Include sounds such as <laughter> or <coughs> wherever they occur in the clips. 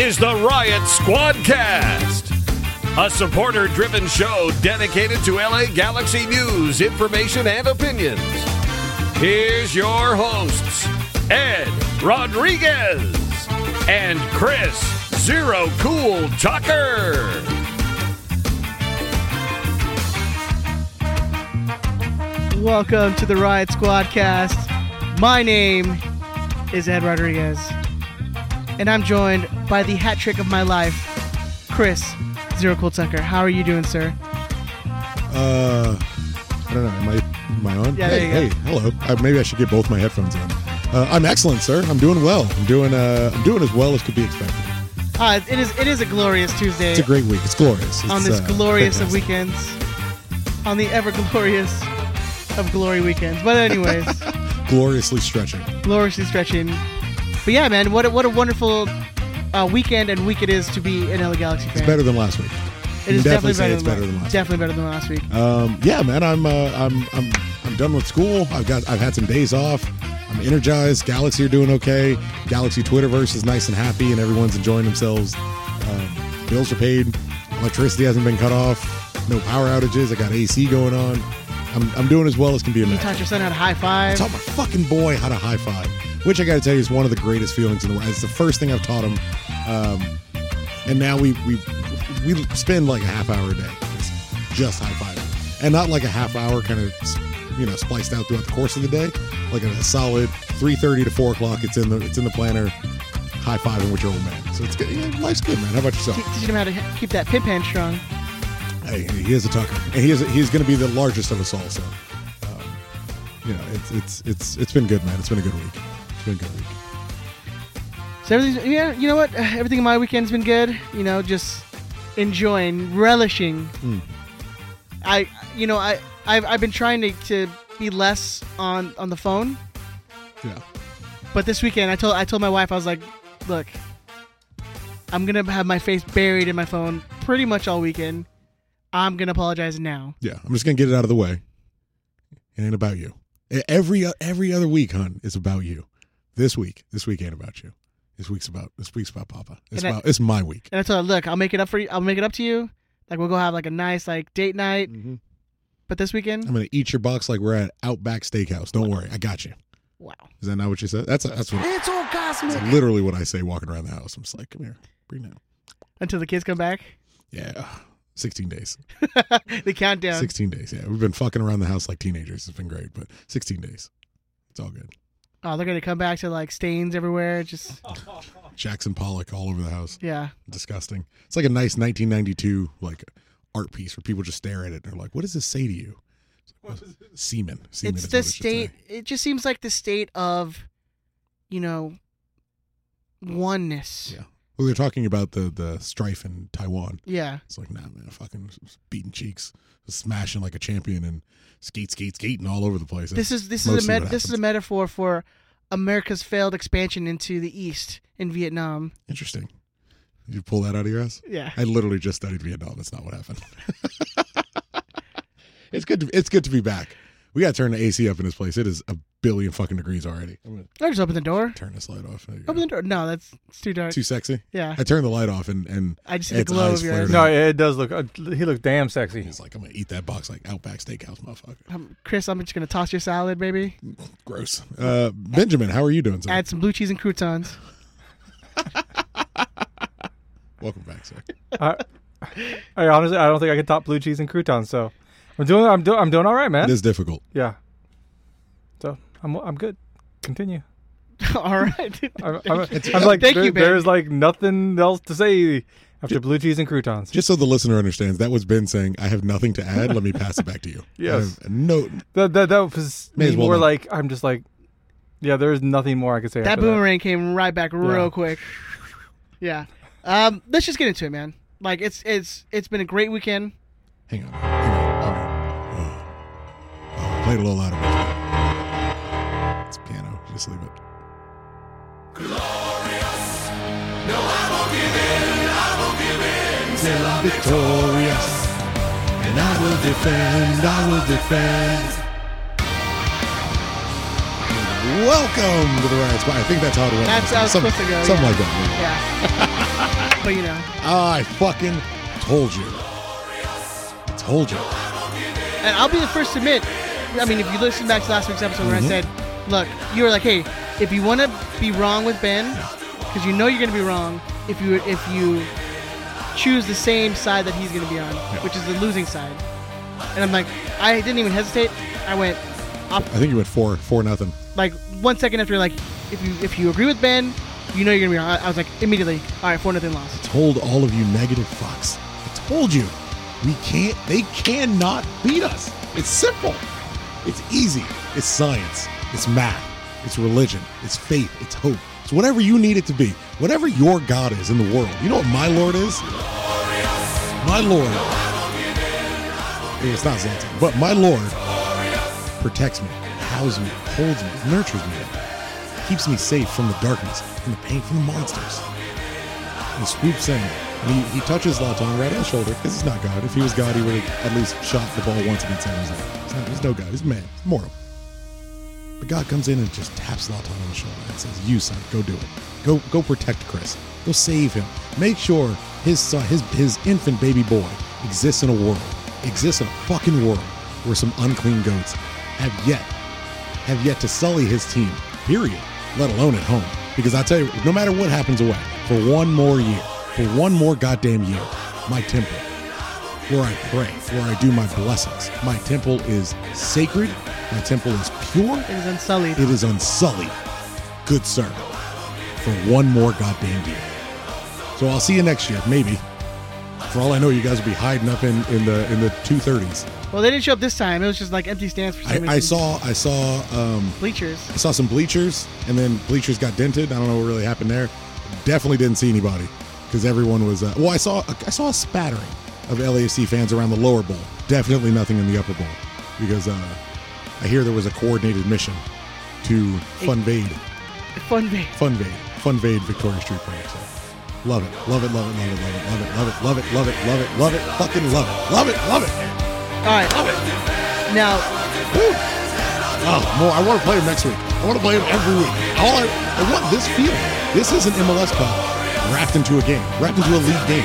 Is the Riot Squadcast, a supporter driven show dedicated to LA Galaxy news, information, and opinions. Here's your hosts, Ed Rodriguez and Chris Zero Cool Tucker. Welcome to the Riot Squadcast. My name is Ed Rodriguez, and I'm joined by the hat trick of my life, Chris Zero Cool Tucker. How are you doing, sir? Uh, I don't know. Am I, am I on? Yeah, hey, hey, hello. Uh, maybe I should get both my headphones in. Uh, I'm excellent, sir. I'm doing well. I'm doing. Uh, I'm doing as well as could be expected. Uh, it is it is a glorious Tuesday It's a great week. It's glorious. It's, on this uh, glorious of weekends, on the ever glorious of glory weekends. But anyways, <laughs> Gloriously stretching. gloriously stretching. But yeah, man, what a, what a wonderful uh, weekend and week it is to be an LA Galaxy fan. It's better than last week. It is definitely, better, than, better than last. definitely better than last week. Um, yeah, man. I'm. Uh, I'm. I'm. I'm done with school. I've got. I've had some days off. I'm energized. Galaxy are doing okay. Galaxy Twitterverse is nice and happy, and everyone's enjoying themselves. Um, bills are paid. Electricity hasn't been cut off. No power outages. I got AC going on. I'm. I'm doing as well as can be You taught your son how to high five. I taught my fucking boy how to high five, which I got to tell you is one of the greatest feelings in the world. It's the first thing I've taught him, um, and now we we we spend like a half hour a day just- high fiving, and not like a half hour kind of you know spliced out throughout the course of the day, like a solid three thirty to four o'clock. It's in the it's in the planner, high fiving with your old man. So it's good. Yeah, life's good, man. How about yourself? Te- Teaching him how to keep that pimp hand strong. Hey, he is a Tucker, and he is he's going to be the largest of us all. So, um, you know, it's it's it's it's been good, man. It's been a good week. Been good week. So everything's yeah. You know what? <sighs> Everything in my weekend's been good. You know, just enjoying, relishing. Mm. I you know I I've, I've been trying to, to be less on on the phone, Yeah. but this weekend I told I told my wife I was like, look, I'm gonna have my face buried in my phone pretty much all weekend. I'm gonna apologize now. Yeah, I'm just gonna get it out of the way. It ain't about you. Every every other week, hun, is about you. This week, this week ain't about you. This week's about this week's about Papa. It's And I- about it's my week. And I told her, look, I'll make it up for you. I'll make it up to you. Like we'll go have like a nice like date night. Mm-hmm. But this weekend, I'm gonna eat your box like we're at Outback Steakhouse. Don't worry, I got you. wow. Is that not what you said? That's that's what It's that's orgasmic. literally what I say walking around the house. I'm just like, come here, bring now. Until the kids come back, Yeah, 16 days. <laughs> the countdown. 16 days. Yeah, we've been fucking around the house like teenagers. It's been great, but 16 days. It's all good. Oh, they're gonna come back to like stains everywhere. Just <laughs> Jackson Pollock all over the house. yeah. disgusting. It's like a nice 1992 like art piece where people just stare at it and they're like, "What does this say to you?" It's Semen. Semen It's is the it should state. say. It just seems like the state of, you know, oneness. Yeah. Well, they're talking about the the strife in Taiwan. Yeah. It's like, nah, man, fucking beating cheeks, smashing like a champion, and skate, skate, skating all over the place. This is this is a met- this is a metaphor for America's failed expansion into the east in Vietnam. interesting. You pull that out of your ass? Yeah. I literally just studied Vietnam. That's not what happened. <laughs> it's good. To, it's good to be back. We got to turn the AC up in this place. It is a billion fucking degrees already. I'm gonna I just open the door. turn this light off. There you go. Open the door. No, that's it's too dark. Too sexy. yeah. I turned the light off and and I just see the Ed's glow eyes of your flared eyes. up. No, it does look. Uh, he looks damn sexy. he's like, I'm gonna eat that box like Outback Steakhouse, motherfucker. Um, Chris, I'm just gonna toss your salad, baby. <laughs> Gross. Uh, Benjamin, how are you doing? Sir? Add some blue cheese and croutons. <laughs> Welcome back, sir. I, I honestly, I don't think I can top blue cheese and croutons. So I'm doing. I'm doing. I'm doing all right, man. It is difficult. yeah. So I'm. I'm good. Continue. <laughs> All right. <laughs> I'm, I'm, <laughs> I'm like, Thank there- you, Ben. there's like nothing else to say after blue cheese and croutons. Just so the listener understands, that was Ben saying, "I have nothing to add. Let me pass it back to you." Yes. I no. That that, that was May well more not. like I'm just like, yeah. There's nothing more I could say. that after boomerang came right back real Yeah. quick. Yeah. Um, let's just get into it, man. Like it's it's it's been a great weekend. Hang on. Hang on. Hang on. Oh. oh, play it a little louder. Benjamin. It's piano. Just leave it. Till I'm victorious, and I will defend. I will defend. Welcome to the Riot Squad. I think that's how it went. That's how it's Some- supposed to go, Something yeah. like that. Yeah. <laughs> but you know, I fucking told you. I told you. and I'll be the first to admit. I mean, if you listen back to last week's episode where I Mhm. said, "Look, you were like, hey, if you want to be wrong with Ben, because you know you're going to be wrong if you if you choose the same side that he's going to be on, which is the losing side." And I'm like, I didn't even hesitate. I went I think you went four, four nothing. like one second after like, if you if you agree with Ben, you know you're going to be wrong. I, I was like immediately, all right, four nothing loss. Told all of you negative fucks. I told you. We can't. They cannot beat us. It's simple. It's easy. It's science. It's math. It's religion. It's faith. It's hope. It's whatever you need it to be. Whatever your God is in the world. You know what my Lord is? My Lord. It's not Zlatan, but my Lord protects me, houses me, holds me, nurtures me, keeps me safe from the darkness, from the pain, from the monsters. He swoops in and he, he touches Zlatan right on the shoulder because he's not God. If he was God, he would have at least shot the ball once against San Jose. He's, not, he's no God. He's a man. He's mortal. But God comes in and just taps Zlatan on the shoulder and says, "You son, go do it. Go go protect Chris. Go save him. Make sure his son, his his infant baby boy exists in a world, exists in a fucking world where some unclean goats have yet have yet to sully his team. Period. Let alone at home. Because I tell you, no matter what happens away, for one more year, for one more goddamn year, my temple, where I pray, where I do my blessings, my temple is sacred. My temple is pure. It is unsullied. It is unsullied. Good sir. For one more goddamn year. So I'll see you next year, maybe. For all I know, you guys will be hiding up in, in the in the two thirties. Well, they didn't show up this time. It was just like empty stands for some I, reason. I saw I saw um, bleachers. I saw some bleachers, and then bleachers got dented. I don't know what really happened there. Definitely didn't see anybody because everyone was. Uh, well, I saw I saw a spattering of LAFC fans around the lower bowl. Definitely nothing in the upper bowl because uh, I hear there was a coordinated mission to funvade, Fun day. funvade, funvade Victoria Street Park. So love it, love it, love it, love it, love it, love it, love it, love it, love it, love it, love it, fucking love it, love it, love it. All right. Now, Woo. Oh, more. I want to play him next week. I want to play him every week. All I, I want this feeling. This is an MLS Cup wrapped into a game, wrapped into a league game.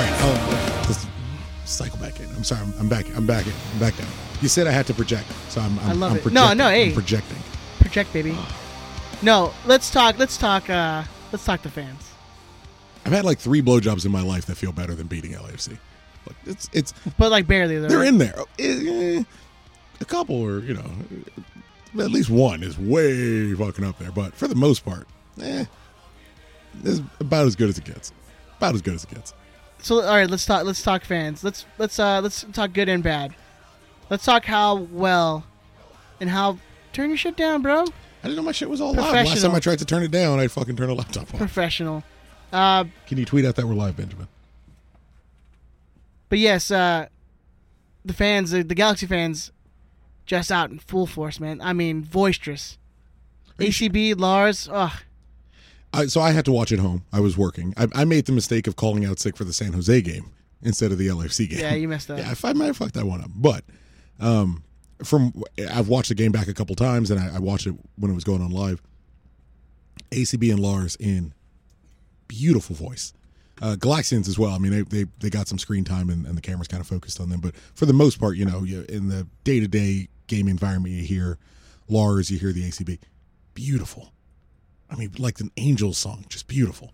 Right, I'll just cycle back in. I'm sorry. I'm, I'm back. I'm back in. I'm back down. You said I had to project, so I'm. I'm I love I'm it. Projecting. No, no, hey. I'm projecting. project, baby. No, let's talk. Let's talk. uh Let's talk to fans. I've had like three blowjobs in my life that feel better than beating LAFC. But it's it's But like barely. Though, they're right? in there. Eh, eh, A couple are, you know, at least one is way fucking up there. But for the most part, eh, it's about as good as it gets. About as good as it gets. So all right, let's talk. Let's talk fans. Let's let's uh let's talk good and bad. Let's talk how well and how. Turn your shit down, bro. I didn't know my shit was all live. Last time I tried to turn it down, I'd fucking turn a laptop off. Professional. Uh, Can you tweet out that we're live, Benjamin? but yes, uh, the fans, the, the Galaxy fans, just out in full force, man. I mean, boisterous. ACB, Lars. Ugh. I, so I had to watch at home. I was working. I, I made the mistake of calling out sick for the San Jose game instead of the LFC game. Yeah, you messed up. Yeah, I, I might have fucked that one up. But um, from I've watched the game back a couple times, and I, I watched it when it was going on live. ACB and Lars in beautiful voice. Uh, Galaxians as well. I mean, they, they they got some screen time, and, and the camera's kind of focused on them. But for the most part, you know, you, in the day to day game environment, you hear Lars, you hear the ACB. Beautiful. I mean, like an angel song, just beautiful.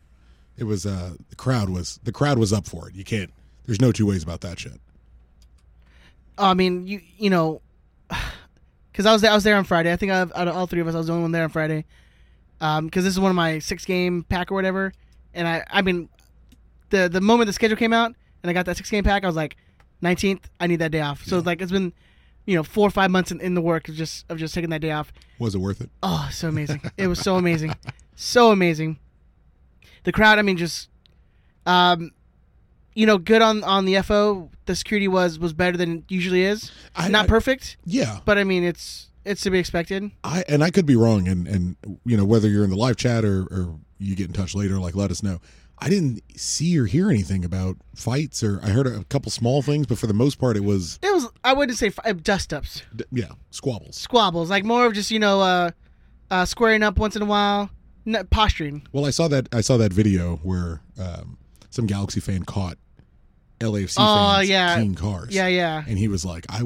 It was uh the crowd was the crowd was up for it. You can't. There's no two ways about that shit. I mean, you you know, <sighs> because I was there, I was there on Friday. I think of, out of all three of us, I was the only one there on Friday. Um, because this is one of my six game pack or whatever, and I I mean, the the moment the schedule came out and I got that six game pack, I was like, nineteenth, I need that day off. So it's like it's been, you know, four or five months in, in the work of just of just taking that day off. Was it worth it? Oh, so amazing! <laughs> it was so amazing, so amazing. The crowd, I mean, just, um, you know, good on on the FO. The security was was better than it usually is. I- Not I- perfect, Yeah, but I mean, it's it's to be expected. I and I could be wrong, and and you know whether you're in the live chat or, or you get in touch later, like let us know. I didn't see or hear anything about fights, or I heard a couple small things, but for the most part, it was It was I wouldn't say fi- dust ups, d- yeah squabbles. squabbles, like more of just you know uh, uh, squaring up once in a while, n- posturing. Well, I saw that I saw that video where um, some Galaxy fan caught LAFC Oh, fans yeah. clean cars. Yeah, yeah. and he was like, I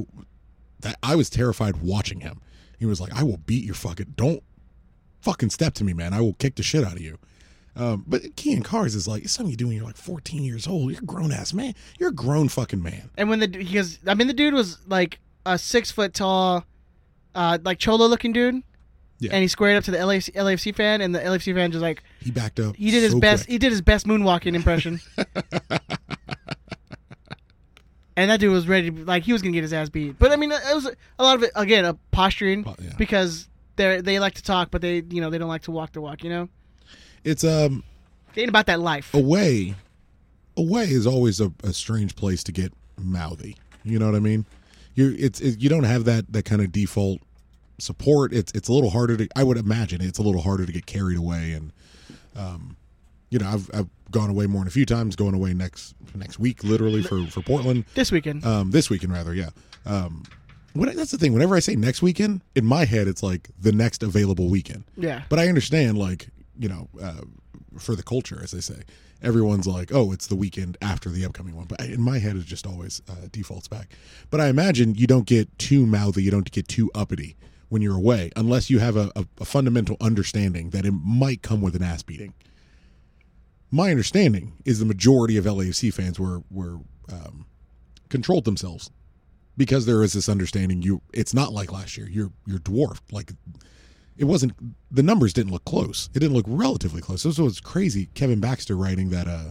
that I was terrified watching him. He was like, I will beat your fucking don't fucking step to me, man. I will kick the shit out of you. Um, but keying cars is like it's something you do when you're like 14 years old. You're a grown ass man. You're a grown fucking man. And when the because I mean, the dude was like a six foot tall, uh, like cholo looking dude. Yeah. And he squared up to the LAFC, LAFC fan, and the LAFC fan just like He backed up. he did his best. quick. He did his best moonwalking impression. <laughs> and that dude was ready. To, like he was gonna get his ass beat. But I mean, it was a lot of it again, a posturing yeah. because they they like to talk, but they you know they don't like to walk the walk. You know, It's um they ain't about that life. away. Away is always a, a strange place to get mouthy. You know what I mean? You it's it, you don't have that that kind of default support. It's it's a little harder to. I would imagine it's a little harder to get carried away and. Um, you know, I've I've gone away more than a few times. Going away next next week, literally for for Portland. This weekend, Um, this weekend rather, yeah. Um, when, that's the thing. Whenever I say next weekend, in my head, it's like the next available weekend. yeah. But I understand, like you know, uh, for the culture, as they say, everyone's like, "Oh, it's the weekend after the upcoming one." But in my head, it just always uh, defaults back. But I imagine you don't get too mouthy, you don't get too uppity when you're away, unless you have a, a, a fundamental understanding that it might come with an ass beating. My understanding is the majority of LAFC fans were were um, controlled themselves because there is this understanding. You, it's not like last year. You're you're dwarfed. Like it wasn't the numbers didn't look close. It didn't look relatively close. This was crazy. Kevin Baxter writing that uh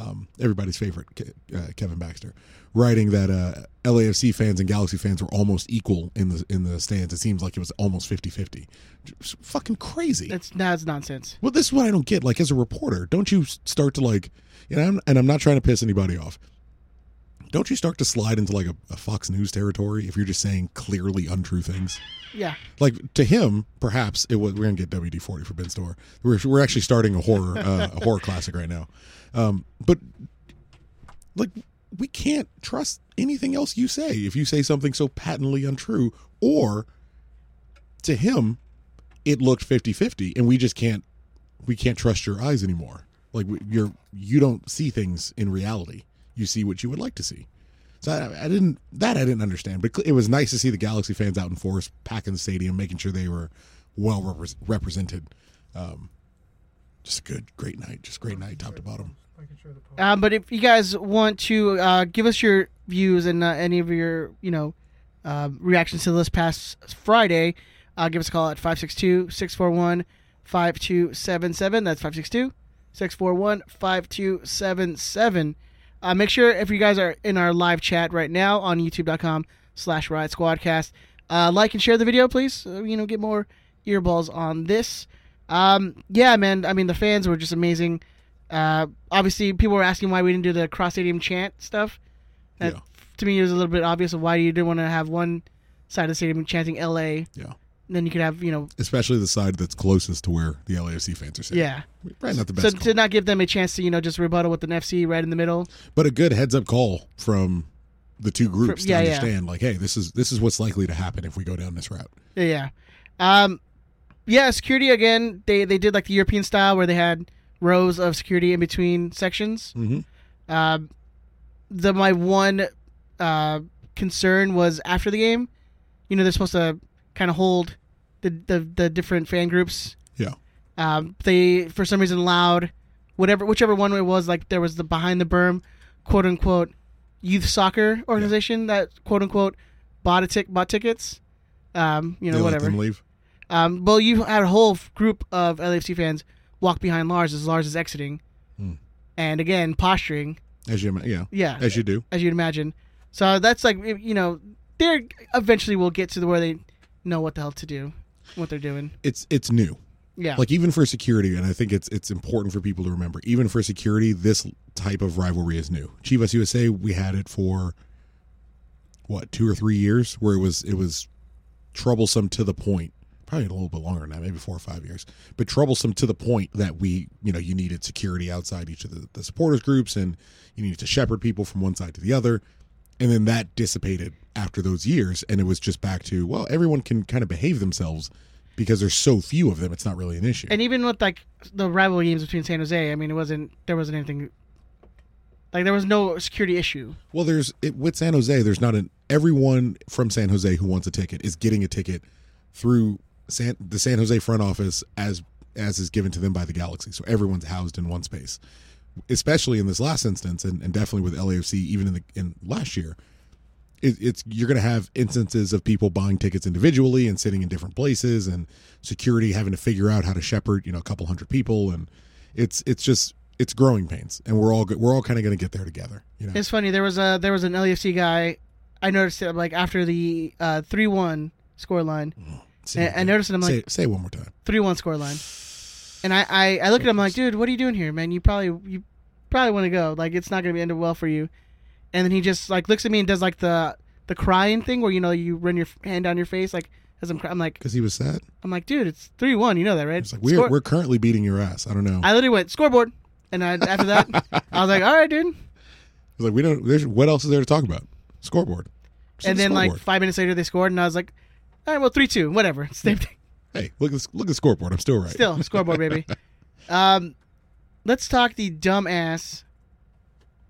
um everybody's favorite uh, Kevin Baxter writing that uh LAFC fans and Galaxy fans were almost equal in the in the stands. It seems like it was almost 50-50. Just fucking crazy. That's that's nonsense. Well, this is what I don't get. Like as a reporter, don't you start to like, you know, I'm, and I'm not trying to piss anybody off. Don't you start to slide into like a, a Fox News territory if you're just saying clearly untrue things? Yeah. Like to him, perhaps it was. We're gonna get WD forty for Ben Store. We're we're actually starting a horror uh, a horror classic right now, um, but like we can't trust anything else you say if you say something so patently untrue or to him it looked 50-50 and we just can't we can't trust your eyes anymore like you're you don't see things in reality you see what you would like to see so I, I didn't that I didn't understand, but it was nice to see the Galaxy fans out in force, packing the stadium, making sure they were well repres represented. Um, just a good, great night, just great night, top to bottom. Um, but if you guys want to uh, give us your views and uh, any of your, you know, uh, reactions to this past Friday, uh, give us a call at 562 641 5277. That's 562 641 5277. Uh, make sure if you guys are in our live chat right now on youtube.com slash riot squadcast, uh, like and share the video, please. Uh, you know, get more earballs on this. Um, yeah, man. I mean, the fans were just amazing. Uh, obviously, people were asking why we didn't do the cross stadium chant stuff. That Yeah. to me it was a little bit obvious of why you didn't want to have one side of the stadium chanting "L.A." Yeah, then you could have, you know, especially the side that's closest to where the LAFC fans are sitting. yeah. probably not the best. So best, to not give them a chance to, you know, just rebuttal with an FC right in the middle. but a good heads up call from the two groups yeah, to yeah. understand, like, hey, this is this is what's likely to happen if we go down this route. Yeah, yeah. Um, yeah, security again. They they did like the European style where they had rows of security in between sections. Mhm. Um, the my one uh, concern was after the game. You know, they're supposed to kind of hold the, the the different fan groups. Yeah, Um, they for some reason allowed whatever whichever one it was. Like there was the behind the berm, quote unquote, youth soccer organization that quote unquote bought a tick bought tickets. Um, you know, they whatever. leave. Um, well, you had a whole f- group of LFC fans walk behind Lars as Lars is exiting, Hmm. and again posturing. As you, yeah, Yeah, as you do. as you'd imagine. So that's like you know, they eventually will get to the where they know what the hell to do, what they're doing. It's it's new. Yeah, like even for security and i think it's it's important for people to remember even for security this type of rivalry is new chivas usa we had it for what two or three years where it was it was troublesome to the point probably a little bit longer than that, maybe four or five years, but troublesome to the point that we, you know, you needed security outside each of the, the supporters groups and you needed to shepherd people from one side to the other. And then that dissipated after those years. And it was just back to, well, everyone can kind of behave themselves because there's so few of them. It's not really an issue. And even with like the rival games between San Jose, I mean, it wasn't there wasn't anything like there was no security issue. Well, there's it, with San Jose. There's not an everyone from San Jose who wants a ticket is getting a ticket through San, the San Jose front office as as is given to them by the Galaxy. So everyone's housed in one space. Especially in this last instance, and, and definitely with LAFC, even in the in last year, it, it's you're going to have instances of people buying tickets individually and sitting in different places, and security having to figure out how to shepherd you know a couple hundred people, and it's it's just it's growing pains, and we're all we're all kind of going to get there together. You know, It's funny. There was a there was an LAFC guy. I noticed it like after the uh, three one scoreline. Say- I, I noticed it. I'm say like say it one more time. three one scoreline, and I, I I look at him like, dude, what are you doing here, man? You probably you probably want to go. Like it's not gonna be ended well for you. And then he just like looks at me and does like the the crying thing where you know you run your hand down your face like as I'm cry- I'm like Because he was sad. I'm like, dude, it's three one. You know that, right? It's like we're Score- we're currently beating your ass. I don't know. I literally went scoreboard, and I, after that, I was like, all right, dude. It's like we don't. There's what else is there to talk about? Scoreboard. Just And the then like five minutes later, they scored, and I was like, all right, well, three two, whatever, <laughs> same thing. Hey, look at look at the scoreboard. I'm still right. Still scoreboard, baby. <laughs> Um, let's talk the dumbass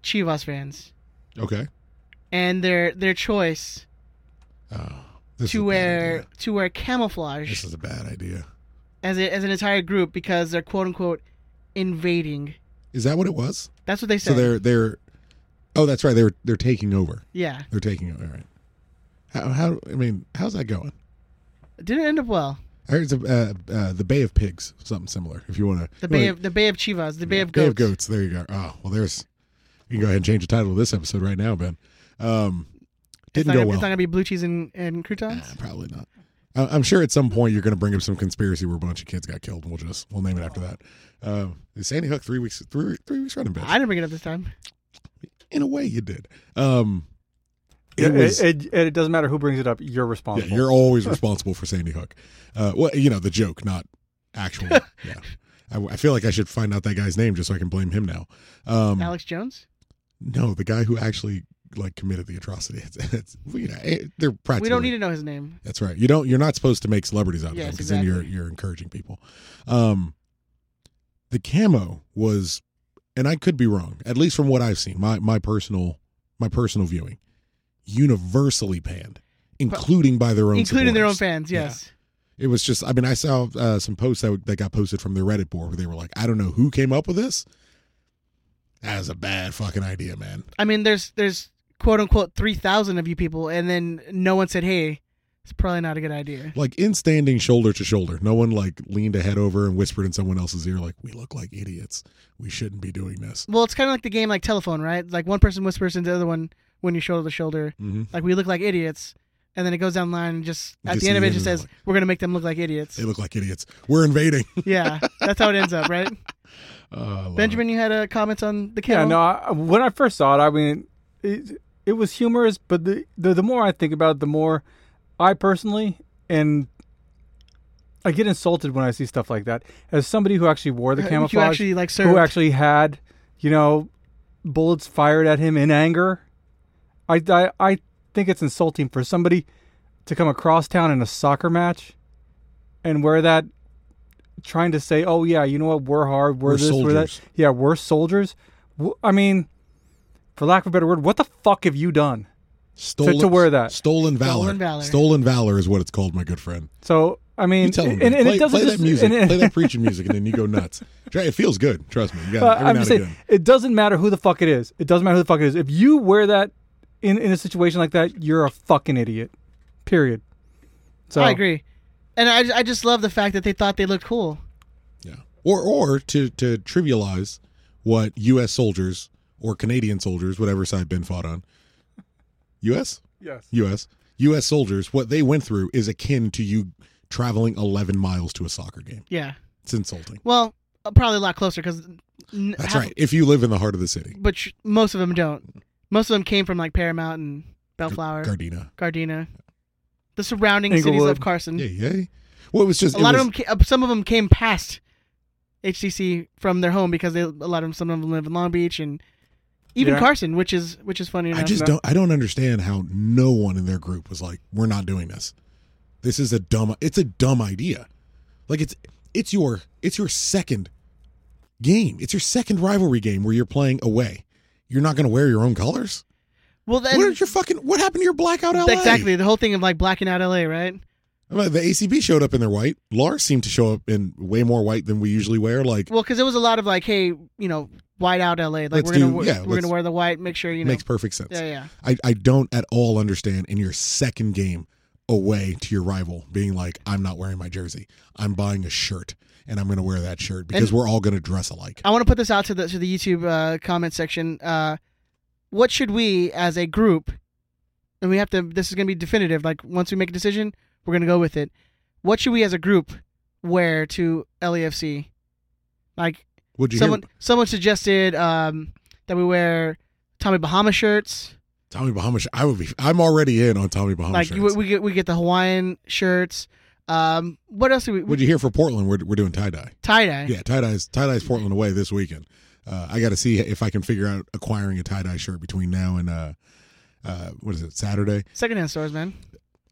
Chivas fans Okay. and their their choice Oh, this is a to bad wear idea. to wear camouflage This is a bad idea. as a, as an entire group because they're quote unquote invading. Is that what it was? That's what they said. So they're they're. Oh, that's right. They're they're taking over. yeah, They're taking over. All right. How, how I mean, how's that going? it didn't end up well. I heard it's a, uh, uh, the Bay of Pigs, something similar. If you want to, The Bay of the Bay of Chivas, the Bay of Goats. Bay of Goats. There you go. Oh well, there's. You can go ahead and change the title of this episode right now, Ben. Um, didn't go gonna, well. it's not gonna be blue cheese and, and croutons. Nah, probably not. I- I'm sure at some point you're going to bring up some conspiracy where a bunch of kids got killed, and we'll just we'll name it after that. Uh, Sandy Hook three weeks three three weeks running back? I didn't bring it up this time. In a way, you did. Um, It, it was. it, it, it doesn't matter who brings it up. You're yeah, responsible. you're always <laughs> responsible for Sandy Hook. Uh, well, you know the joke, not actual. <laughs> yeah, I, I feel like I should find out that guy's name just so I can blame him now. Um, Alex Jones. no, the guy who actually like committed the atrocity. <laughs> It's, it's you know, eh, they're practically. We don't need to know his name. That's right. You don't. You're not supposed to make celebrities out of them Yes, because then you're you're encouraging people. Um, the camo was, and I could be wrong. At least from what I've seen, my my personal my personal viewing, universally panned, including by their own, including their own fans. Yes. It was just. I mean, I saw uh, some posts that that got posted from their Reddit board where they were like, "I don't know who came up with this. That is a bad fucking idea, man." I mean, there's there's quote unquote three thousand of you people, and then no one said, "Hey, it's probably not a good idea." Like in standing shoulder to shoulder, no one like leaned a head over and whispered in someone else's ear, like, "We look like idiots. We shouldn't be doing this." Well, it's kind of like the game like telephone, right? Like one person whispers into the other one when you're shoulder to shoulder, Mm-hmm. like we look like idiots, and then it goes down the line and just at Just the end of the it just it, says, like- "We're gonna make them look like idiots." They look like idiots. We're invading. <laughs> yeah, that's how it ends up, right? Uh, <laughs> I love Benjamin, you had a comment on the Yeah, camo. no. I, when I first saw it, I mean, it, it was humorous, but the, the the more I think about it, the more I personally and I get insulted when I see stuff like that. As somebody who actually wore the Uh, camouflage, you actually like served. who actually had, you know, bullets fired at him in anger, I, I I think it's insulting for somebody to come across town in a soccer match and wear that trying to say, "Oh yeah, you know what? We're hard. We're, We're this. We're that." soldiers. Yeah, we're soldiers. I mean, for lack of a better word, what the fuck have you done? Stolen, to wear that. Stolen valor. Stolen valor. Stolen valor is what it's called, my good friend. So I mean, You tell him. and, and play, it doesn't play just that music. and- play that <laughs> preaching music, and then you go nuts. It feels good. Trust me. You got But every I'm now just saying, again. it doesn't matter who the fuck it is. It doesn't matter who the fuck it is. If you wear that in, in a situation like that, you're a fucking idiot. Period. So I agree, and I I just love the fact that they thought they looked cool. Yeah. Or or to to trivialize what U.S. soldiers or Canadian soldiers, whatever side Ben fought on, U.S. Yes. U.S. U.S. soldiers, what they went through is akin to you traveling 11 miles to a soccer game. Yeah. It's insulting. Well, uh, probably a lot closer because That's right. If you live in the heart of the city, But sh- most of them don't. Most of them came from like Paramount and Bellflower, Gardena. Gardena, the surrounding cities of Carson. Yeah, yeah. Well, it was just a lot was- of them, ca- some of them came past HDC from their home because they a lot of them, some of them live in Long Beach and even Yeah. Carson, which is which is funny enough. I just No. don't. I don't understand how no one in their group was like, "We're not doing this. This is a dumb. It's a dumb idea. Like it's it's your it's your second game. It's your second rivalry game where you're playing away. You're not going to wear your own colors. well, then what your fucking? What happened to your blackout LA? exactly the whole thing of like blacking out LA, right? The ACB showed up in their white. Lars seemed to show up in way more white than we usually wear. Like Well, because it was a lot of like, hey, you know, white out LA. Like we're gonna do- wear, yeah, we're gonna wear the white. Make sure you know. makes perfect sense. yeah, yeah. I, I don't at all understand in your second game away to your rival being like, I'm not wearing my jersey. I'm buying a shirt and I'm going to wear that shirt because And- we're all going to dress alike. I want to put this out to the to the YouTube uh, comment section. Uh, what should we, as a group, and we have to. This is going to be definitive. Like once we make a decision, we're going to go with it. What should we, as a group, wear to LAFC? Like Would you someone hear someone suggested um, that we wear Tommy Bahama shirts. Tommy Bahama? I would be. I'm already in on Tommy Bahama like shirts. we, we get we get the Hawaiian shirts. Um, what else we? Would you hear for Portland? We're, we're doing tie dye. tie dye. Yeah, tie dye's tie dye's Portland away this weekend. Uh, I got to see if I can figure out acquiring a tie dye shirt between now and uh, uh, what is it Saturday? Secondhand stores, man.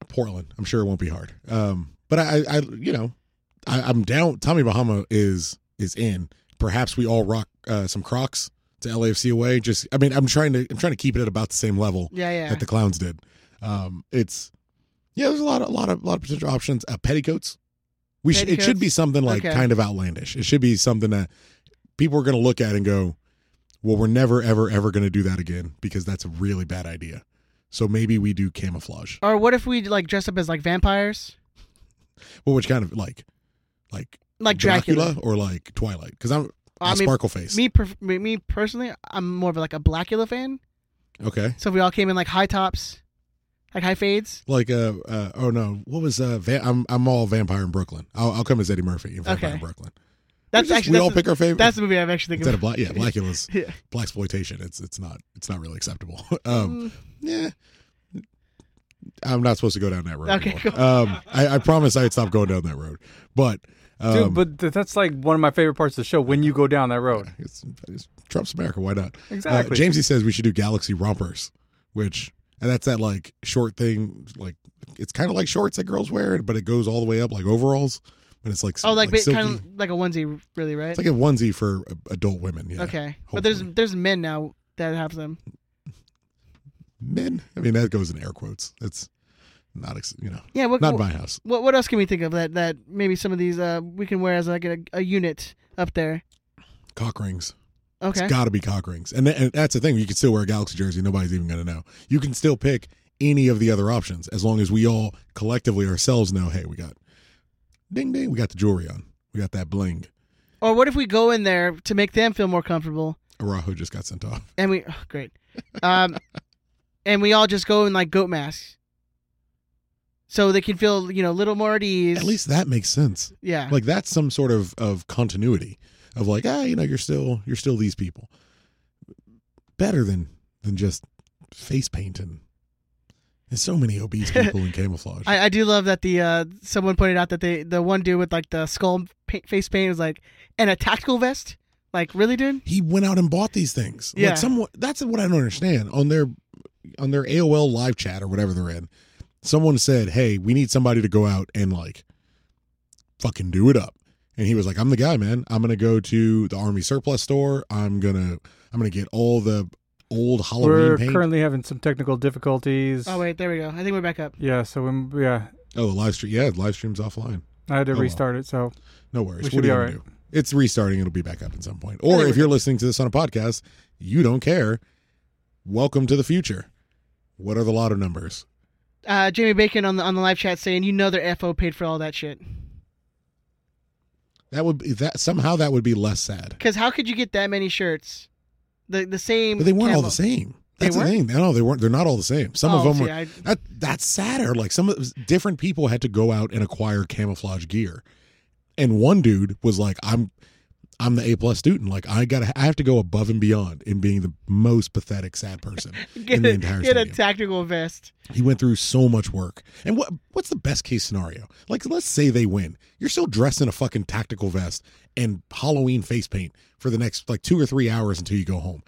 Portland. I'm sure it won't be hard. Um, but I, I, you know, I, I'm down. Tommy Bahama is is in. Perhaps we all rock uh, some Crocs to LAFC away. Just, I mean, I'm trying to I'm trying to keep it at about the same level Yeah, yeah. that the clowns did. Um, it's yeah, there's a lot of a lot of a lot of potential options. Uh, petticoats. We should, it should be something like Okay. kind of outlandish. It should be something that people are going to look at and go, "Well, we're never ever ever going to do that again because that's a really bad idea." So maybe we do camouflage. or what if we like dress up as like vampires, Well, which kind of like, like like Dracula? or like Twilight? Because I'm I a mean, sparkle face. Me, per- me, me personally, I'm more of like a Blackula fan. okay, So if we all came in like high tops, like high fades. like uh, uh oh no, what was uh? Va- I'm I'm all vampire in Brooklyn. I'll, I'll come as Eddie Murphy in Vampire Okay. in Brooklyn. That's we just, actually we that's all the, pick our favorite. that's the movie I'm actually instead thinking of black. Yeah, Blackula's <laughs> Yeah. black exploitation. It's it's not it's not really acceptable. <laughs> um, Mm, yeah. I'm not supposed to go down that road. Okay, cool. Um, I, I promise I'd stop going down that road. But um, Dude, but that's like one of my favorite parts of the show when you go down that road. it's, it's Trump's America. Why not? Exactly. Uh, Jamesy says we should do Galaxy rompers, which and that's that like short thing. Like it's kind of like shorts that girls wear, but it goes all the way up like overalls, and it's like oh, like, silky. kind of like a onesie, really, right? It's like a onesie for adult women. Yeah. okay, but there's there's men now that have them. men. I mean that goes in air quotes. It's not ex- you know Yeah, what, not what, my house. what what else can we think of that that maybe some of these uh we can wear as like a, a unit up there? Cock rings. Okay, It's got to be cock rings, and, th- and that's the thing. You can still wear a Galaxy jersey. Nobody's even going to know. You can still pick any of the other options as long as we all collectively ourselves know. Hey, we got ding ding. We got the jewelry on. We got that bling. or what if we go in there to make them feel more comfortable? Arahu just got sent off. and we oh, great um <laughs> and we all just go in like goat masks so they can feel you know a little more at ease At least that makes sense. yeah Like that's some sort of of continuity of like ah you know you're still you're still these people. Better than than just face paint and there's so many obese <laughs> people in camouflage. I, I do love that the uh someone pointed out that they the one dude with like the skull pa- face paint was like and a tactical vest like really dude he went out and bought these things. Yeah. Like someone that's what I don't understand. On their on their AOL live chat or whatever they're in, someone said, Hey, we need somebody to go out and like fucking do it up. And he was like, I'm the guy, man. I'm gonna go to the army surplus store. I'm gonna I'm gonna get all the old Halloween We're paint. currently having some technical difficulties. oh wait there we go I think we're back up Yeah, so when, yeah, oh, the live stream yeah, the live stream's offline. I had to Oh, well. restart it. So No worries. We should what are be you all do? It's restarting, it'll be back up at some point. Or if you're listening to this on a podcast, you don't care. Welcome to the future. What are the lotto numbers? uh Jamie Bacon on the on the live chat saying you know their FO paid for all that shit That would be that somehow that would be less sad. because how could you get that many shirts the the same But they weren't all the same. They That's the thing. No, they weren't. They're not all the same. Some of Oh, them see, were. I- That that's sadder. Like some different people had to go out and acquire camouflage gear, and one dude was like, "I'm." I'm the A plus student. Like I gotta, I have to go above and beyond in being the most pathetic sad person <laughs> Get, in the a, entire get a tactical vest. he went through so much work. And what what's the best case scenario? Like let's say they win. You're still dressed in a fucking tactical vest and Halloween face paint for the next like two or three hours until you go home.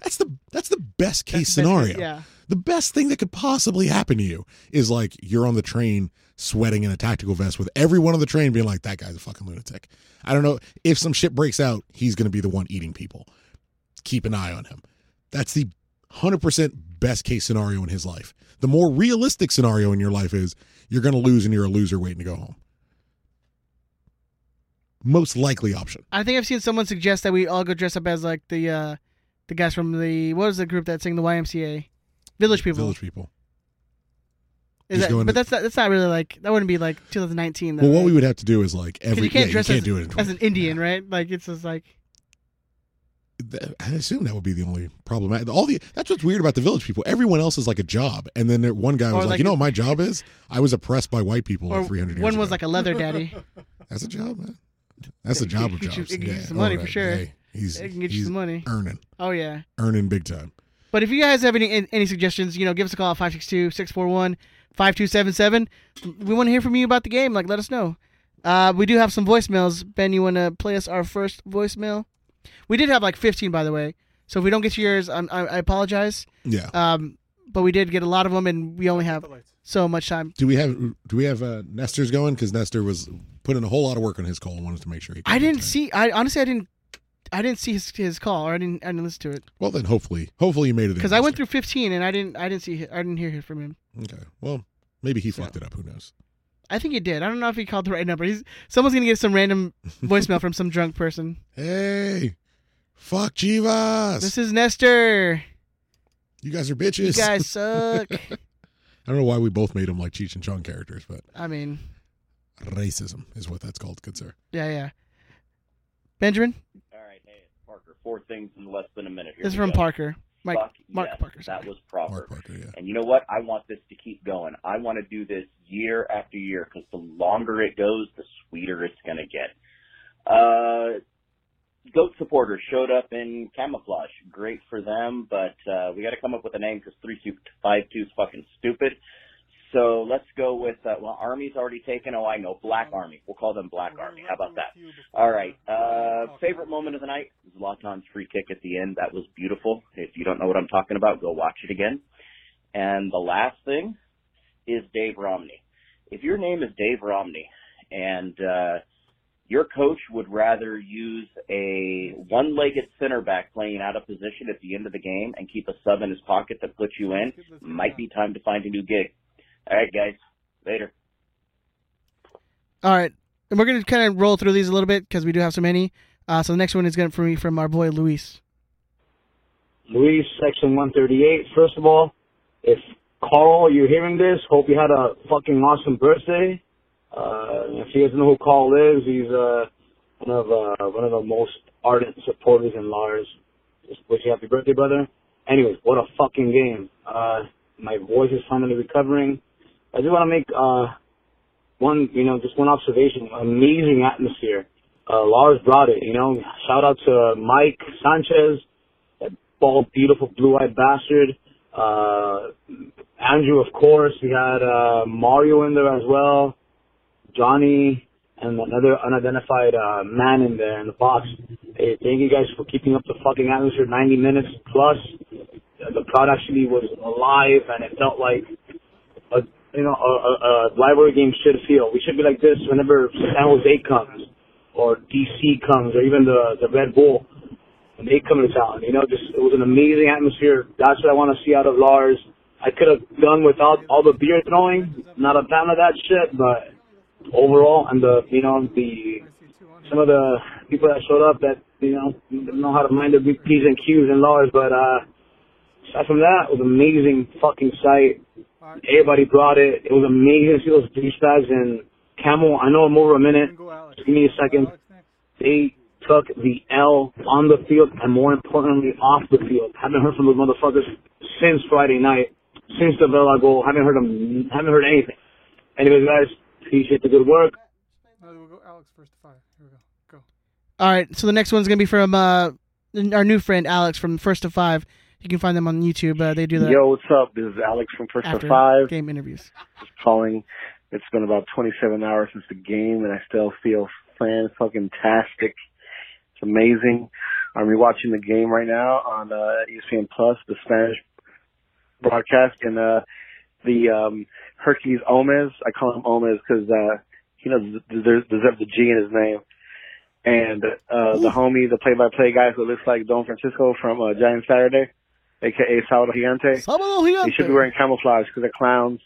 That's the that's the best case Best- scenario. Yeah. The best thing that could possibly happen to you is like you're on the train sweating in a tactical vest with everyone on the train being like, that guy's a fucking lunatic. I don't know. If some shit breaks out, he's going to be the one eating people. Keep an eye on him. That's the 100% best case scenario in his life. The more realistic scenario in your life is you're going to lose and you're a loser waiting to go home. Most likely option. I think I've seen someone suggest that we all go dress up as like the uh the guys from the what was the group that sang the YMCA? Village People. Village people. Is that, but to- that's not that's not really like that wouldn't be like 2019 though. Well, what right? we would have to do is like every you can't yeah, dress you can't as, do it as an Indian, right? Like it's just like I assume that would be the only problem. All the that's what's weird about the village people. Everyone else is like a job, and then there, one guy was like, like "You know what my job is? I was oppressed by white people like 300 years one was ago." like a leather daddy. <laughs> that's a job, man. That's a job of <laughs> you- jobs. you Yeah, some money all for sure. Hey, he's It can get you some money. earning, Oh yeah. earning big time. But if you guys have any any suggestions, you know, give us a call at 562-641-5277. We want to hear from you about the game. Like, let us know. Uh, we do have some voicemails. Ben, you want to play us our first voicemail? We did have like 15, by the way. So if we don't get to yours, I'm, I, I apologize. Yeah. Um, but we did get a lot of them, and we only have so much time. do we have do we have uh, Nestor's going? Because Nestor was putting a whole lot of work on his call and wanted to make sure he. I didn't see. I honestly, I didn't. I didn't see his, his call, or I didn't. I didn't listen to it Well, then hopefully, hopefully you made it because I went through 15, and I didn't. I didn't see. I didn't hear from him. Okay. Well, maybe he fucked it up. Who knows? I think he did. I don't know if he called the right number. He's someone's gonna get some random <laughs> voicemail from some drunk person. Hey, fuck Chivas. This is Nestor. you guys are bitches. You guys <laughs> suck. I don't know why we both made them like Cheech and Chong characters, but I mean, racism is what that's called. Good sir. yeah, yeah. Benjamin, All right, hey, it's Parker. Four things in less than a minute. Here this is from go. Parker. Mike, Fuck Mark yes, Parker. That was proper. Mark Parker. Yeah. And you know what? I want this to keep going. I want to do this year after year because the longer it goes, the sweeter it's going to get. Uh, goat supporters showed up in camouflage. Great for them, but uh, we got to come up with a name because three two five two is fucking stupid. So let's go with uh, well, Army's already taken. Oh, I know, Black Army. We'll call them Black Army. How about that? All right. Uh, favorite moment of the night Zlatan's free kick at the end. That was beautiful. If you don't know what I'm talking about, go watch it again. And the last thing is Dave Romney. If your name is Dave Romney and uh, your coach would rather use a one-legged center back playing out of position at the end of the game and keep a sub in his pocket to put you in, might be time to find a new gig. All right, guys. Later. All right, and we're gonna kind of roll through these a little bit because we do have so many. Uh, so the next one is gonna be from our boy Luis. Luis, section 138. First of all, if Carl, you're hearing this, hope you had a fucking awesome birthday. Uh, if you guys know who Carl is, he's uh, one of uh, one of the most ardent supporters in Lars. Just wish you happy birthday, brother. Anyways, what a fucking game. Uh, my voice is finally recovering. I just want to make uh, one, you know, just one observation. Amazing atmosphere. Uh, Lars brought it, you know. Shout out to Mike Sanchez, that bald, beautiful, blue-eyed bastard. Uh, Andrew, of course. We had uh, Mario in there as well. Johnny and another unidentified uh, man in there in the box. Hey, thank you guys for keeping up the fucking atmosphere 90 minutes plus. The crowd actually was alive and it felt like you know a, a, a rivalry game should feel. We should be like this whenever San Jose comes or DC comes or even the the Red Bull when they come to town. You know, just it was an amazing atmosphere. That's what I want to see out of Lars. I could have done without all the beer throwing. Not a fan of that shit, but overall, and the you know the some of the people that showed up that you know know how to mind their p's and q's and Lars, but uh, aside from that, it was an amazing fucking sight. Everybody brought it. It was amazing to see those douchebags and Camel. I know I'm over a minute. Just give me a second. They took the L on the field and more importantly off the field. Haven't heard from those motherfuckers since Friday night, since the Vela goal. Haven't heard them. Haven't heard anything. Anyways, guys, appreciate the good work. No, we'll go Alex first to five. Here we go. Go. All right, so the next one's gonna be from uh, our new friend Alex from First to Five. You can find them on YouTube. Uh, they do the Yo, what's up? This is Alex from First to Five. game interviews. Just calling. It's been about 27 hours since the game, and I still feel fan fucking tastic. It's amazing. I'm rewatching the game right now on uh, ESPN Plus, the Spanish broadcast, and uh, the um, Hercules Omez. I call him Omez because uh, he deserve deserve the G in his name. And uh, the homie, the play-by-play guy who looks like Don Francisco from uh, Giant Saturday, aka Salvador Gigante. Sábado They should be wearing camouflage because they're clowns.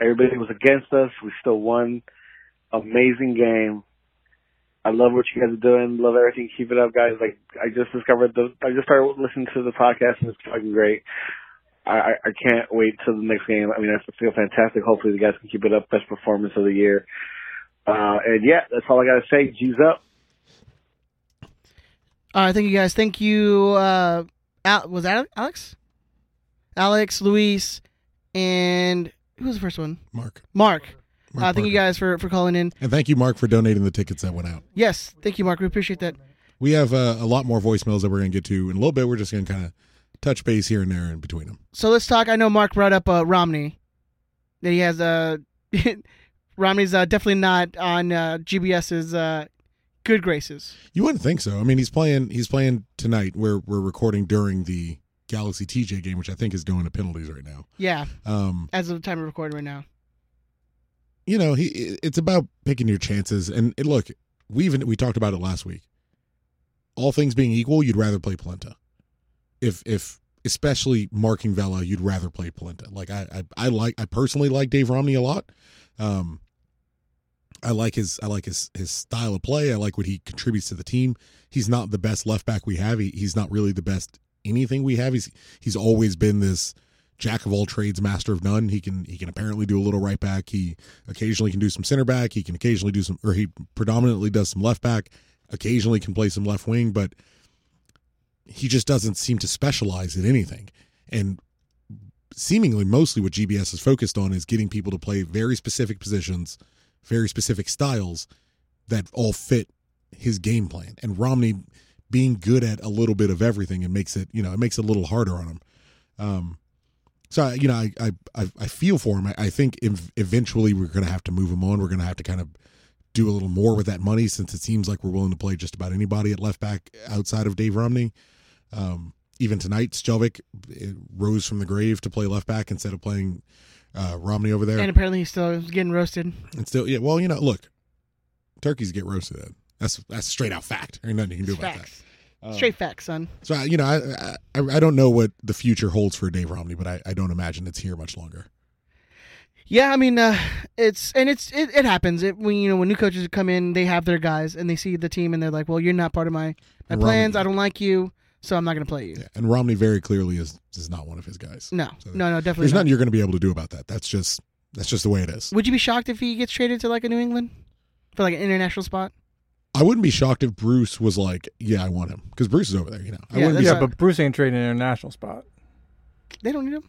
Everybody was against us. We still won. Amazing game. I love what you guys are doing. Love everything. Keep it up, guys. Like I just discovered the. I just started listening to the podcast and it's fucking great. I, I I can't wait till the next game. I mean, I feel fantastic. Hopefully, the guys can keep it up. Best performance of the year. Uh, and yeah, that's all I gotta say. G's up. All right, thank you guys. Thank you. Uh, Al- was that Alex? Alex, Luis, and who was the first one? Mark. Mark. Mark uh, thank you guys for for calling in. And thank you, Mark, for donating the tickets that went out. Yes, thank you, Mark. We appreciate that. We have uh, a lot more voicemails that we're going to get to in a little bit. We're just going to kind of touch base here and there in between them. So let's talk. I know Mark brought up uh, Romney. That he has uh, <laughs> Romney's uh, definitely not on uh, GBS's uh, good graces. You wouldn't think so. I mean, he's playing. He's playing tonight. We're we're recording during the Galaxy TJ game, which I think is going to penalties right now. Yeah, Um, as of the time of recording right now. you know, he it's about picking your chances. And it, look, we even we talked about it last week. All things being equal, you'd rather play Polenta. If if especially marking Vela, you'd rather play Polenta. Like I, I I like I personally like Dave Romney a lot. Um I like his I like his his style of play. I like what he contributes to the team. He's not the best left back we have. He, he's not really the best anything we have. He's he's always been this jack of all trades, master of none. He can he can apparently do a little right back. He occasionally can do some center back. He can occasionally do some, or he predominantly does some left back. Occasionally can play some left wing, but he just doesn't seem to specialize in anything. And seemingly, mostly what GBS is focused on is getting people to play very specific positions, very specific styles that all fit his game plan. And Romney being good at a little bit of everything, it makes it you know it makes it a little harder on him. Um, so I- you know, I I I, feel for him. I, I think ev- eventually we're going to have to move him on. We're going to have to kind of do a little more with that money since it seems like we're willing to play just about anybody at left back outside of Dave Romney. Um, even tonight, Skjelvik eh, rose from the grave to play left back instead of playing uh, Romney over there. And apparently he's still getting roasted. And still, yeah. Well, you know, look, turkeys get roasted. That's that's straight out fact. Ain't nothing you can do about Facts. that. Um, Straight facts, son. So I- you know, I, I I don't know what the future holds for Dave Romney, but I, I don't imagine it's here much longer. Yeah, I mean, uh, it's and it's it, it happens. It when you know when new coaches come in, they have their guys and they see the team and they're like, "Well, you're not part of my my plans. Romney- I don't like you, so I'm not going to play you." Yeah, and Romney very clearly is is not one of his guys. No, So no, no, definitely There's not. nothing you're going to be able to do about that. That's just that's just the way it is. Would you be shocked if he gets traded to like a New England for like an international spot? I wouldn't be shocked if Bruce was like, "Yeah, I want him," because Bruce is over there. You know, I Yeah, wouldn't be. that's Yeah, but Bruce ain't trading an international spot. They don't need him.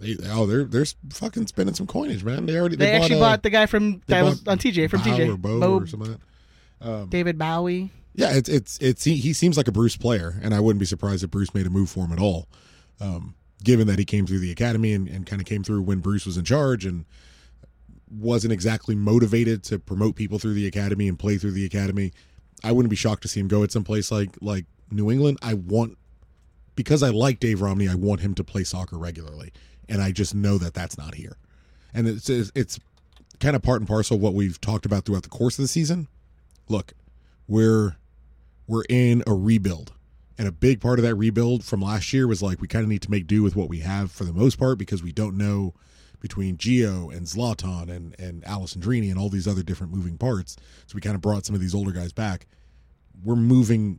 They, oh, they're they're fucking spending some coinage, man. They already They, they, actually uh, bought the guy from they that was bought on TJ from Bow TJ. or Bo, Bo- or something like that. Um, David Bowie. Yeah, it's it's it's he, he seems like a Bruce player, and I wouldn't be surprised if Bruce made a move for him at all. Um, given that he came through the academy and, and kind of came through when Bruce was in charge and wasn't exactly motivated to promote people through the academy and play through the academy, I wouldn't be shocked to see him go at some place like like New England. I want because I like Dave Romney, I want him to play soccer regularly, and I just know that that's not here, and it's it's, it's kind of part and parcel of what we've talked about throughout the course of the season. Look, we're we're in a rebuild. And a big part of that rebuild from last year was like we kind of need to make do with what we have for the most part because we don't know between Geo and Zlatan and and Alessandrini and all these other different moving parts. So we kind of brought some of these older guys back. We're moving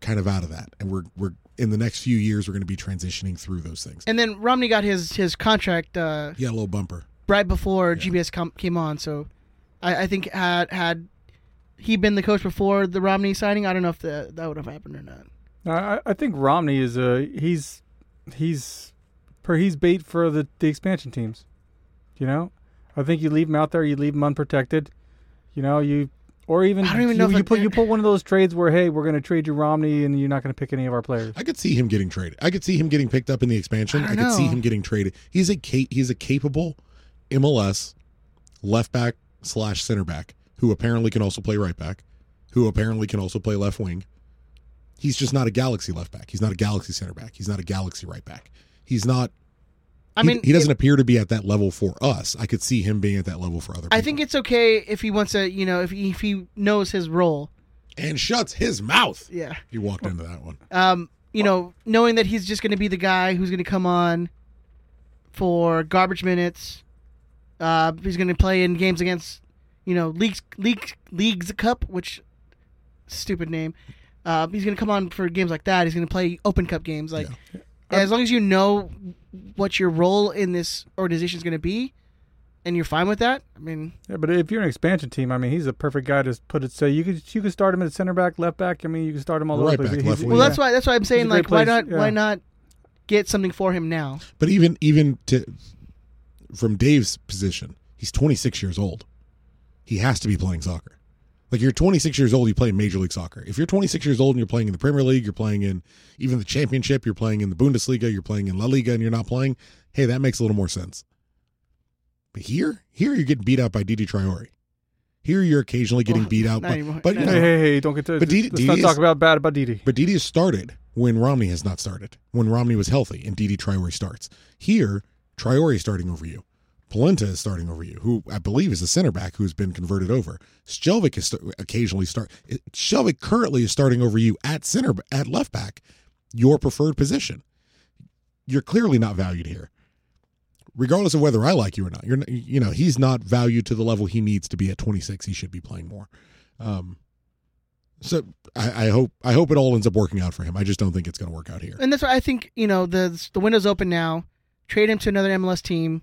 kind of out of that, and we're we're in the next few years we're going to be transitioning through those things. And then Romney got his his contract uh, Yeah, a little bumper. right before GBS com- came on. So I, I think had had he been the coach before the Romney signing, I don't know if the, that would have happened or not. I, I think Romney is a he's he's per he's bait for the, the expansion teams. You know, I think you leave him out there, you leave him unprotected. You know, you Or even I don't even you, know if you I- put you put one of those trades where hey, we're going to trade you Romney and you're not going to pick any of our players. I could see him getting traded. I could see him getting picked up in the expansion. I I, don't could see him getting traded. He's a ca- he's a capable MLS left back slash center back who apparently can also play right back, who apparently can also play left wing. He's just not a Galaxy left back. He's not a Galaxy center back. He's not a Galaxy right back. He's not. I he- mean, he doesn't it- appear to be at that level for us. I could see him being at that level for other people. I think it's okay if he wants to, you know, if he, if he knows his role. and shuts his mouth. Yeah. He walked into that one. Um, you know, knowing that he's just going to be the guy who's going to come on for garbage minutes. Uh, he's going to play in games against, you know, leagues, leagues, leagues cup, which stupid name. Uh, he's going to come on for games like that. He's going to play Open Cup games. Like, as long as you know what your role in this organization is going to be, and you're fine with that. I mean, Yeah, but if you're an expansion team, I mean, he's a perfect guy to put it. So you could you could start him at center back, left back. I mean, you can start him all Right over. the back, left well, Yeah. that's why that's why I'm saying a great like, why place, not why not get something for him now? But even even to from Dave's position, he's 26 years old. He has to be playing soccer. Like you're 26 years old, you play Major League Soccer. If you're 26 years old and you're playing in the Premier League, you're playing in even the Championship, you're playing in the Bundesliga, you're playing in La Liga, and you're not playing, hey, that makes a little more sense. But here, here you're getting beat out by Didi Traore. Here you're occasionally getting Well, beat out, <laughs> not but, anymore. but you know, Hey, hey, hey! Don't get to. But Didi- let's Didi not is- talk about bad about Didi. but Didi has started when Romney has not started. When Romney was healthy and Didi Traore starts. Here, Traore is starting over you. Polenta is starting over you, who I believe is a center back who's been converted over. Skjelvik is st- occasionally start. Skjelvik currently is starting over you at center at left back, your preferred position. You're clearly not valued here, regardless of whether I like you or not. You're you know he's not valued to the level he needs to be at 26. He should be playing more. Um, so I, I hope I hope it all ends up working out for him. I just don't think it's going to work out here. And that's why I think you know the the window's open now. Trade him to another MLS team,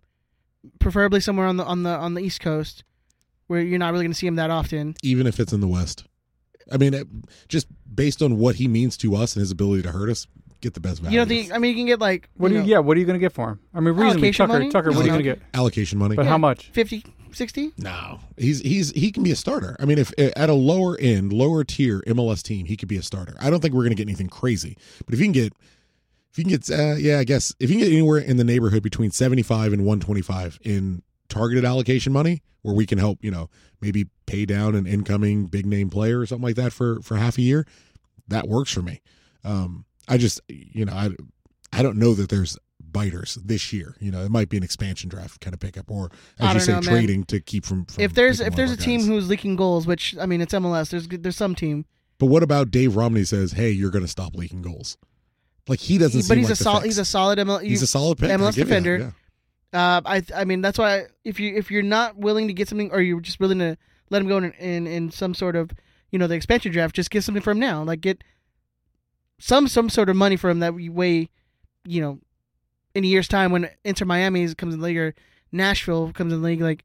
preferably somewhere on the on the on the East Coast, where you're not really going to see him that often. even if it's in the West. I mean, it, just based on what he means to us and his ability to hurt us, get the best value. You know, the I mean, you can get like What do you? know, Yeah, what are you going to get for him? I mean, reasonably, Tucker. money? Tucker, what are you going to get? allocation money. But Yeah. how much? 50, 60? no, he's he's he can be a starter. I mean, if eh, at a lower end, lower tier MLS team, he could be a starter. I don't think we're going to get anything crazy, but if you can get, if you can get, uh, yeah, I guess if you can get anywhere in the neighborhood between seventy five and one twenty five in targeted allocation money, where we can help, you know, maybe pay down an incoming big name player or something like that for for half a year, that works for me. Um, I just, you know, I I don't know that there's biters this year. You know, it might be an expansion draft kind of pickup, or as you say, know, man. trading to keep from. from If there's if there's a team guys. who's leaking goals, which I mean, it's MLS. There's there's some team, But what about Dave Romney says, "Hey, you're going to stop leaking goals"? Like he doesn't. but seem he's like a solid he's a solid ML, He's a solid pick. MLS that, defender. yeah. Uh, I I mean that's why if you if you're not willing to get something or you're just willing to let him go in in, in some sort of you know the expansion draft, just get something for him now. Like get some some sort of money for him that way, you know, in a year's time when Inter Miami comes in the league or Nashville comes in the league, like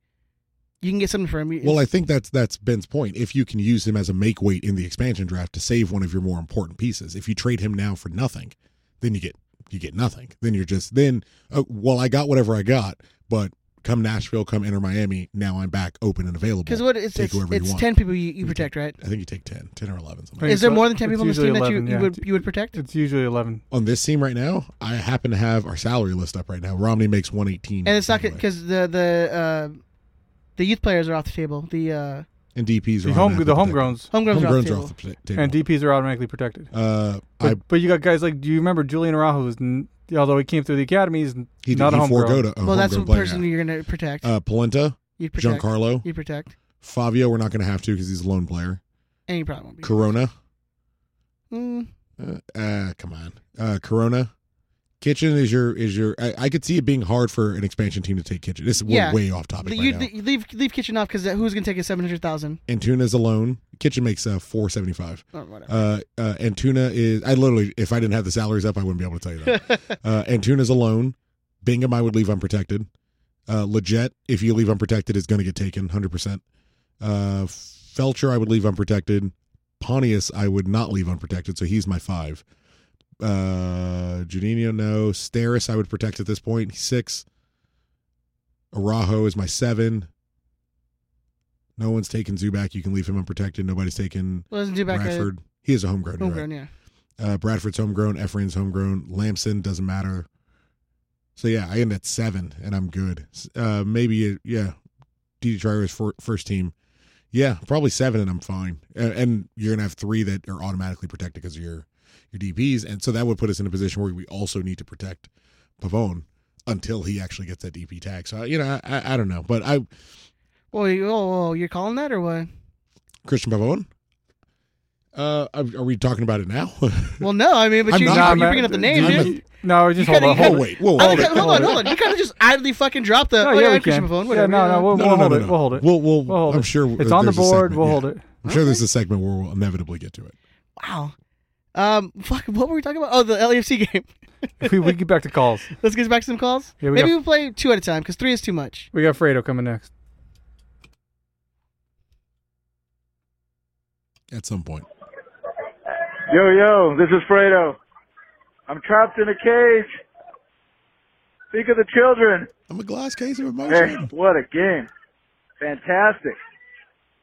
you can get something for him. Well, I think that's that's Ben's point. If you can use him as a make weight in the expansion draft to save one of your more important pieces, if you trade him now for nothing, then you get you get nothing. Then you're just then. Uh, well, I got whatever I got, but come Nashville, come enter Miami, now I'm back open and available. because what it's Take it's, it's ten people you, you protect, right? I think you take 10, 10 or eleven. Something Right. like Is there so more than ten people on this team usually that you 11, you would you would protect? It's usually eleven. on this team right now. I happen to have our salary list up right now. Romney makes one eighteen, And it's not because the the uh, the youth players are off the table. The uh, and DPS are The home the automatically homegrowns homegrowns are off Homegrowns the are table. off the table. and DPs are automatically protected. uh, But, I but you got guys like, do you remember Julian Araujo? Who's n- although he came through the academy, he's he, not he a homegrown. forego to a well, that's homegrown the player, person yeah. you're gonna protect. Uh, Polenta, You'd protect. Giancarlo, You'd protect, Fabio. We're not going to have to because he's a loan player. and you probably won't be. Corona. Mm, Uh, uh come on. Uh, Corona. Kitchen is your is your. I, I could see it being hard for an expansion team to take Kitchen. This is we're Yeah. way off topic you, right you leave leave kitchen off because who's gonna take a seven hundred thousand? Antuna's alone. Kitchen makes uh, four seventy five. Or whatever. Uh, uh, Antuna is. I literally, if I didn't have the salaries up, I wouldn't be able to tell you that. <laughs> uh, Antuna's alone. Bingham, I would leave unprotected. Uh, Lletget, if you leave unprotected, is going to get taken 100%. Uh, Feltscher, I would leave unprotected. Pontius, I would not leave unprotected, so he's my five. Uh, Juninho, no. Steres, I would protect at this point. He's six. Araujo is my seven. No one's taking Zubak. You can leave him unprotected. Nobody's too back Bradford. He is a homegrown. you're right. homegrown, yeah. Uh, Bradford's homegrown. Efrain's homegrown. Lampson doesn't matter. So yeah, I end at seven, and I'm good. Uh, maybe uh, yeah, DJ Triers for first team. Yeah, probably seven, and I'm fine. And, and you're gonna have three that are automatically protected because of your your DPS, and so that would put us in a position where we also need to protect Pavón until he actually gets that DP tag. So you know, I, I, I don't know, but I Well, you, oh, oh, you're calling that or what? Christian Pavón. Uh, are are we talking about it now? <laughs> Well, no, I mean, but you, not- you're, you're bringing up the name, I'm dude. not- No, just You hold kinda- on. you oh Hold wait, whoa, hold it. hold on, hold on. You kind of just idly fucking dropped the. No, oh, yeah, yeah, we Christian can. Pavón, Yeah, no, no, we'll, No, we'll no, hold no, it. We'll hold it. We'll, we'll, We'll hold I'm it. sure It's on the board. segment, We'll yeah. hold it. I'm sure there's a segment where we'll inevitably get to it. Wow. Um, <laughs> fuck, what were we talking about? Oh, the LAFC game. <laughs> we, we get back to calls. <laughs> Let's get back to some calls. Yeah, we Maybe got- we'll play two at a time because three is too much. We got Fredo coming next. At some point. Yo, yo, this is Fredo. I'm trapped in a cage. Think of the children. I'm a glass case of Hey, what a game. Fantastic.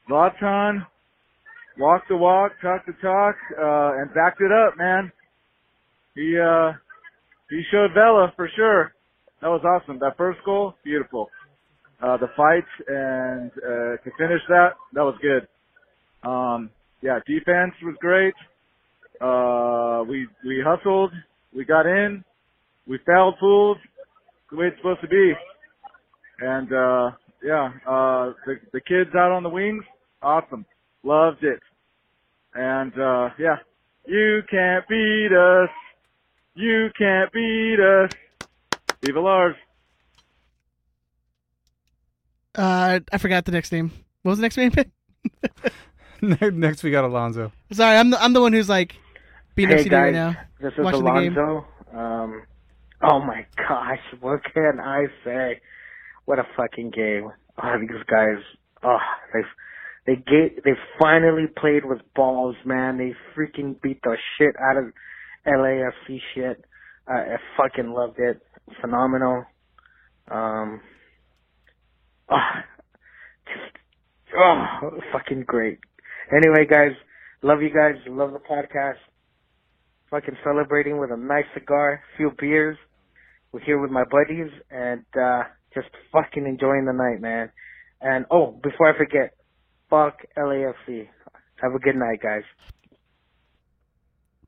Zlatan walked the walk, talked the talk, uh, and backed it up, man. He, uh, he showed Vela for sure. That was awesome. That first goal, beautiful. Uh, the fight and, uh, to finish that, that was good. Um, yeah, defense was great. Uh, we, we hustled. We got in. We fouled fools the way it's supposed to be. And, uh, yeah, uh, the, the kids out on the wings, awesome. Loved it. And, uh, yeah, you can't beat us. You can't beat us. Viva Lars. Uh, I forgot the next name. What was the next name? <laughs> next, we got Alonzo. Sorry, I'm the I'm the one who's like being Hey FCD right now. this is watching the game. Alonzo. Um, oh my gosh, what can I say? What a fucking game! Oh, these guys, oh, they they get they finally played with balls, man. They freaking beat the shit out of LAFC shit. I, I fucking loved it. Phenomenal. Um, oh, just oh, fucking great. Anyway, guys, love you guys. Love the podcast fucking celebrating with a nice cigar, few beers. We're here with my buddies and uh just fucking enjoying the night, man. And oh, before I forget, fuck LAFC. Have a good night, guys.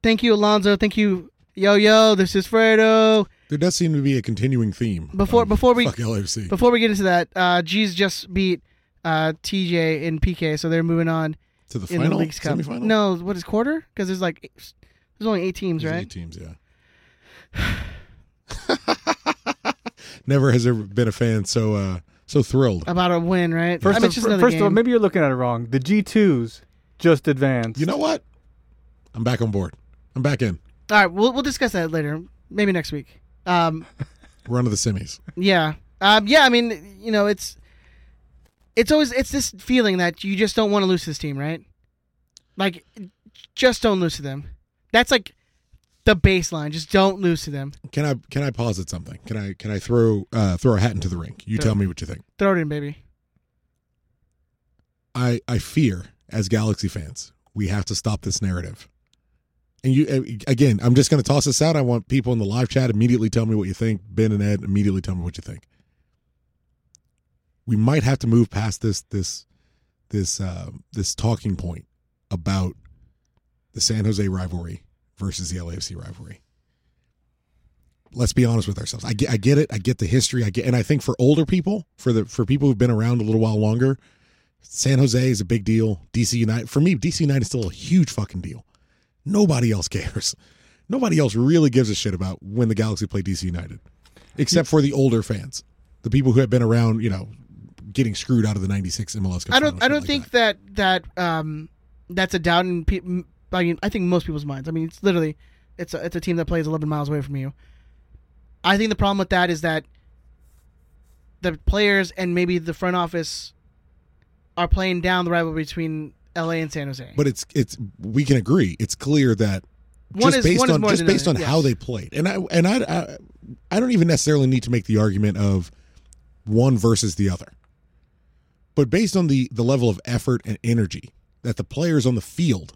Thank you, Alonzo. Thank you, Yo Yo. This is Fredo. There does seem to be a continuing theme. Before- of before we- fuck LAFC. Before we get into that, uh, G's just beat uh, TJ in PK, so they're moving on to the in final the Leagues Cup. semifinal. No, what is quarter? Because there's like there's only eight teams, There's right? eight teams, yeah. <laughs> Never has there been a fan so uh so thrilled. About a win, right? First, I mean, of, it's just first of all, maybe you're looking at it wrong. The G2s just advanced. You know what? I'm back on board. I'm back in. All right, we'll we'll discuss that later, maybe next week. Um, We're on to the semis. yeah, um, yeah. I mean, you know, it's it's always it's this feeling that you just don't want to lose to this team, right? Like, just don't lose to them. That's like the baseline. Just don't lose to them. Can I can I posit something? Can I can I throw uh throw a hat into the ring? You Throw- tell me what you think. Throw it in, baby. I I fear as Galaxy fans, we have to stop this narrative. And you again, I'm just going to toss this out. I want people in the live chat immediately tell me what you think. Ben and Ed immediately tell me what you think. We might have to move past this this this uh, this talking point about the San Jose rivalry versus the LAFC rivalry. Let's be honest with ourselves. I get I get it. I get the history. I get and I think for older people, for the for people who've been around a little while longer, San Jose is a big deal. DC United for me, DC United is still a huge fucking deal. Nobody else cares. <laughs> Nobody else really gives a shit about when the Galaxy play DC United, except for the older fans, the people who have been around. You know, getting screwed out of the '96 MLS Cup. I don't. I don't like think that that um that's a doubt in. Pe- I mean, I think most people's minds. I mean, it's literally it's a it's a team that plays 11 miles away from you. I think the problem with that is that the players and maybe the front office are playing down the rivalry between LA and San Jose. But it's it's we can agree. It's clear that One just is- based on just based on another, how they played, and I and I, I I don't even necessarily need to make the argument of one versus the other. but based on the the level of effort and energy that the players on the field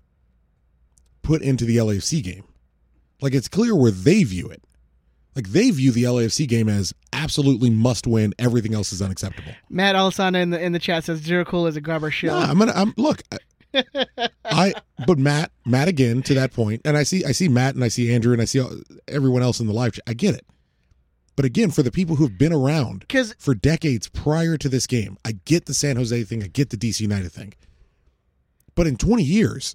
put into the LAFC game, like it's clear where they view it. Like they view the LAFC game as absolutely must win. Everything else is unacceptable. Matt Alessandra in the in the chat says Zero Cool is a Garber show. Nah, I'm gonna. I'm look. I- I but Matt Matt again to that point, and I see I see Matt and I see Andrew and I see all- everyone else in the live chat. I get it, but again, for the people who've been around for decades prior to this game, I get the San Jose thing, I get the DC United thing, but in 20 years,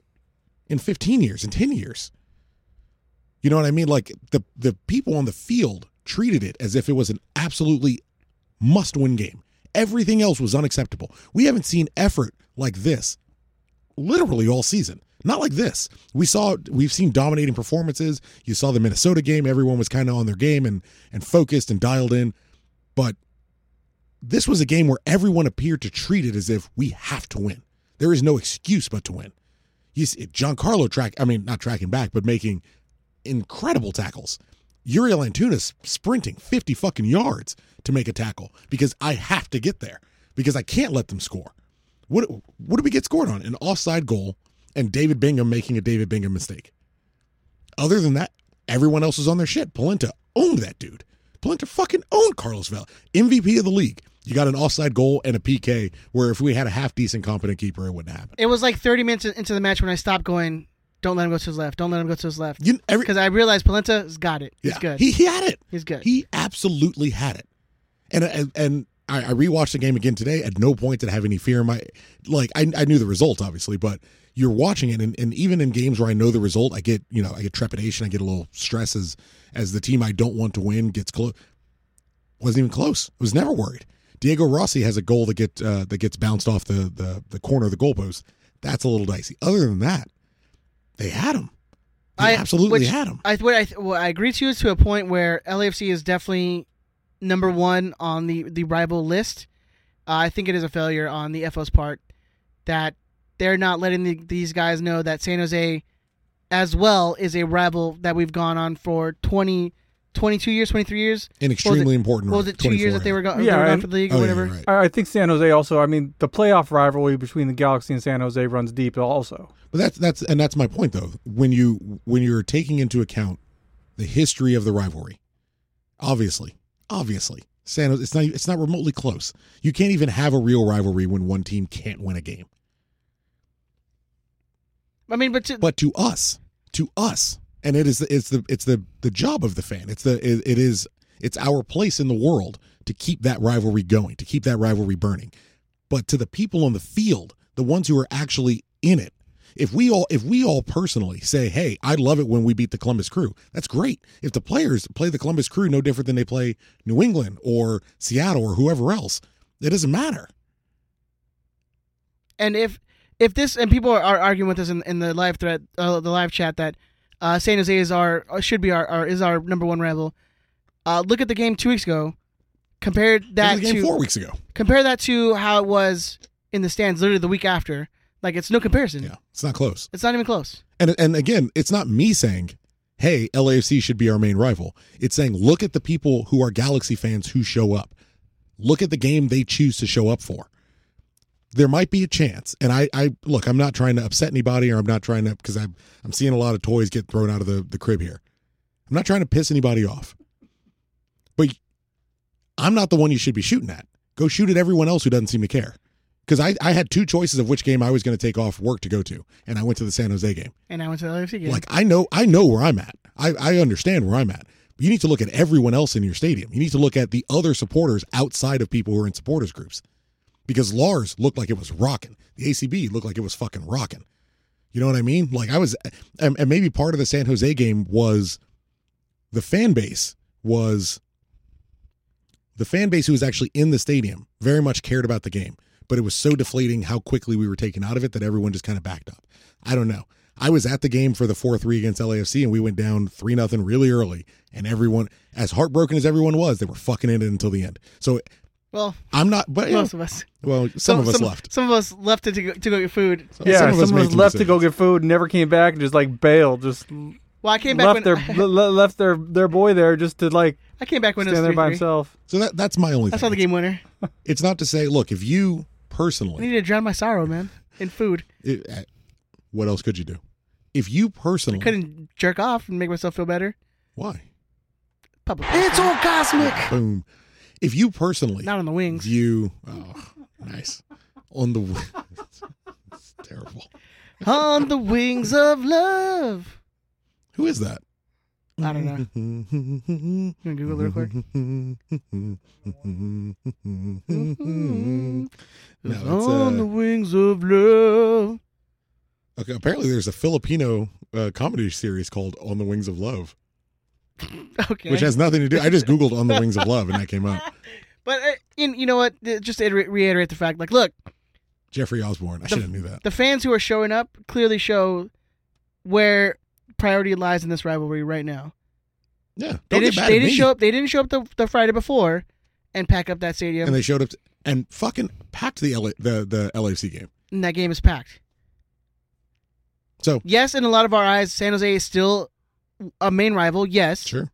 in 15 years, in 10 years, you know what I mean? Like the the people on the field treated it as if it was an absolutely must-win game. Everything else was unacceptable. We haven't seen effort like this literally all season. Not like this. We saw we've seen dominating performances. You saw the Minnesota game, everyone was kind of on their game and and focused and dialed in. But this was a game where everyone appeared to treat it as if we have to win. There is no excuse but to win. See Giancarlo track I mean not tracking back, but making incredible tackles. Uriel Antuna sprinting 50 fucking yards to make a tackle because I have to get there because I can't let them score. What what did we get scored on? An offside goal and David Bingham making a David Bingham mistake. Other than that, everyone else was on their shit. Polenta owned that dude. Polenta fucking owned Carlos Vela. MVP of the league. You got an offside goal and a PK where if we had a half decent competent keeper, it wouldn't happen. It was like 30 minutes into the match when I stopped going. Don't let him go to his left. Don't let him go to his left. Because I realized Polenta's got it. He's yeah, good. He, he had it. He's good. He absolutely had it. And and, and I, I rewatched the game again today. At no point did I have any fear in my like I, I knew the result obviously, but you're watching it and, and even in games where I know the result, I get you know I get trepidation, I get a little stress as as the team I don't want to win gets close. Wasn't even close. I was never worried. Diego Rossi has a goal that get uh, that gets bounced off the, the the corner of the goalpost. That's a little dicey. Other than that, they had him. They absolutely which had him. I what I well, I agree to you to a point where LAFC is definitely number one on the the rival list. Uh, I think it is a failure on the FO's part that they're not letting the, these guys know that San Jose, as well, is a rival that we've gone on for 20, 22 years, twenty three years. An What was extremely it- important. Was it? Two years that they were, go- Yeah, they were gone and- for the league Oh, or yeah, whatever. right. I, I think San Jose also. I mean, the playoff rivalry between the Galaxy and San Jose runs deep. Also, But that's that's and that's my point though. When you when you're taking into account the history of the rivalry, obviously, obviously, San Jose, it's not it's not remotely close. You can't even have a real rivalry when one team can't win a game. I mean, but to, But to us, to us, and it is it's the it's the the job of the fan. It's the it, it is it's our place in the world to keep that rivalry going, to keep that rivalry burning. But to the people on the field, the ones who are actually in it, if we all if we all personally say, "Hey, I love it when we beat the Columbus Crew," that's great. If the players play the Columbus Crew no different than they play New England or Seattle or whoever else, it doesn't matter. and if if this and people are, arguing with us in, in the live thread, uh, the live chat that uh, San Jose is our uh, should be our, our is our number one rival. Uh, look at the game two weeks ago. Compare That that the game to four weeks ago. compare that to how it was in the stands literally the week after. Like it's no comparison. Yeah, it's not close. It's not even close. And and again, it's not me saying, "Hey, LAFC should be our main rival." It's saying, "Look at the people who are Galaxy fans who show up. Look at the game they choose to show up for." There might be a chance, and I, I look. I'm not trying to upset anybody, or I'm not trying to because I'm I'm seeing a lot of toys get thrown out of the the crib here. I'm not trying to piss anybody off, but I'm not the one you should be shooting at. Go shoot at everyone else who doesn't seem to care. Because I, I had two choices of which game I was going to take off work to go to, and I went to the San Jose game. And I went to the LAFC game. Like I know I know where I'm at. I, I understand where I'm at. But you need to look at everyone else in your stadium. You need to look at the other supporters outside of people who are in supporters groups. Because Lars looked like it was rocking. The ACB looked like it was fucking rocking. You know what I mean? Like I was and, and maybe part of the San Jose game was the fan base was the fan base who was actually in the stadium very much cared about the game, but it was so deflating how quickly we were taken out of it that everyone just kind of backed up. I don't know. I was at the game for the 4-3 against LAFC and we went down 3 nothing really early and everyone as heartbroken as everyone was, they were fucking in it until the end. So well, I'm not but you know, most of us. well, some of us left. Some of us left it to go, to go get food. yeah, some of us someone made was some left to go get food, and never came back, and just like bailed, just Well, I came back left when their <laughs> le- left their their boy there just to like I came back when it stand was there by himself. So that that's my only I thing. saw the game winner. <laughs> It's not to say, look, if you personally, I personally, need to drown my sorrow, man, in food. it, uh, what else could you do? If you personally, Couldn't jerk off and make myself feel better. why? Public. It's orgasmic. Boom. If you personally Not on the wings. view, oh, nice on the. wi- <laughs> it's terrible. on the wings of love. Who is that? I don't know. You wanna Google it real quick? No, it's, on uh, the wings of love. Okay, apparently there's a Filipino uh, comedy series called On the Wings of Love, <laughs> Okay. which has nothing to do. I just googled On the Wings of Love and that came up. <laughs> but uh, you, you know what? Just to reiterate the fact, like, look, Jeffrey Osborne. I should have knew that. the fans who are showing up clearly show where priority lies in this rivalry right now. Yeah, They didn't. They didn't show up. They didn't show up the, the Friday before, and pack up that stadium. and they showed up to, and fucking packed the LA, the the LAFC game. and that game is packed. So Yes, in a lot of our eyes, San Jose is still a main rival. Yes, sure,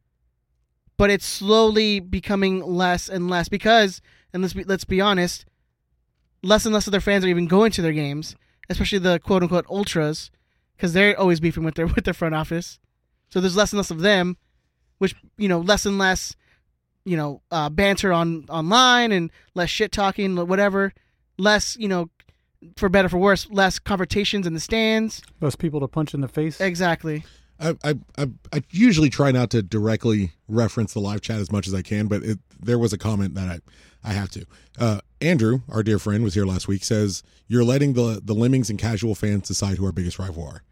but it's slowly becoming less and less because, and let's be, let's be honest, less and less of their fans are even going to their games, especially the quote unquote ultras, because they're always beefing with their <laughs> with their front office. So there's less and less of them, which you know less and less, you know, uh, banter on online and less shit talking, whatever. Less, you know, for better for worse, less confrontations in the stands. less people to punch in the face. Exactly. I, I I usually try not to directly reference the live chat as much as I can, but it, there was a comment that I I have to. Uh, Andrew, our dear friend, was here last week. Says you're letting the the lemmings and casual fans decide who our biggest rival are.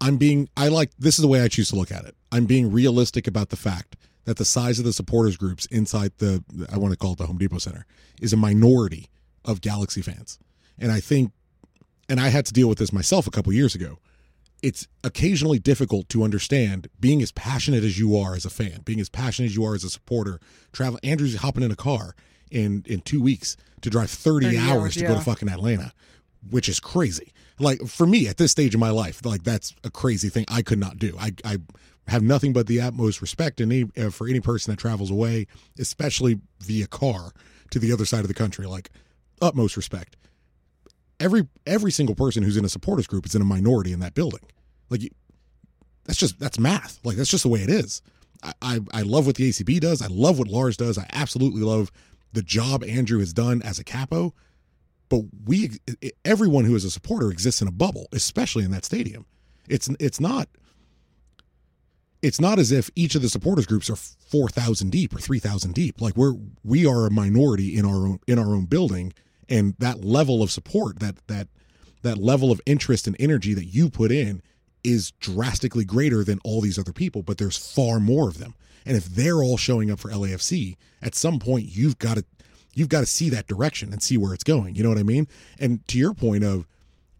I'm being I like this is the way I choose to look at it. I'm being realistic about the fact that the size of the supporters groups inside the I want to call it the Home Depot Center is a minority of Galaxy fans. And I think and I had to deal with this myself a couple years ago. It's occasionally difficult to understand being as passionate as you are as a fan, being as passionate as you are as a supporter. Travel Andrew's hopping in a car in in 2 weeks to drive 30, 30 hours, hours, to go to fucking Atlanta, which is crazy. Like for me at this stage of my life, like that's a crazy thing I could not do. I I have nothing but the utmost respect any, uh, for any person that travels away, especially via car to the other side of the country. Like utmost respect. Every every single person who's in a supporters group is in a minority in that building. Like you, that's just that's math. Like that's just the way it is. I, I I love what the ACB does. I love what Lars does. I absolutely love the job Andrew has done as a capo. But we everyone who is a supporter exists in a bubble, especially in that stadium. It's it's not it's not as if each of the supporters groups are 4000 deep or 3000 deep. Like we're we are a minority in our own in our own building and that level of support, that that that level of interest and energy that you put in is drastically greater than all these other people, but there's far more of them. And if they're all showing up for LAFC, at some point you've got to you've got to see that direction and see where it's going. You know what I mean? And to your point of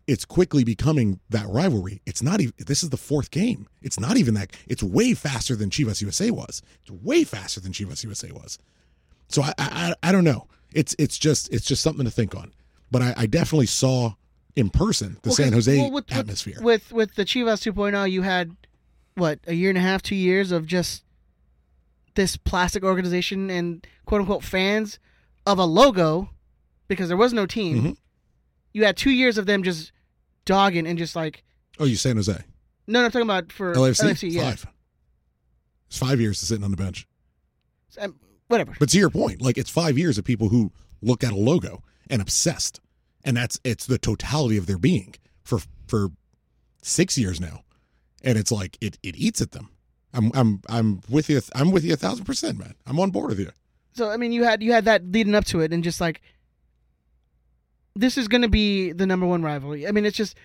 it's quickly becoming that rivalry. It's not even this is the fourth game. It's not even that it's way faster than Chivas USA was. It's way faster than Chivas USA was. So I I, I don't know. It's it's just it's just something to think on. But I, I definitely saw in person the Well, San Jose well, with, atmosphere. With, with the Chivas 2.0, you had what a year and a half, two years of just this plastic organization and quote unquote fans of a logo because there was no team. Mhm. You had two years of them just dogging and just like oh, you San Jose. no, no, I'm talking about for LAFC? LAFC yeah, Five. It's five years to sitting on the bench. Um, whatever. But to your point, like it's five years of people who look at a logo and obsessed, and that's it's the totality of their being for for six years now, and it's like it it eats at them. I'm I'm I'm with you. I'm with you a thousand percent, man. I'm on board with you. So I mean, you had you had that leading up to it, and just like this is going to be the number one rivalry. I mean, it's just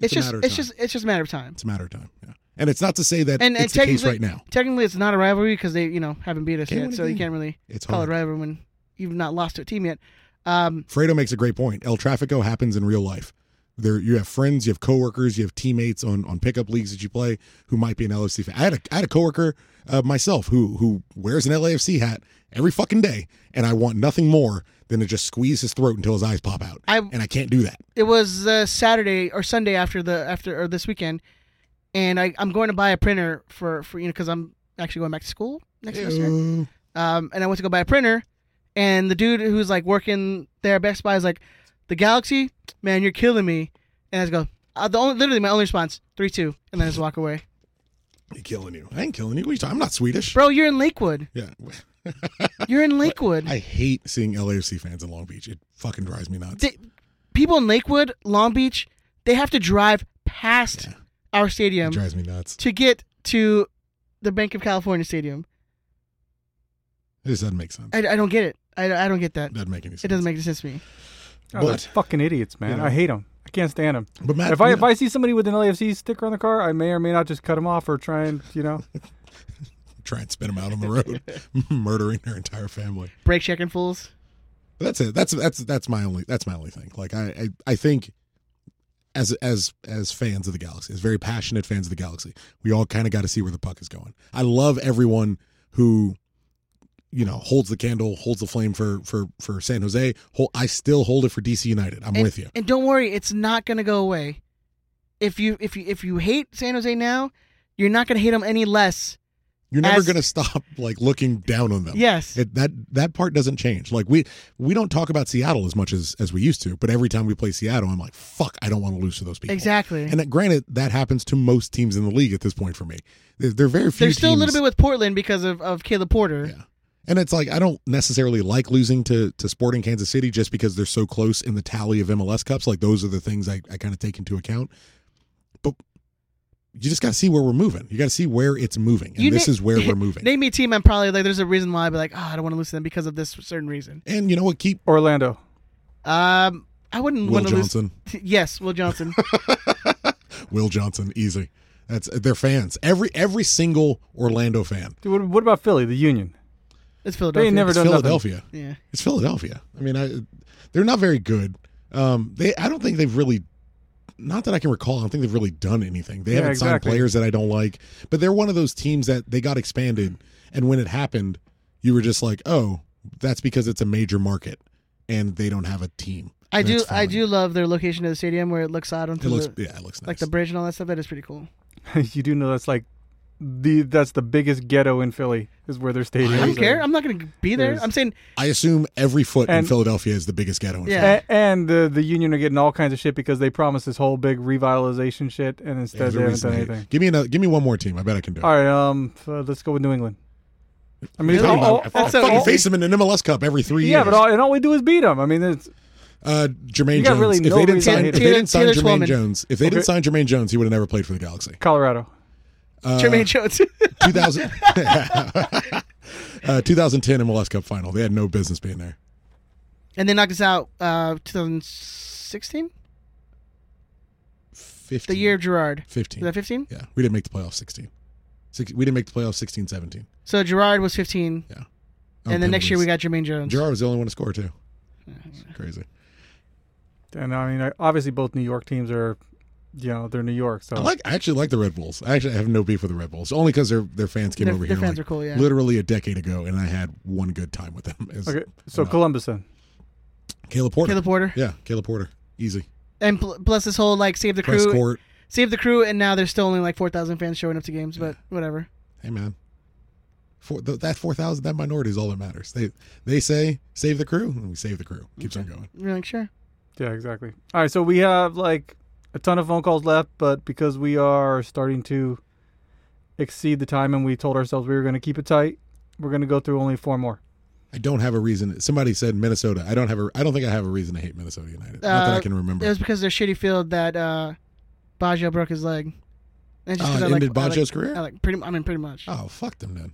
It's it's, just it's just it's just a matter of time. It's a matter of time. Yeah, and it's not to say that And, and the case technically, right now. technically, it's not a rivalry because they you know haven't beat us Can't yet, so you can't really It's call hard. it a rivalry when you've not lost to a team yet. Um, Fredo makes a great point. El Trafico happens in real life. There, you have friends, you have coworkers, you have teammates on on pickup leagues that you play who might be an LFC fan. I had a I had a coworker uh, myself who who wears an LAFC hat every fucking day, and I want nothing more than to just squeeze his throat until his eyes pop out. I and I can't do that. it was uh, Saturday or Sunday after the after or this weekend, and I I'm going to buy a printer for for you know because I'm actually going back to school next semester. Um, and I went to go buy a printer, and the dude who's like working there at Best Buy is like, "The Galaxy, man, you're killing me." And I just go, uh, the only, literally my only response, three two, and then I just walk away. He killing you. I ain't killing you. What are you talking? I'm not Swedish. Bro, you're in Lakewood. Yeah. <laughs> You're in Lakewood. I hate seeing LAFC fans in Long Beach. It fucking drives me nuts. They- people in Lakewood, Long Beach, they have to drive past our it stadium drives me nuts. to get to the Bank of California Stadium. It just doesn't make sense. I, I don't get it. I, I don't get that. doesn't make any sense. It doesn't make any sense to me. Oh, But- fucking idiots, man. You know. I hate them. I can't stand them. But Matt, if I if know- I see somebody with an LAFC sticker on the car, I may or may not just cut them off or try and you know. <laughs> try and spin them out on the road, <laughs> murdering their entire family. Brake checking fools. But that's it. That's that's that's my only that's my only thing. Like I I, I think as as as fans of the Galaxy, as very passionate fans of the Galaxy, we all kind of got to see where the puck is going. I love everyone who you know holds the candle, holds the flame for for for San Jose. Hold, I still hold it for DC United. I'm and, with you. And don't worry, it's not gonna go away. If you if you if you hate San Jose now, you're not gonna hate them any less. You're never going to stop like looking down on them. Yes. It, that that part doesn't change. Like we we don't talk about Seattle as much as as we used to, but every time we play Seattle, I'm like, fuck, I don't want to lose to those people. Exactly. And that, granted, that happens to most teams in the league at this point for me. There, there are very few. There's still a little bit with Portland because of, of Caleb Porter. Yeah. And it's like I don't necessarily like losing to to Sporting Kansas City just because they're so close in the tally of MLS cups. Like those are the things I, I kind of take into account. But you just got to see where we're moving. You got to see where it's moving, and You this na- is where <laughs> we're moving. Name me a team, I'm probably like, there's a reason why I'd be like, oh, I don't want to lose to them because of this certain reason. and you know what? Keep Orlando. Um, I wouldn't Will want to Johnson. lose. <laughs> Yes, Will Johnson. <laughs> Will Johnson, easy. That's they're fans. Every every single Orlando fan. Dude, what, what about Philly, the Union? It's Philadelphia. They never It's done nothing. Philadelphia. Yeah. It's Philadelphia. I mean, I they're not very good. Um, they I don't think they've really. Not that I can recall. I don't think they've really done anything. They Yeah, haven't signed players that I don't like. But they're one of those teams that they got expanded, and when it happened, you were just like, "Oh, that's because it's a major market, and they don't have a team." I do. That's I do love their location of the stadium where it looks out onto It looks the, yeah, it looks nice. like the bridge and all that stuff. That is pretty cool. <laughs> you do know that's like the that's the biggest ghetto in Philly is where their stadium. I don't care. I'm not going to be there. Yes. I'm saying I assume every foot in And- Philadelphia is the biggest ghetto. In Yeah. A- and the the union are getting all kinds of shit because they promised this whole big revitalization shit, and instead There's a they haven't reason done to hate. anything. Give me another. Give me one more team. I bet I can do it. All right, um, uh, let's go with New England. I mean, it's Really? all, all, I all- so fucking all- face them in an MLS Cup every three yeah, years. but all, and all we do is beat them. I mean, it's uh, Jermaine You got Jones. really if no they didn't reason to sign, hate if him. they didn't sign Taylor- Jermaine Twellman. Jones, if they didn't Okay. sign Jermaine Jones, he would have never played for the Galaxy. Colorado. Uh, Jermaine Jones. <laughs> 2000, <laughs> uh, 2010 MLS Cup final. They had no business being there. and they knocked us out uh 2016, 15. the year of Gerrard. 15. Was that 15? Yeah, we didn't make the playoffs 16. Six, we didn't make the playoffs 16, 17. So Gerrard was 15, Oh, and then next year we got Jermaine Jones. Gerrard was the only one to score too. It's crazy. And I mean, obviously both New York teams are, you know, they're New York. So I like. I actually like the Red Bulls. I actually have no beef with the Red Bulls, only because their their fans came Their- over their here fans like, are cool, yeah. literally a decade ago, and I had one good time with them. It's- okay. So enough. Columbus then. Caleb Porter. Caleb Porter. Yeah, Caleb Porter. Easy. And pl- plus this whole like save the Press crew, court. save the crew, and now there's still only like 4,000 fans showing up to games, but whatever. Hey man, for th- that four thousand, that minority is all that matters. They they say save the crew, and we save the crew. Keeps on going. You're like, sure. Yeah, exactly. All right, so we have like a ton of phone calls left, but because we are starting to exceed the time and we told ourselves we were going to keep it tight, we're going to go through only four more. I don't have a reason. Somebody said Minnesota. I don't have a. I don't think I have a reason to hate Minnesota United. Not that I Uh, can remember. It was because their shitty field that uh, Baggio broke his leg. And Oh, 'cause it I like- ended I like- Baggio's career? I like pretty. I mean, pretty much. oh fuck them then.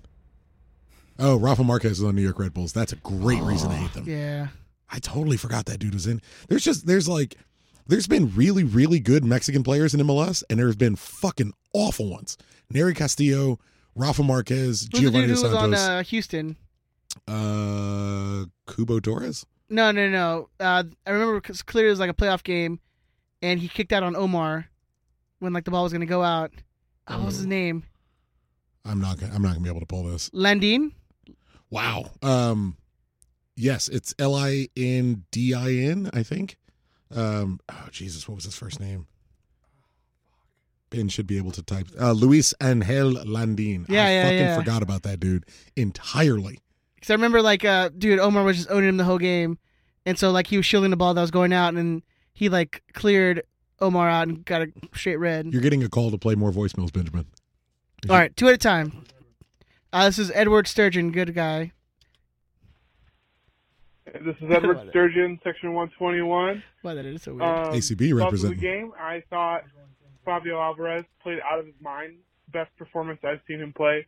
Oh, Rafa Marquez is on New York Red Bulls. That's a great reason to hate them. Yeah. I totally forgot that dude was in. There's just there's like there's been really really good Mexican players in MLS, and there have been fucking awful ones. Nery Castillo, Rafa Marquez, Who's the Giovanni dude Dos who was Santos, on uh, Houston? uh, Cubo Torres. No, no, no. Uh, I remember because clearly it was like a playoff game, and he kicked out on Omar when like the ball was gonna go out. Oh, what was his Oh. name? I'm not gonna I'm not gonna be able to pull this. Landine. Wow. Um, yes, it's L I N D I N. I think. Um, oh Jesus, what was his first name? Ben should be able to type. Uh, Luis Angel Landin. Yeah, I yeah, fucking yeah. forgot about that dude entirely. Because I remember, like, uh, dude, Omar was just owning him the whole game, and so like he was shielding the ball that was going out, and he like cleared Omar out and got a straight red. You're getting a call to play more voicemails, Benjamin. All right, two at a time. Uh, this is Edward Sturgeon, good guy. <laughs> This is Edward Sturgeon, Section 121. Why that is so weird. Um, ACB thoughts representing. the game. I thought Fabio Alvarez played out of his mind. Best performance I've seen him play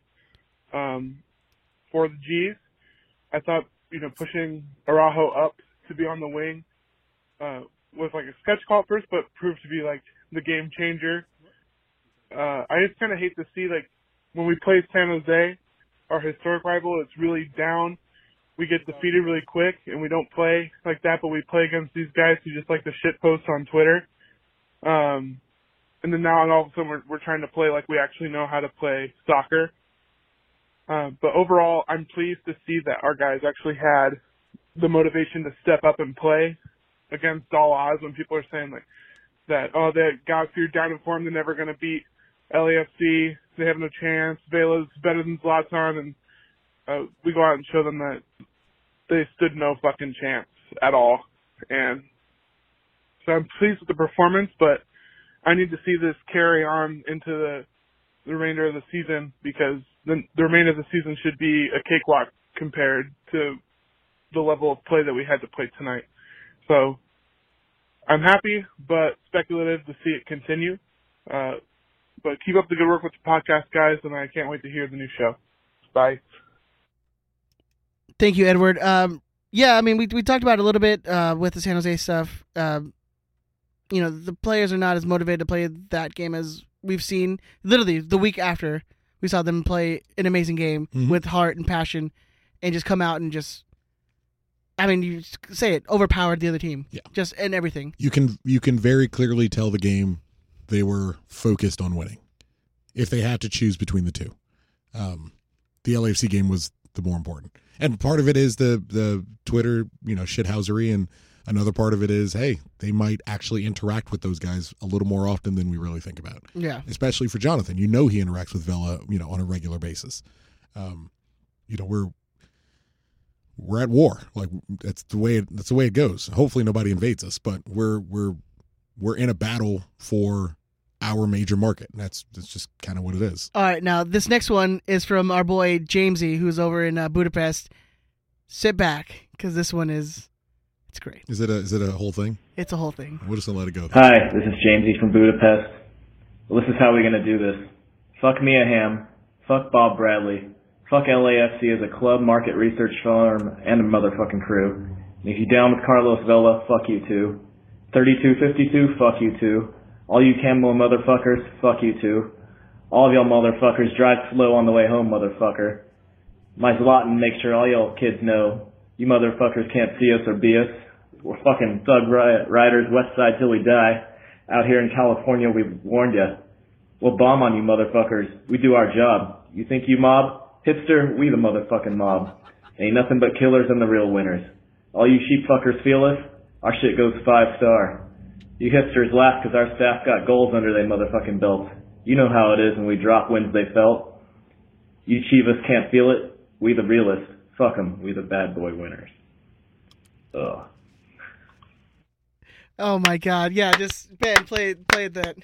um, for the G's. I thought, you know, pushing Araujo up to be on the wing uh, was like a sketch call at first, but proved to be like the game changer. Uh, I just kind of hate to see like when we play San Jose, our historic rival, it's really down. We get defeated really quick, and we don't play like that. But we play against these guys who just like to shit post on Twitter. Um, and then now all of a sudden we're, we're trying to play like we actually know how to play soccer. Uh, but overall, I'm pleased to see that our guys actually had the motivation to step up and play against all odds. When people are saying like that, oh, the Galaxy are down in form, they're never going to beat LAFC, they have no chance. Vela's better than Zlatan, and uh, we go out and show them that they stood no fucking chance at all. And so I'm pleased with the performance, but I need to see this carry on into the, the remainder of the season because the, the remainder of the season should be a cakewalk compared to the level of play that we had to play tonight. So I'm happy, but speculative to see it continue. Uh, but keep up the good work with the podcast, guys, and I can't wait to hear the new show. Bye. Thank you, Edward. Um, yeah, I mean, we we talked about it a little bit uh, with the San Jose stuff. Um, you know, the players are not as motivated to play that game as we've seen. Literally, the week after, we saw them play an amazing game Mhm. with heart and passion, and just come out and just. I mean, you say it overpowered the other team. Yeah. Just and everything. You can you can very clearly tell the game they were focused on winning. If they had to choose between the two, um, the LAFC game was the more important, and part of it is the the Twitter you know shithousery, and another part of it is hey they might actually interact with those guys a little more often than we really think about. Yeah. especially for Jonathan. You know he interacts with Vela, you know, on a regular basis. Um, you know, we're we're at war. Like that's the way it, that's the way it goes. Hopefully nobody invades us, but we're we're we're in a battle for our major market. And that's that's just kind of what it is. All right, now this next one is from our boy Jamesy, who's over in uh, Budapest. Sit back, because this one is, it's great. Is it a is it a whole thing? It's a whole thing. We're just gonna let it go. Hi, this is Jamesy from Budapest. Well, this is how we're gonna do this. Fuck Mia Hamm. Fuck Bob Bradley. Fuck LAFC as a club market research firm and a motherfucking crew. And if you down with Carlos Vela, fuck you too. 3252, fuck you too. All you Camel motherfuckers, fuck you too. All of y'all motherfuckers drive slow on the way home, motherfucker. My Zlatan makes sure all y'all kids know you motherfuckers can't see us or be us. We're fucking thug riot riders, west side till we die. Out here in California, we've warned ya. We'll bomb on you motherfuckers. We do our job. You think you mob? Hipster, we the motherfucking mob. Ain't nothing but killers and the real winners. All you sheep fuckers feel us? Our shit goes five star. You hipsters laugh cause our staff got goals under their motherfucking belts. You know how it is when we drop wins they felt. You Chivas can't feel it. We the realists. Fuck 'em. We the bad boy winners. Ugh. Oh my God! Yeah, just Ben play play that.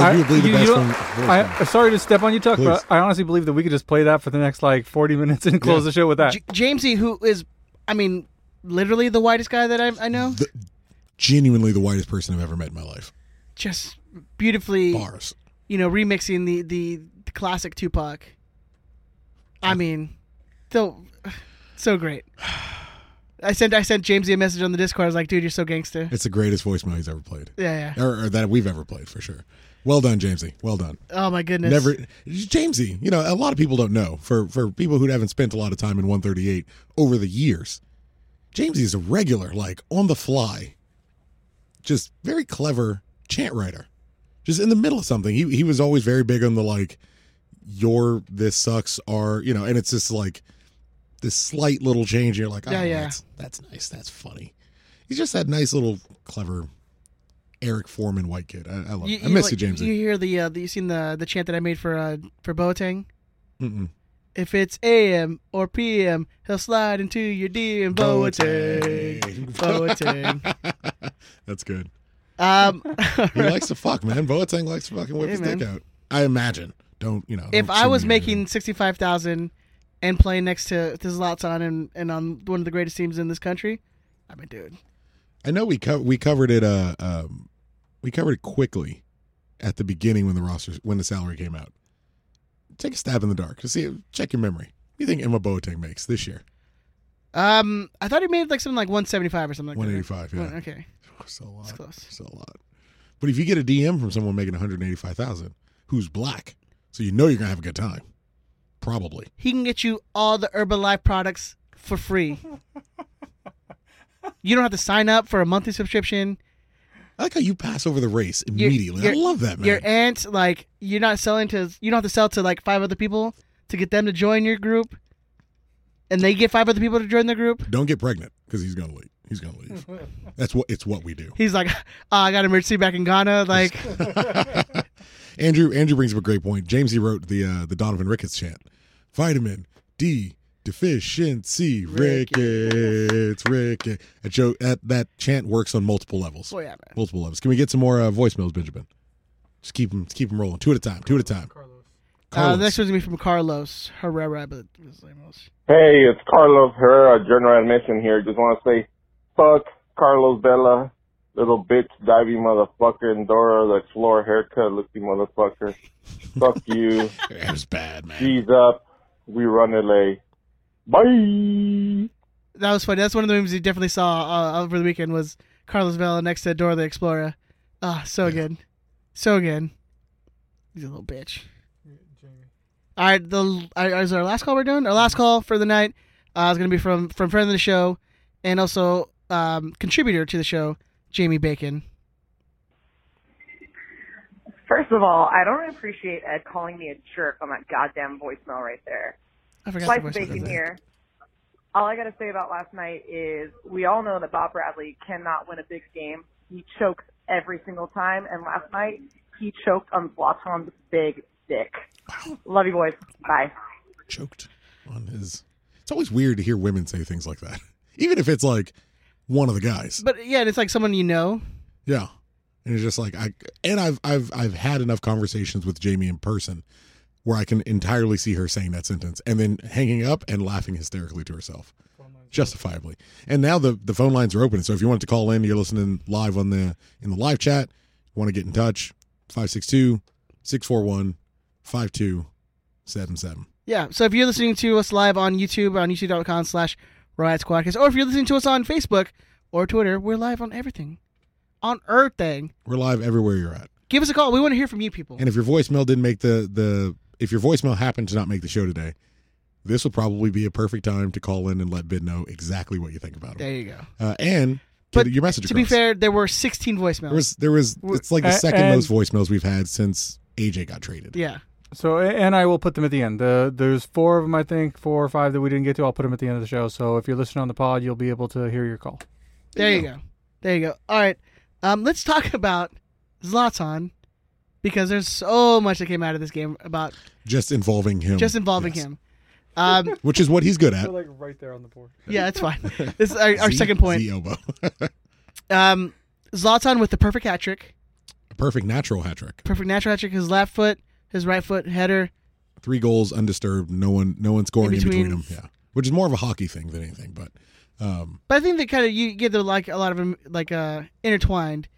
Arguably I, the you- best you one. know, voicemail. I, I'm sorry to step on you, Tuck, Please. but I honestly believe that we could just play that for the next like 40 minutes and close Yeah. the show with that. J- Jamesy, who is, I mean, literally the whitest guy that I I know. The- genuinely the whitest person I've ever met in my life. Just beautifully, Bars. you know, remixing the the, the classic Tupac. I mean, so so great. <sighs> I sent I sent Jamesy a message on the Discord. I was like, dude, you're so gangster. It's the greatest voicemail he's ever played. Yeah, yeah. Or, or that we've ever played for sure. Well done, Jamesy. Well done. Oh my goodness. Never, Jamesy. You know, a lot of people don't know. For for people who haven't spent a lot of time in 138 over the years, Jamesy is a regular, like on the fly, just very clever chant writer. Just in the middle of something, he he was always very big on the like, your this sucks are you know, and it's just like this slight little change. You're like, oh, Yeah, yeah. that's that's nice, that's funny. He's just that nice little clever Eric Forman white kid. I, I love. You, it. I miss like, you, James. You hear the uh, the- you seen the the chant that I made for uh for Boateng? Mm-mm. If it's AM or PM, he'll slide into your DM. Boateng, Boateng. <laughs> That's good. Um, <laughs> He likes to fuck, man. Boateng likes to fucking whip Hey, his man. dick out. I imagine. Don't you know? if I was me or anything. making sixty five thousand and playing next to to Zlatan and and on one of the greatest teams in this country, I mean, dude, I know we co- we covered it. Uh, um, we covered it quickly at the beginning when the roster when the salary came out. Take a stab in the dark to see. Check your memory. What do you think Emma Boateng makes this year? um, I thought he made like something like one seventy five or something like that. 185, yeah. Okay, So a lot. That's close. So a lot. But if you get a DM from someone making one hundred eighty five thousand, who's black, so you know you're gonna have a good time. Probably. he can get you all the Herbalife products for free. <laughs> you don't have to sign up for a monthly subscription. I like how you pass over the race Your- immediately. I love that, man. Your aunt, like, you're not selling to, you don't have to sell to like five other people to get them to join your group, and they get five other people to join the group. Don't get pregnant because he's gonna leave. He's gonna leave. <laughs> That's what it's what we do. He's like, oh, I got emergency back in Ghana. Like, <laughs> Andrew Andrew brings up a great point. James he wrote the uh, the Donovan Ricketts chant. Vitamin D deficiency rickets rickets. That joke that that chant works on multiple levels. oh yeah, man. Multiple levels. Can we get some more uh, voicemails, Benjamin? Just keep them keep them rolling. Two at a time. Two at a time. Uh, Carlos. the next one's gonna be from Carlos Herrera, but his name was- Hey, it's Carlos Herrera, General Admission here. Just want to say, fuck Carlos Vela, little bitch, diving motherfucker, and Dora the Explorer haircut, looking motherfucker. fuck you. <laughs> It was bad, man. G's up. We run LA. Bye. that was funny. That's one of the movies you definitely saw uh, over the weekend was Carlos Vela next to Dora the Explorer. Ah, so good, so good. He's a little bitch. All right, the uh, is our last call we're doing? Our last call for the night uh, is going to be from from friend of the show and also um, contributor to the show, Jamie Bacon. First of all, I don't appreciate Ed calling me a jerk on that goddamn voicemail right there. I forgot Slice the of bacon here. All I got to say about last night is we all know that Bob Bradley cannot win a big game. He chokes every single time, and last night he choked on Zlatan's big dick. Love you, boys. Bye. Choked on his. It's always weird to hear women say things like that, <laughs> even if it's like one of the guys. But yeah, it's like someone you know. Yeah. And it's just like I and I've I've I've had enough conversations with Jamie in person where I can entirely see her saying that sentence and then hanging up and laughing hysterically to herself. Justifiably. And now the the phone lines are open. So if you want to call in, you're listening live on the in the live chat, want to get in touch, 562 641 5277. Yeah. So if you're listening to us live on YouTube on youtube.com slash Riot Squadcast, or if you're listening to us on Facebook or Twitter, we're live on everything. On everything. We're live everywhere you're at. Give us a call. We want to hear from you people. And if your voicemail didn't make the the if your voicemail happened to not make the show today, this would probably be a perfect time to call in and let Bid know exactly what you think about it. There you go. Uh, and But get your message To be fair, there were 16 voicemails. There was there was it's like the A- second and- most voicemails we've had since AJ got traded. Yeah. So, and I will put them at the end. The, there's four of them, I think, four or five that we didn't get to. I'll put them at the end of the show. So if you're listening on the pod, you'll be able to hear your call. There you go. There you go. All right. Um, let's talk about Zlatan because there's so much that came out of this game about Just involving him. just involving him. Um, <laughs> Which is what he's good at. like right there on the board. yeah, it's fine. <laughs> This is our, our Z- second point. Z elbow. <laughs> Um, Zlatan with the perfect hat trick, A perfect natural hat trick. perfect natural hat trick. His left foot, his right foot header. Three goals undisturbed. No one no one scoring in between. between, them. Yeah. Which is more of a hockey thing than anything, but um But I think they kind of you get the like a lot of them like uh intertwined.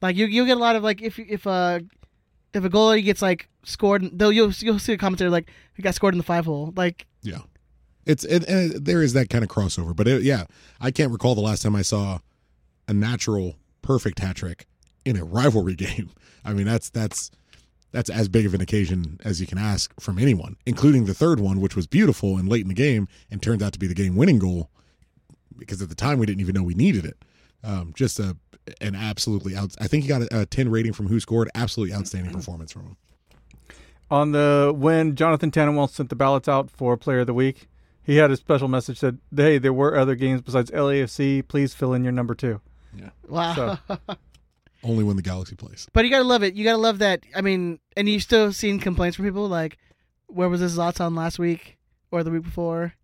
Like you you get a lot of like if if uh if a goalie gets like scored, they'll you'll you'll see a commentary like he got scored in the five hole. Like yeah. It's it, it- there is that kind of crossover, but it, yeah, I can't recall the last time I saw a natural perfect hat trick in a rivalry <laughs> game. I mean, that's that's that's as big of an occasion as you can ask from anyone, including the third one, which was beautiful and late in the game and turned out to be the game-winning goal because at the time we didn't even know we needed it. Um, just a an absolutely out. I think he got a, a ten rating from WhoScored. Absolutely outstanding performance from him. On the when Jonathan Tannenwald sent the ballots out for Player of the Week, he had a special message that hey, there were other games besides LAFC. Please fill in your number two. Yeah. wow. So, <laughs> Only when the Galaxy plays. But you gotta love it. You gotta love that. I mean, and you still seen complaints from people like, where was this Zlatan last week or the week before?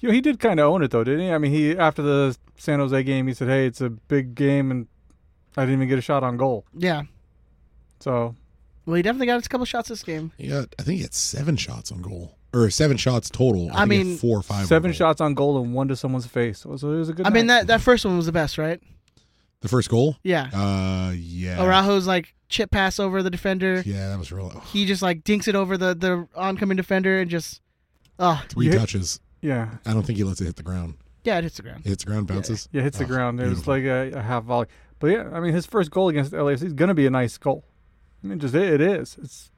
You know, he did kind of own it though, didn't he? I mean, he after the San Jose game, he said, "Hey, it's a big game, and I didn't even get a shot on goal." Yeah. So, Well, he definitely got a couple shots this game. He got, I think he had seven shots on goal, or seven shots total. I think he had mean, four or five. on seven goal. shothat on goal and one to someone's face. So it was a good. I mean, that that first one was the best, right? The first goal. Yeah. Uh, yeah. Araujo's like chip pass over the defender. Yeah, that was real. He just like dinks it over the the oncoming defender and just, oh Three touches. Yeah. I don't think he lets it hit the ground. yeah, it hits the ground. It hits the ground, bounces. Yeah, hits the Oh, ground. It was like a, a half volley. But yeah, I mean, his first goal against LAFC is going to be a nice goal. I mean, just it, it is. It's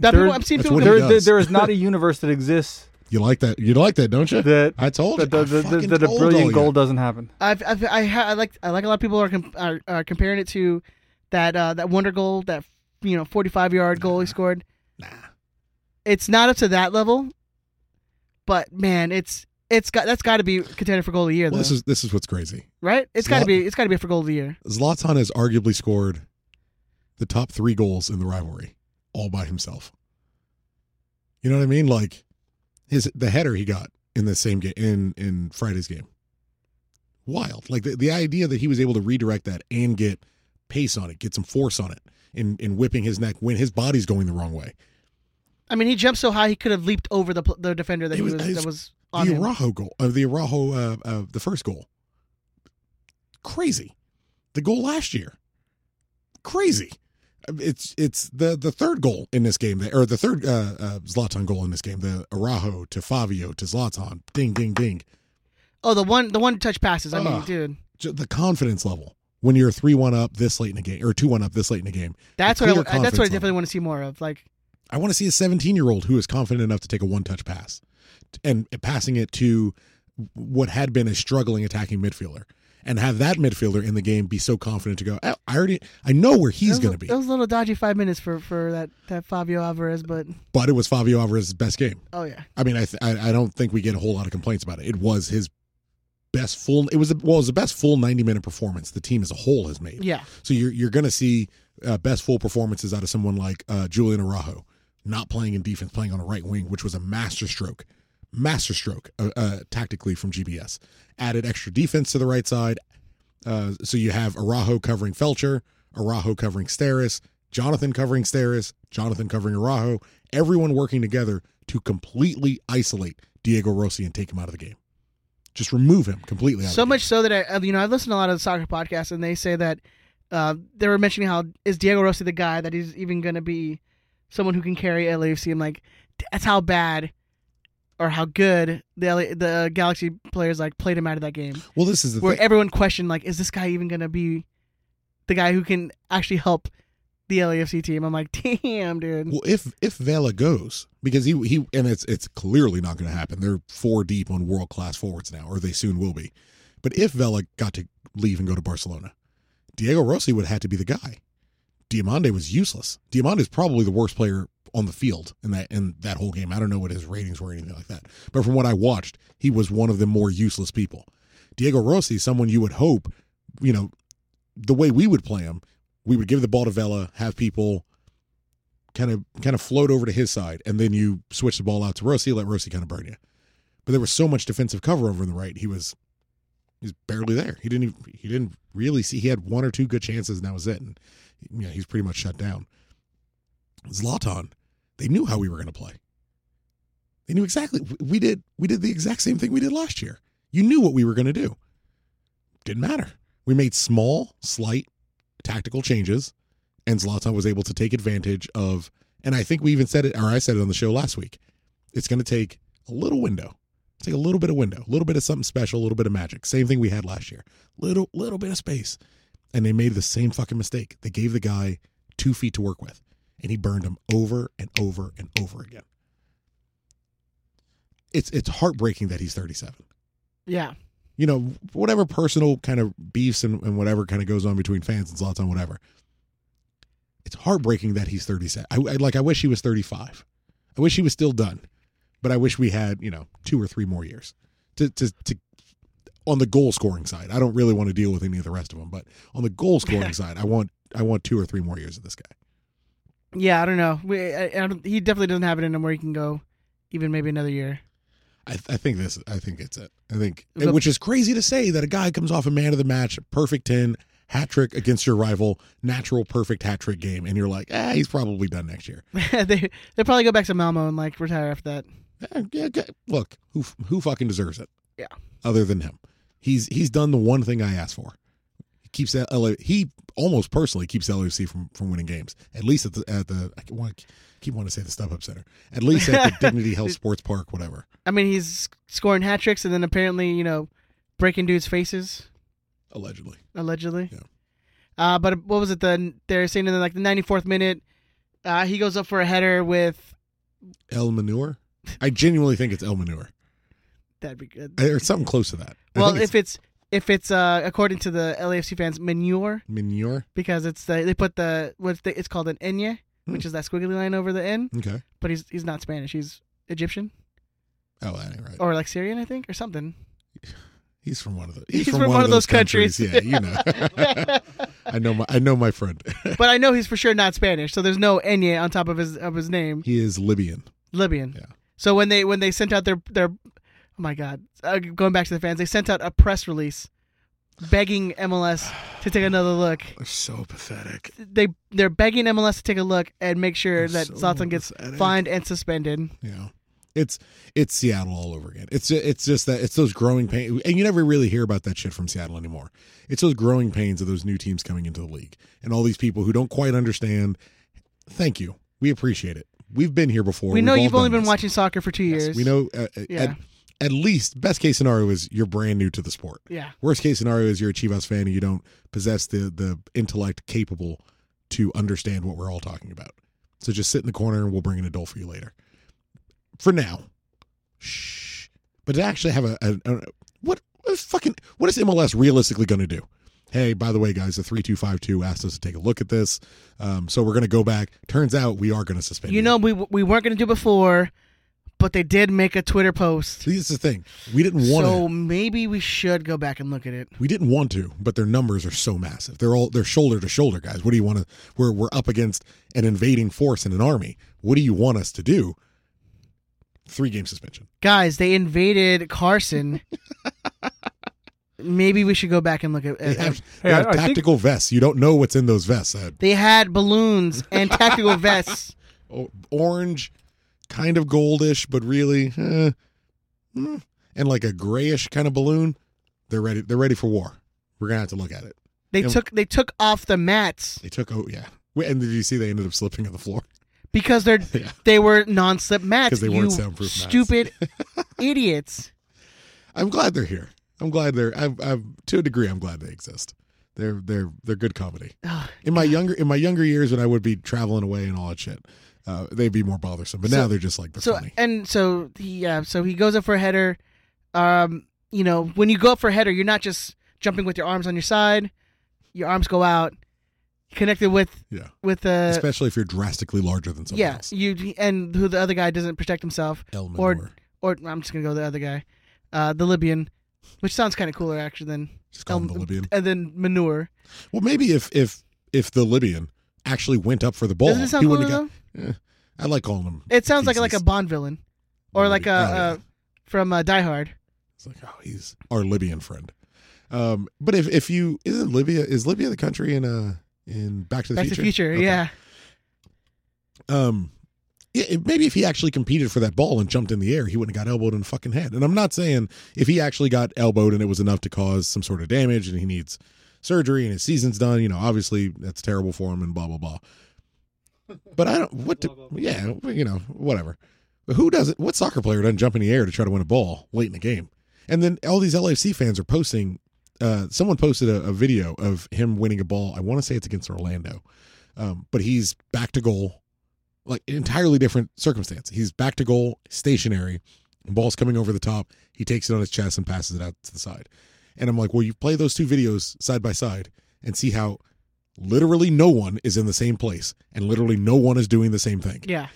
That there- people- I'm seeing That's people there, there- there is not a <laughs> universe that exists You like that? You like that, don't you? that I told you. that, I that, that, fucking that a brilliant you. goal doesn't happen. I've, I've I, ha, I like I like a lot of people are, com- are, are comparing it to that uh, that wonder goal that you know 45 yard goal he scored. Nah. It's not up to that level, but man, it's it's got that's got to be contender for goal of the year Well, though, this is this is what's crazy. right? It's got to be it's got to be for goal of the year. Zlatan has arguably scored the top three goals in the rivalry all by himself. You know what I mean? Like his the header he got in the same game in in Friday's game. Wild. Like the, the idea that he was able to redirect that and get pace on it, get some force on it, in in whipping his neck when his body's going the wrong way. I mean, he jumped so high he could have leaped over the the defender that It he was- was, that was on the him. Araujo goal, uh, the Araujo, uh, uh, the first goal, crazy. The goal last year, crazy. It's it's the the third goal in this game, or the third uh, uh, Zlatan goal in this game. The Araujo to Fabio to Zlatan, ding ding ding. Oh, the one the one touch passes. I mean, dude, The confidence level when you're three one up this late in the game, or two one up this late in the game. that's what I, that's what I definitely level. want to see more of. Like, I want to see a 17 year old who is confident enough to take a one touch pass and passing it to what had been a struggling attacking midfielder and have that midfielder in the game be so confident to go, "Oh, I already, I know where he's going to be. Those little dodgy five minutes for for that that Fabio Alvarez, but But it was Fabio Alvarez's best game. oh yeah, I mean, I, th- I I don't think we get a whole lot of complaints about it. It was his best full. It was a, well, it was the best full 90 minute performance the team as a whole has made. yeah. So you're you're going to see uh, best full performances out of someone like uh, Julian Araujo, not playing in defense, playing on a right wing, which was a masterstroke, masterstroke uh, uh, tactically from GBS. Added extra defense to the right side, uh, so you have Araujo covering Feltscher, Araujo covering Steres, Jonathan covering Steres, Jonathan covering Araujo, everyone working together to completely isolate Diego Rossi and take him out of the game. Just remove him completely out So of the much so that I, you know, I listen to a lot of the soccer podcasts, and they say that uh, they were mentioning how is Diego Rossi the guy that he's even going to be someone who can carry LAFC. I'm like, that's how bad or how good the LA, the uh, Galaxy players like played him out of that game. Well, this is the where thing. everyone questioned like, is this guy even going to be the guy who can actually help the LAFC team? I'm like, <laughs> damn, dude. Well, if if Vela goes, because he he and it's it's clearly not going to happen. They're four deep on world class forwards now, or they soon will be. But if Vela got to leave and go to Barcelona, Diego Rossi would have had to be the guy. Diomande was useless. Diomande is probably the worst player on the field in that in that whole game. I don't know what his ratings were or anything like that, but from what I watched, he was one of the more useless people. Diego Rossi, someone you would hope, you know, the way we would play him, we would give the ball to Vela, have people kind of kind of float over to his side, and then you switch the ball out to Rossi, let Rossi kind of burn you. But there was so much defensive cover over on the right, he was he's barely there. He didn't even, he didn't really see. He had one or two good chances, and that was it. And you know, he's pretty much shut down. Zlatan, they knew how we were going to play. They knew exactly. We did we did the exact same thing we did last year. You knew what we were going to do. Didn't matter. We made small, slight tactical changes, and Zlatan was able to take advantage of. And I think we even said it, or I said it on the show last week. It's going to take a little window, take a little bit of window, a little bit of something special, a little bit of magic. Same thing we had last year. Little little bit of space, and they made the same fucking mistake. They gave the guy two feet to work with, and he burned him over and over and over again. It's it's heartbreaking that he's 37 Yeah. you know, whatever personal kind of beefs and, and whatever kind of goes on between fans and Zlatan, whatever. It's heartbreaking that he's 37. I, I like. I wish he was 35. I wish he was still done, but I wish we had you know two or three more years to to to on the goal scoring side. I don't really want to deal with any of the rest of them, but on the goal <laughs> scoring side, I want I want two or three more years of this guy. Yeah, I don't know. We, I, I don't, he definitely doesn't have it in him where he can go even maybe another year. I, I think this. I think it's it. I think, The- which is crazy to say that a guy comes off a man of the match, perfect ten, hat trick against your rival, natural perfect hat trick game, and you're like, ah, he's probably done next year. <laughs> they they probably go back to Malmo and like retire after that. Yeah, yeah, look, who who fucking deserves it? Yeah. Other than him, he's he's done the one thing I asked for. He keeps LA, he almost personally keeps LAFC from from winning games. At least at the at the I want to keep wanting to say the StubHub Center. At least at the <laughs> Dignity Health Sports Park, whatever. I mean, he's scoring hat tricks and then apparently you know breaking dudes' faces Allegedly. allegedly. Yeah. Uh, but what was it? The they're saying in the, like the 94th minute, uh, he goes up for a header with El Manure. I genuinely think it's El Manure. That'd be good. Or something close to that. I Well, if it's if it's uh according to the LAFC fans, manure Manure. because it's the, they put the what's the, it's called an enye, which is that squiggly line over the N. Hmm. Okay. But he's he's not Spanish. He's Egyptian Oh, that ain't right. or like Syrian, I think, or something. <sighs> He's from one of the. He's from one of those countries. Yeah, you know. <laughs> <laughs> I know my I know my friend. <laughs> but I know he's for sure not Spanish, so there's no enye on top of his of his name. he is Libyan. Libyan. Yeah. So when they when they sent out their their oh my god, uh, going back to the fans, they sent out a press release begging MLS to take another look. <sighs> They're so pathetic. They they're begging MLS to take a look and make sure that so Zlatan gets pathetic. fined and suspended. Yeah. It's it's Seattle all over again. It's it's just that it's those growing pains, and you never really hear about that shit from Seattle anymore. It's those growing pains of those new teams coming into the league, and all these people who don't quite understand. Thank you, we appreciate it. We've been here before. we know We've you've only been this. watching soccer for two years. We know. Uh, Yeah. At, at least, best case scenario is you're brand new to the sport. Yeah. Worst case scenario is you're a Chivas fan and you don't possess the the intellect capable to understand what we're all talking about. So just sit in the corner and we'll bring an adult for you later. For now, shh. But to actually have a, a, a what what is fucking what is MLS realistically going to do? Hey, by the way, guys, the three two five two asked us to take a look at this, um, so we're going to go back. Turns out we are going to suspend. You know we we weren't going to do before, but they did make a Twitter post. See, this is the thing. We didn't want to. So maybe we should go back and look at it. We didn't want to, but their numbers are so massive. They're all they're shoulder to shoulder, guys. What do you want to? We're we're up against an invading force and an army. What do you want us to do? Three game suspension. Guys, they invaded Carson. <laughs> maybe we should go back and look at. They at- have, they have tactical vests. You don't know what's in those vests. Ed. They had balloons and tactical <laughs> vests. Oh, orange, kind of goldish, but really, eh, mm, and like a grayish kind of balloon. They're ready. They're ready for war. We're gonna have to look at it. They And took they took off the mats They took. Oh yeah. And did you see they ended up slipping on the floor? because they're <laughs> they were non-slip mats. Because they weren't soundproof mats. Stupid <laughs> idiots. I'm glad they're here. I'm glad they're. I'm, I'm to a degree. I'm glad they exist. They're they're they're good comedy. In my younger in my younger years, when I would be traveling away and all that shit, uh, they'd be more bothersome. But now they're just like they're so funny. and so he yeah so he goes up for a header. Um, you know when you go up for a header, you're not just jumping with your arms on your side. Your arms go out, connected with Yeah. with uh Especially if you're drastically larger than someone yeah else. you and who the other guy doesn't protect himself El or Manure. or I'm just gonna go the other guy, uh, the Libyan, which sounds kind of cooler actually than Just call him the Libyan. and then manure. Well, maybe if if if the Libyan actually went up for the ball, Doesn't it sound he wouldn't cooler, have got. Eh, I like calling him. It sounds like like a. Bond villain, or like a Oh, yeah. uh, from uh, Die Hard. It's like oh, he's our Libyan friend. Um, but if if you isn't Libya is Libya the country in uh in Back to the Back Future? to the Future, Okay. yeah. um yeah, it- maybe if he actually competed for that ball and jumped in the air, he wouldn't have got elbowed in the fucking head. And I'm not saying if he actually got elbowed and it was enough to cause some sort of damage and he needs surgery and his season's done, you know, obviously that's terrible for him and blah blah blah. But I don't what do, <laughs> yeah, you know, whatever. But who doesn't what soccer player doesn't jump in the air to try to win a ball late in the game? And then all these LFC fans are posting uh someone posted a, a video of him winning a ball. I want to say it's against Orlando. Um, but he's back to goal like an entirely different circumstance. He's back to goal, stationary, ball's coming over the top. He takes it on his chest and passes it out to the side. And I'm like, well, you play those two videos side by side and see how literally no one is in the same place and literally no one is doing the same thing. Yeah.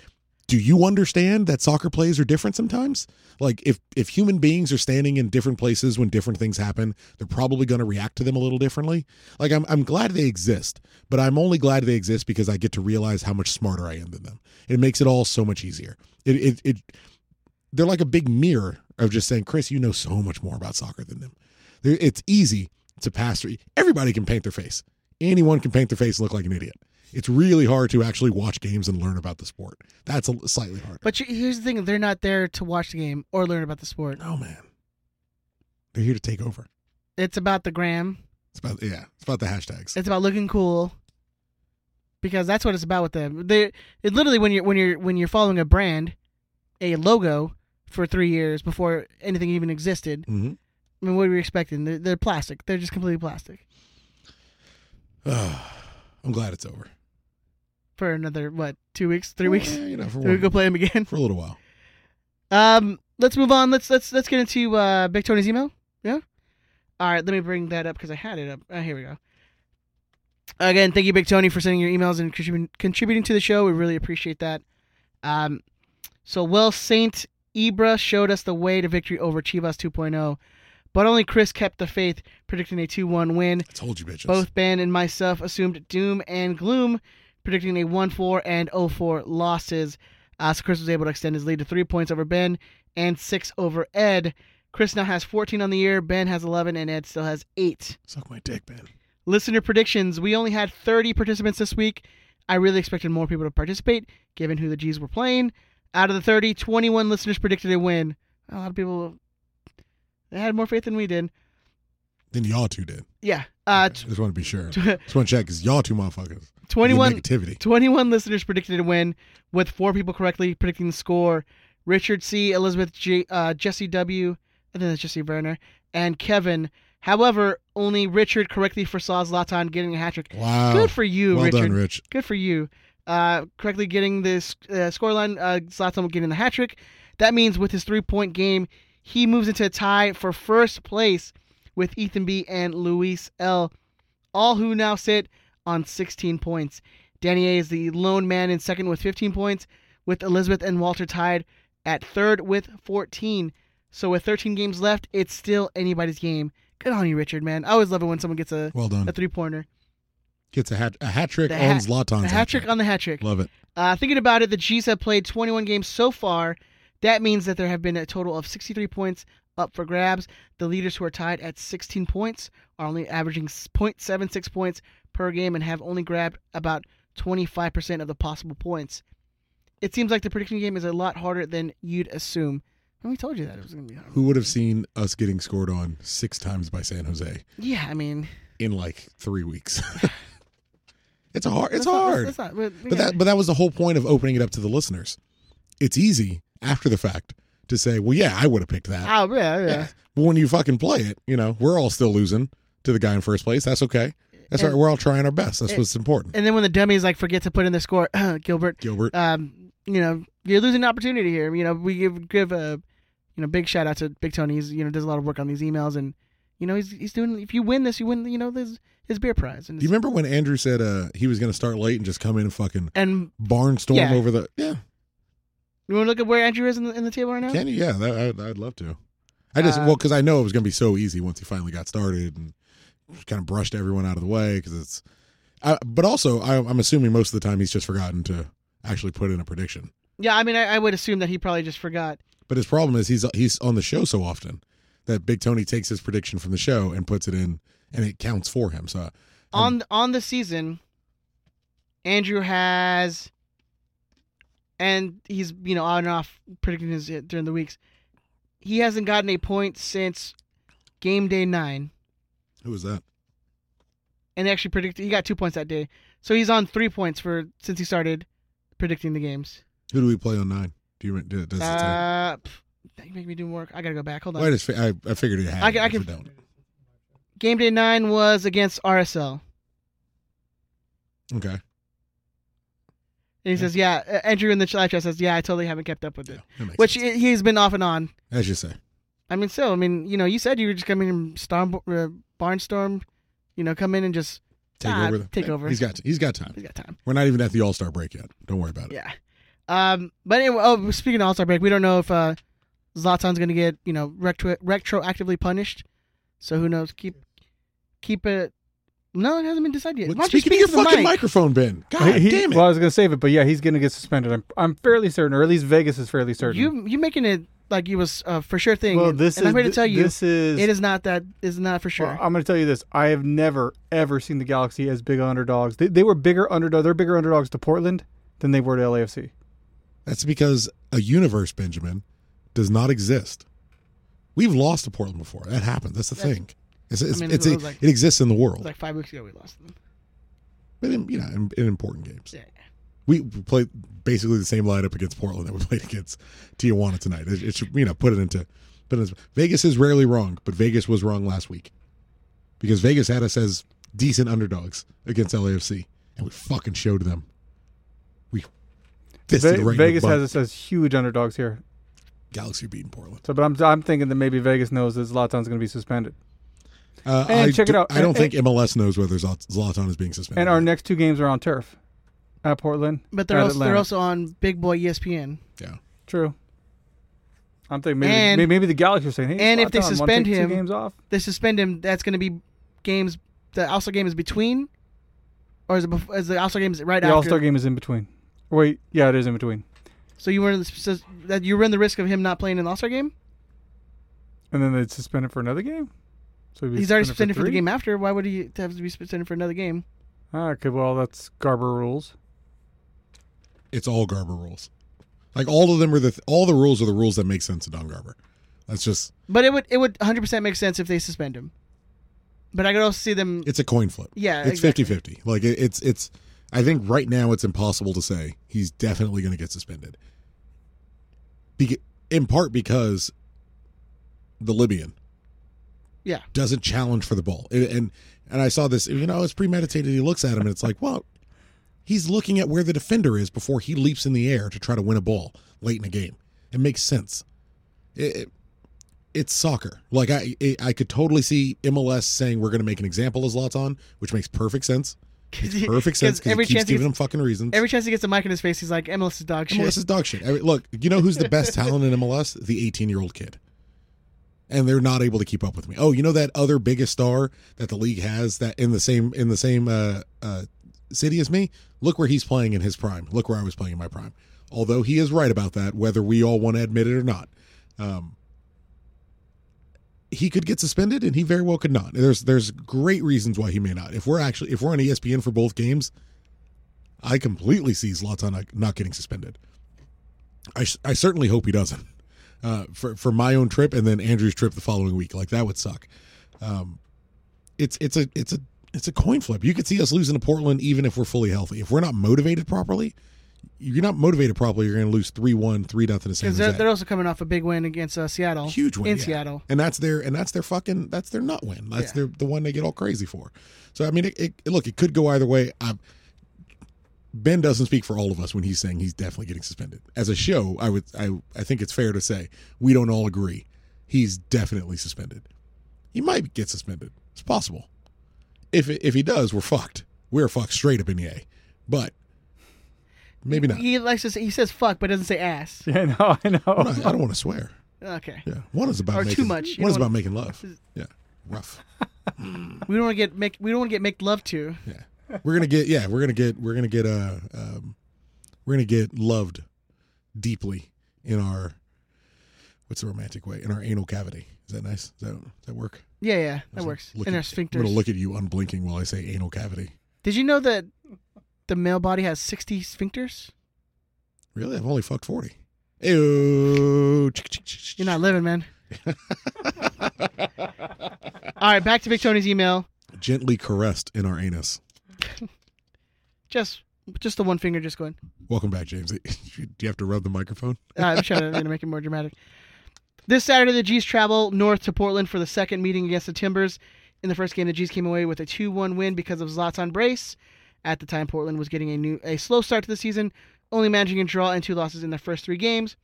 do you understand that soccer plays are different sometimes? Like if if human beings are standing in different places when different things happen, they're probably going to react to them a little differently. Like I'm I'm glad they exist, but I'm only glad they exist because I get to realize how much smarter I am than them. It makes it all so much easier. It it, it they're like a big mirror of just saying, Chris, you know so much more about soccer than them. It's easy to pass through. Everybody can paint their face. Anyone can paint their face and look like an idiot. It's really hard to actually watch games and learn about the sport. That's a, slightly harder. But here's the thing: they're not there to watch the game or learn about the sport. No man, they're here to take over. It's about the gram. It's about yeah, it's about the hashtags. It's about looking cool. Because that's what it's about with them. They it literally when you're when you're when you're following a brand, a logo for three years before anything even existed. hmm I mean, what are we expecting? They're, they're plastic. They're just completely plastic <sighs> I'm glad it's over for another what two weeks, three weeks. Yeah, you know, for Till <laughs> we go play them again. for a little while. Um, let's move on. Let's let's let's get into uh, Big Tony's email. Yeah. All right. Let me bring that up because I had it up. Uh, here we go. Again, thank you, Big Tony, for sending your emails and contributing contributing to the show. We really appreciate that. Um, so well, Saint Ibra showed us the way to victory over Chivas 2.0, but only Chris kept the faith, predicting a 2-1 win. I told you, bitches. Both Ben and myself assumed doom and gloom, predicting a 1-4 and 0-4 losses. Uh, so Chris was able to extend his lead to three points over Ben and six over Ed. Chris now has 14 on the year. Ben has 11, and Ed still has eight. Suck my dick, Ben. Listener predictions. We only had 30 participants this week. I really expected more people to participate, given who the G's were playing. Out of the 30, 21 listeners predicted a win. A lot of people they had more faith than we did. Then y'all two did. Yeah. Uh, I just want to be sure. just want to check because y'all two motherfuckers. 21 Your negativity. 21 listeners predicted a win, with four people correctly predicting the score. Richard C, Elizabeth G, uh, Jesse W, I think that's Jesse Werner, and Kevin. However, only Richard correctly foresaw Zlatan getting a hat trick. Wow. Good for you, Well Richard. done, Rich. Good for you. Uh, correctly getting this uh, scoreline, uh, Zlatan getting the hat trick. That means with his three point game, he moves into a tie for first place with Ethan B and Luis L, all who now sit on 16 points. Danny A is the lone man in second with 15 points, with Elizabeth and Walter tied at third with 14. So with 13 games left, it's still anybody's game. Good on you, Richard, man. I always love it when someone gets a Well done. a three pointer. Gets a hat a hat trick The on hat- hat trick on the hat trick. Love it. Uh, thinking about it, the G's have played 21 games so far. That means that there have been a total of 63 points up for grabs. The leaders who are tied at 16 points are only averaging s- 0.76 points per game and have only grabbed about 25% of the possible points. It seems like the prediction game is a lot harder than you'd assume. And we told you that it was going to be hard. Who would have seen us getting scored on six times by San Jose Yeah, I mean, in like three weeks? <laughs> it's a hard. It's That's not- hard. that's not- but- but that but that was the whole point of opening it up to the listeners. It's easy after the fact to say, well, yeah, I would have picked that. oh, yeah, yeah. <laughs> But when you fucking play it, you know, we're all still losing to the guy in first place. That's okay. That's And- right. We're all trying our best. That's and- what's important. And then when the dummies like forget to put in the score, <clears throat> Gilbert, Gilbert, um, you know, you're losing an opportunity here. You know, we give give a, you know, big shout out to Big Tony. He's you know does a lot of work on these emails, and you know he's he's doing. If you win this, you win. You know, his his beer prize. And Do you remember when Andrew said uh, he was going to start late and just come in and fucking and barnstorm yeah. over the yeah? You want to look at where Andrew is in the, in the table right now? Can you? Yeah, that, I'd, I'd love to. I just Uh, well because I know it was going to be so easy once he finally got started and kind of brushed everyone out of the way because it's. I, but also, I, I'm assuming most of the time he's just forgotten to actually put in a prediction. Yeah, I mean, I, I would assume that he probably just forgot. But his problem is he's he's on the show so often that Big Tony takes his prediction from the show and puts it in, and it counts for him. So on on the season, Andrew has, and he's you know on and off predicting his during the weeks. He hasn't gotten a point since game day nine, who was that? and he actually predicted he got two points that day. So he's on three points for since he started predicting the games. Who do we play on nine? Do you do- does it? Uh, pff, you make me do work. I gotta go back. Hold on. Well, I just I, I figured you had. I it can- I can-. Game day nine was against RSL. Okay. And he says, "Yeah." uh, Andrew in the live chat says, "Yeah, I totally haven't kept up with it," that makes which he- he's been off and on. As you say. I mean, still, I mean, you know, you said you were just coming in storm, uh, barnstorm, you know, come in and just Take ah, over. The, take over. He's got he's got time. He's got time. We're not even at the All Star break yet. Don't worry about it. Yeah. Um, but anyway, oh, speaking of All Star break, we don't know if uh, Zlatan's gonna get you know retro- retroactively punished. So who knows? Keep keep it. No, it hasn't been decided yet. What- Why don't you speak speak of your the fucking mic? microphone, Ben. God He- damn it. Well, I was gonna save it, but yeah, he's gonna get suspended. I'm I'm fairly certain, or at least Vegas is fairly certain. You you making it like it was a for sure thing. Well, this and I'm is- here to tell you, this is- it is not that is not for sure. Well, I'm going to tell you this: I have never ever seen the Galaxy as big underdogs. They, they were bigger underdog. They're bigger underdogs to Portland than they were to LAFC. That's because a universe, Benjamin, does not exist. We've lost to Portland before. That happens. That's the That's- thing. It's, it's, I mean, it's it like- it exists in the world, like five weeks ago we lost them. but in, you know, in, in important games. Yeah. We played basically the same lineup against Portland that we <laughs> played against Tijuana tonight. It, it should, you know, put it into, put it into. Vegas is rarely wrong, but Vegas was wrong last week because Vegas had us as decent underdogs against LAFC, and we fucking showed them. We Ve- right in the Vegas has us as huge underdogs here. Galaxy beating Portland. So, but I'm I'm thinking that maybe Vegas knows that Zlatan's going to be suspended. Uh, And I check it do- out. I don't And- think MLS knows whether Zlatan is being suspended. And our next two games are on turf, at Portland. But they're at also, they're also on Big Boy ESPN. Yeah. True. I'm thinking maybe And- maybe, maybe the Galaxy are saying, "Hey, and if they suspend take two him, games off." they suspend him. That's going to be games. The All Star game is between, or is it? Before, is the All Star game is right the after? All Star game is in between. Wait, yeah, it is in between. So you run the, sus- that you run the risk of him not playing in the All Star game. And then they'd suspend him for another game. So he'd be He's already suspended for, the game after. Why would he have to be suspended for another game? Ah, okay, well that's Garber rules. It's all Garber rules. Like all of them are the th- all the rules are the rules that make sense to Don Garber. That's just But it would it would 100 percent make sense if they suspend him. But I could also see them. it's a coin flip. Yeah, it's exactly. 50-50. Like it, it's it's I think right now it's impossible to say he's definitely going to get suspended. Be- in part because the Libyan Yeah. doesn't challenge for the ball. And, and and I saw this, you know, it's premeditated. He looks at him and it's like, well, he's looking at where the defender is before he leaps in the air to try to win a ball late in a game. It makes sense. It, it- it's soccer. Like I, it, I could totally see MLS saying we're going to make an example of Zlatan, which makes perfect sense. It's <laughs> perfect sense because every he keeps chance he giving gets- him fucking reasons. Every chance he gets a mic in his face, he's like, "MLS is dog shit." MLS is dog shit. Look, you know who's the best talent in MLS? The 18 year old kid. And they're not able to keep up with me. Oh, you know that other biggest star that the league has that in the same in the same uh, uh, city as me? Look where he's playing in his prime. Look where I was playing in my prime. Although he is right about that, whether we all want to admit it or not. Um, he could get suspended, and he very well could not. There's there's great reasons why he may not. If we're actually if we're on ESPN for both games, I completely see Zlatan not getting suspended. I I certainly hope he doesn't. Uh, for for my own trip and then Andrew's trip the following week, like that would suck. Um, it's it's a it's a it's a coin flip. You could see us losing to Portland even if we're fully healthy. If we're not motivated properly, you're not motivated properly. You're going to lose three one, three nothing to San Because they're, Jose. they're also coming off a big win against uh, Seattle. Huge win in yeah. Seattle. and that's their and that's their fucking that's their nut win. That's their the one they get all crazy for. So I mean, it, it, look, it could go either way. I, ben doesn't speak for all of us when he's saying he's definitely getting suspended. As a show, I would I I think it's fair to say we don't all agree. He's definitely suspended. He might get suspended. It's possible. If if he does, we're fucked. We're fucked straight up in the A. But maybe not. He likes to say he says fuck, but doesn't say ass. <laughs> Yeah, no, I know. I'm not- I don't want to swear. Okay. Yeah, one is about or making, too much. You One is about wanna- making love. Yeah, rough. <laughs> We don't want to get make. We don't want to get make love to. Yeah, we're gonna get. Yeah, we're gonna get. We're gonna get. Uh, um, we're gonna get loved deeply in our. What's the romantic way? In our anal cavity. Is that nice? Does that, does that work? Yeah, yeah, that works. In our at- I'm gonna look at you unblinking while I say anal cavity. Did you know that the male body has sixty sphincters? Really? I've only fucked forty. Ew. You're not living, man. <laughs> All right, back to Big Tony's email. Gently caressed in our anus. <laughs> Just, just the one finger, just going. Welcome back, James. <laughs> Do you have to rub the microphone? Uh, I'm trying to you know, make it more dramatic. This Saturday, the G's travel north to Portland for the second meeting against the Timbers. In the first game, the G's came away with a 2-1 win because of Zlatan Brace. At the time, Portland was getting a new a slow start to the season, only managing a draw and two losses in their first three games.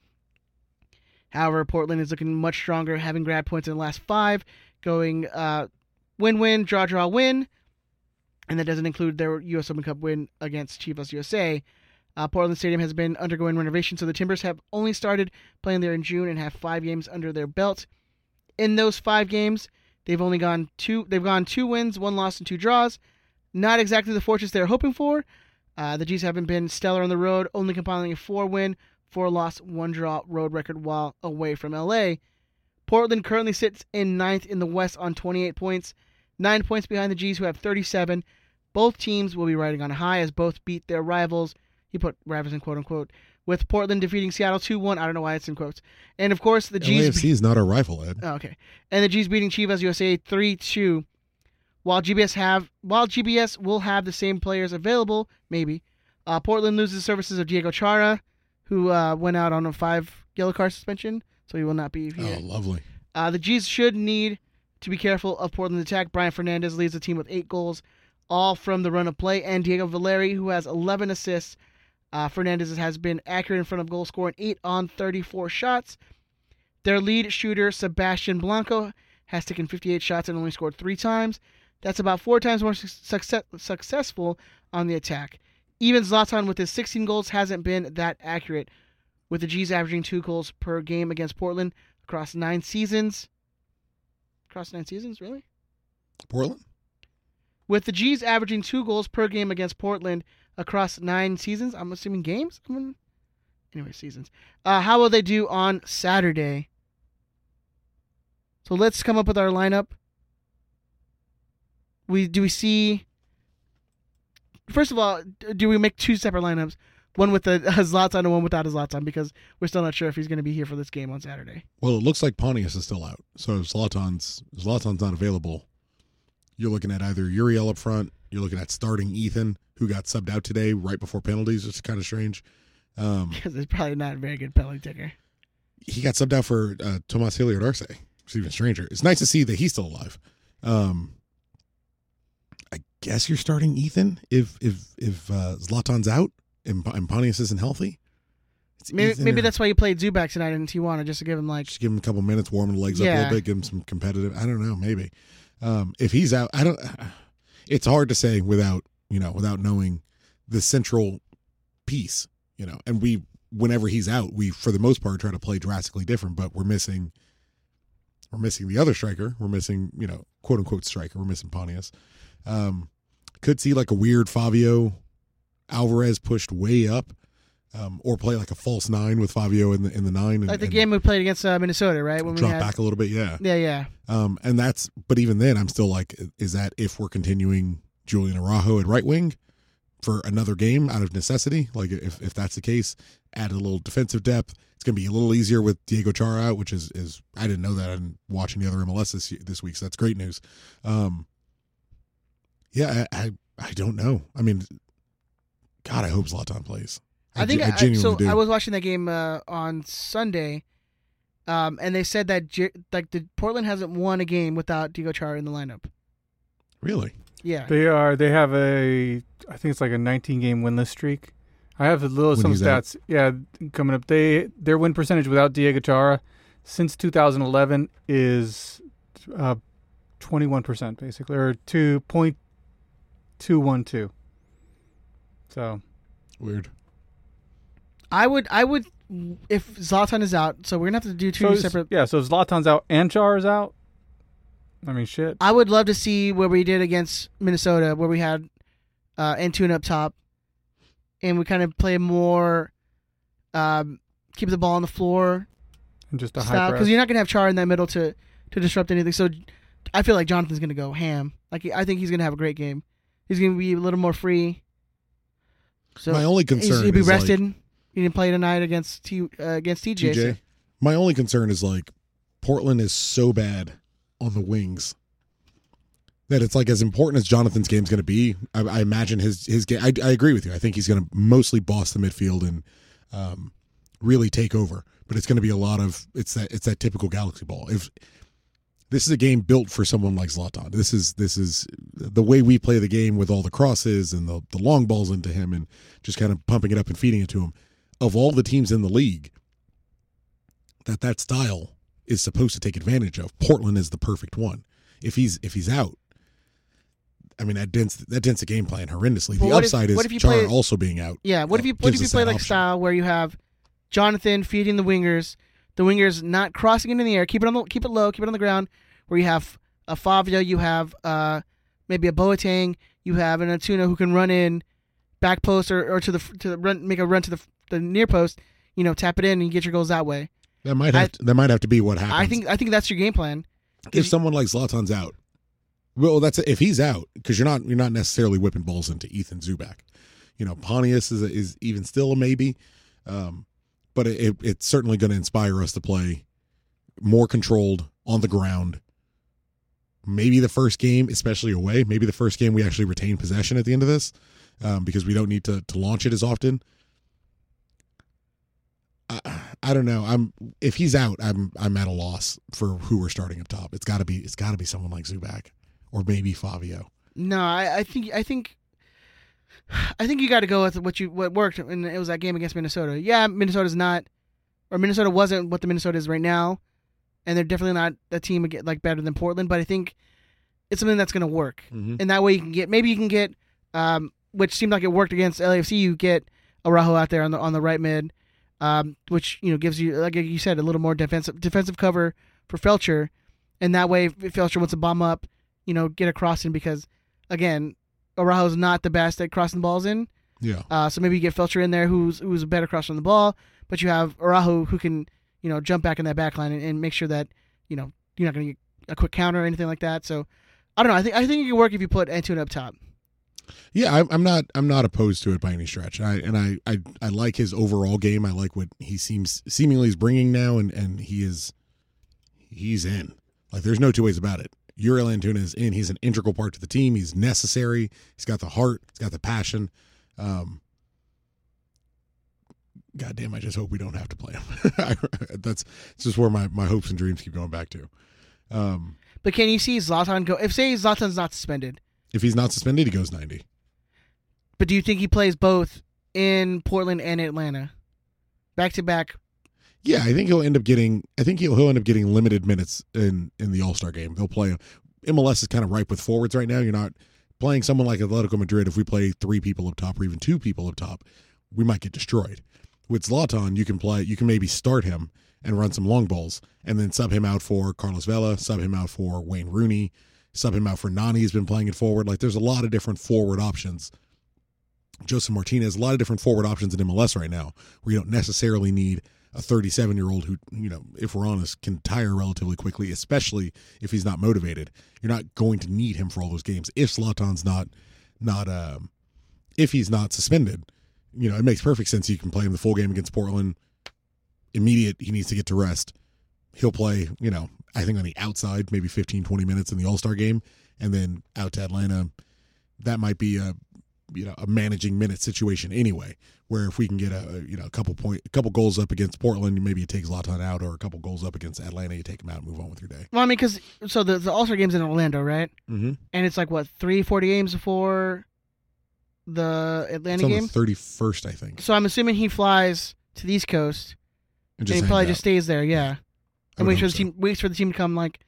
However, Portland is looking much stronger, having grabbed points in the last five, going uh, win-win, draw-draw, win, and that doesn't include their U.S. Open Cup win against Chivas USA. Uh, Portland Stadium has been undergoing renovation, so the Timbers have only started playing there in June and have five games under their belt. In those five games, they've only gone two. They've gone two wins, one loss, and two draws. Not exactly the fortunes they're hoping for. Uh, the G's haven't been stellar on the road, only compiling a four-win, four-loss, one-draw road record while away from LA. Portland currently sits in ninth in the West on 28 points, nine points behind the G's, who have 37. Both teams will be riding on high as both beat their rivals. He put rivals in quote unquote. With Portland defeating Seattle 2 1. I don't know why it's in quotes. And of course, the G's. LAFC is not a rival, Ed. Oh, okay. And the G's beating Chivas USA 3 2. While GBS have while GBS will have the same players available, maybe, uh, Portland loses the services of Diego Chara, who uh, went out on a five yellow card suspension, so he will not be here. Oh, lovely. Uh, the G's should need to be careful of Portland's attack. Brian Fernandez leads the team with eight goals, all from the run of play, and Diego Valeri, who has 11 assists. Uh, Fernandez has been accurate in front of goal, scoring 8 on 34 shots. Their lead shooter, Sebastian Blanco, has taken 58 shots and only scored three times. That's about four times more success- successful on the attack. Even Zlatan, with his 16 goals, hasn't been that accurate, with the G's averaging two goals per game against Portland across nine seasons. Across nine seasons, really? Portland? With the G's averaging two goals per game against Portland across nine seasons, I'm assuming games? I mean, anyway, seasons. Uh, how will they do on Saturday? So let's come up with our lineup. We do we see? First of all, do we make two separate lineups? One with a, <laughs> a Zlatan and one without a Zlatan because we're still not sure if he's going to be here for this game on Saturday. Well, it looks like Pontius is still out. So if Zlatan's if Zlatan's not available, you're looking at either Uriel up front. You're looking at starting Ethan, who got subbed out today right before penalties, which is kind of strange. Um, <laughs> Because it's probably not a very good penalty taker. he got subbed out for uh, Tomas Hilliard Arce, which is even stranger. It's nice to see that he's still alive. Um, I guess you're starting Ethan if if if uh, Zlatan's out and, Pontius isn't healthy. It's Maybe maybe that's why you played Zubak tonight in Tijuana just to give him like just give him a couple minutes, warm the legs up a Yeah. little bit, give him some competitive. I don't know, maybe. Um, if he's out, I don't. It's hard to say without you know without knowing the central piece, you know. And we, whenever he's out, we for the most part try to play drastically different, but we're missing. We're missing the other striker. We're missing, you know, quote unquote striker. We're missing Pontius. Um, could see like a weird Fabio Alvarez pushed way up, um, or play like a false nine with Fabio in the in the nine. And, like the game we played against uh, Minnesota, right? When we drop had back a little bit, yeah. Yeah, yeah. Um, and that's, but even then, I'm still like, is that if we're continuing Julian Araujo at right wing for another game out of necessity? Like, if, if that's the case, add a little defensive depth. It's going to be a little easier with Diego Chara out, which is, is I didn't know that. I'm watching the other MLS this, this week, so that's great news. Um, yeah, I, I, I don't know. I mean, God, I hope Zlatan plays. I think ge- I, genuinely so. do. I was watching that game uh, on Sunday, um, and they said that J- like the Portland hasn't won a game without Diego Chara in the lineup. really? Yeah. They are. They have a. I think it's like a 19 game winless streak. I have a little When some he's out. stats. Yeah, coming up. They their win percentage without Diego Chara since 2011 is uh, 21 percent basically, or 2.212. So Weird. I would. I would. If Zlatan is out, so we're gonna have to do two so separate. Yeah, so Zlatan's out and Char is out. I mean, shit. I would love to see what we did against Minnesota, where we had uh, Antuna up top, and we kind of play more, um, keep the ball on the floor And just a high style press. because you're not gonna have Char in that middle to to disrupt anything. So I feel like Jonathan's gonna go ham. Like I think he's gonna have a great game. He's gonna be a little more free. So My only concern he'd be is, like- rested. he didn't play tonight against T, uh, against TJ. so- TJ. My only concern is like Portland is so bad on the wings that it's like as important as Jonathan's game's going to be. I, I imagine his his game. I, I agree with you. I think he's going to mostly boss the midfield and um, really take over. But it's going to be a lot of it's that it's that typical Galaxy ball. If this is a game built for someone like Zlatan, this is this is the way we play the game with all the crosses and the the long balls into him and just kind of pumping it up and feeding it to him. Of all the teams in the league, that that style is supposed to take advantage of. Portland is the perfect one. If he's if he's out, I mean that dents that dents the game plan horrendously. But the if- upside is if you Chara play- also being out. Yeah. What if you what if you play like option. style where you have Jonathan feeding the wingers, the wingers not crossing into the air, keep it on the keep it low, keep it on the ground. Where you have a Favio, you have uh maybe a Boateng, you have an Antuna who can run in back post or, or to the to the run make a run to the the near post. You know, tap it in and you get your goals that way. That might have to, that might have to be what happens. I think I think that's your game plan. if someone like Zlatan's out, well, that's if he's out because you're not you're not necessarily whipping balls into Ethan Zubak. You know, Pontius is is even still a maybe, um, but it, it, it's certainly going to inspire us to play more controlled on the ground. Maybe the first game, especially away, maybe the first game we actually retain possession at the end of this um, because we don't need to to launch it as often. I, I don't know. I'm if he's out, I'm I'm at a loss for who we're starting up top. It's got to be it's got to be someone like Zubak or maybe Fabio. No, I, I think I think I think you got to go with what you what worked, and it was that game against Minnesota. Yeah, Minnesota's not, or Minnesota wasn't what the Minnesota is right now, and they're definitely not a team like better than Portland. But I think it's something that's going to work, Mhm. and that way you can get maybe you can get, um, which seemed like it worked against LAFC. You get Araujo out there on the on the right mid, um, which you know gives you like you said a little more defensive defensive cover for Feltscher, and that way if Feltscher wants to bomb up, you know, get a crossing because again, Araujo's not the best at crossing the balls in. Yeah. Uh, so maybe you get Feltscher in there, who's who's a better crosser on the ball, but you have Araujo who can you know jump back in that back line and, and make sure that you know you're not going to get a quick counter or anything like that. So I don't know. I think I think it can work if you put Antuna up top. Yeah, I, I'm not I'm not opposed to it by any stretch. I and I, I I like his overall game. I like what he seems seemingly is bringing now, and and he is he's in. Like there's no two ways about it. Uriel Antuna is in. He's an integral part to the team. He's necessary. He's got the heart. He's got the passion. Um, God damn, I just hope we don't have to play him. <laughs> That's it's just where my, my hopes and dreams keep going back to. Um, But can you see Zlatan go? If say Zlatan's not suspended, if he's not suspended, he goes 90. but do you think he plays both in Portland and Atlanta, back to back? Yeah, I think he'll end up getting. I think he'll he'll end up getting limited minutes in in the All Star game. They'll play. him. MLS is kind of ripe with forwards right now. You're not playing someone like Atletico Madrid. If we play three people up top or even two people up top, we might get destroyed. With Zlatan, you can play. You can maybe start him and run some long balls, and then sub him out for Carlos Vela, sub him out for Wayne Rooney, sub him out for Nani. He's been playing it forward. Like there's a lot of different forward options. Josef Martinez, a lot of different forward options in MLS right now, where you don't necessarily need a 37 year old who, you know, if we're honest, can tire relatively quickly, especially if he's not motivated. You're not going to need him for all those games. If Zlatan's not, not, um, if he's not suspended, you know, it makes perfect sense. You can play him the full game against Portland. Immediate, he needs to get to rest. He'll play, you know, I think on the outside, maybe 15, 20 minutes in the All Star game, and then out to Atlanta. That might be a, you know, a managing minute situation anyway. Where if we can get a, you know, a couple point, a couple goals up against Portland, maybe you take Zlatan out, or a couple goals up against Atlanta, you take him out, and move on with your day. Well, I mean, because so the the All Star game's in Orlando, right? Mm-hmm. And it's like what three forty games before the Atlanta game. thirty first, I think. So I'm assuming he flies to the East Coast, And and, he probably hangs just stays there, yeah, and waits for the team waits for the team to come like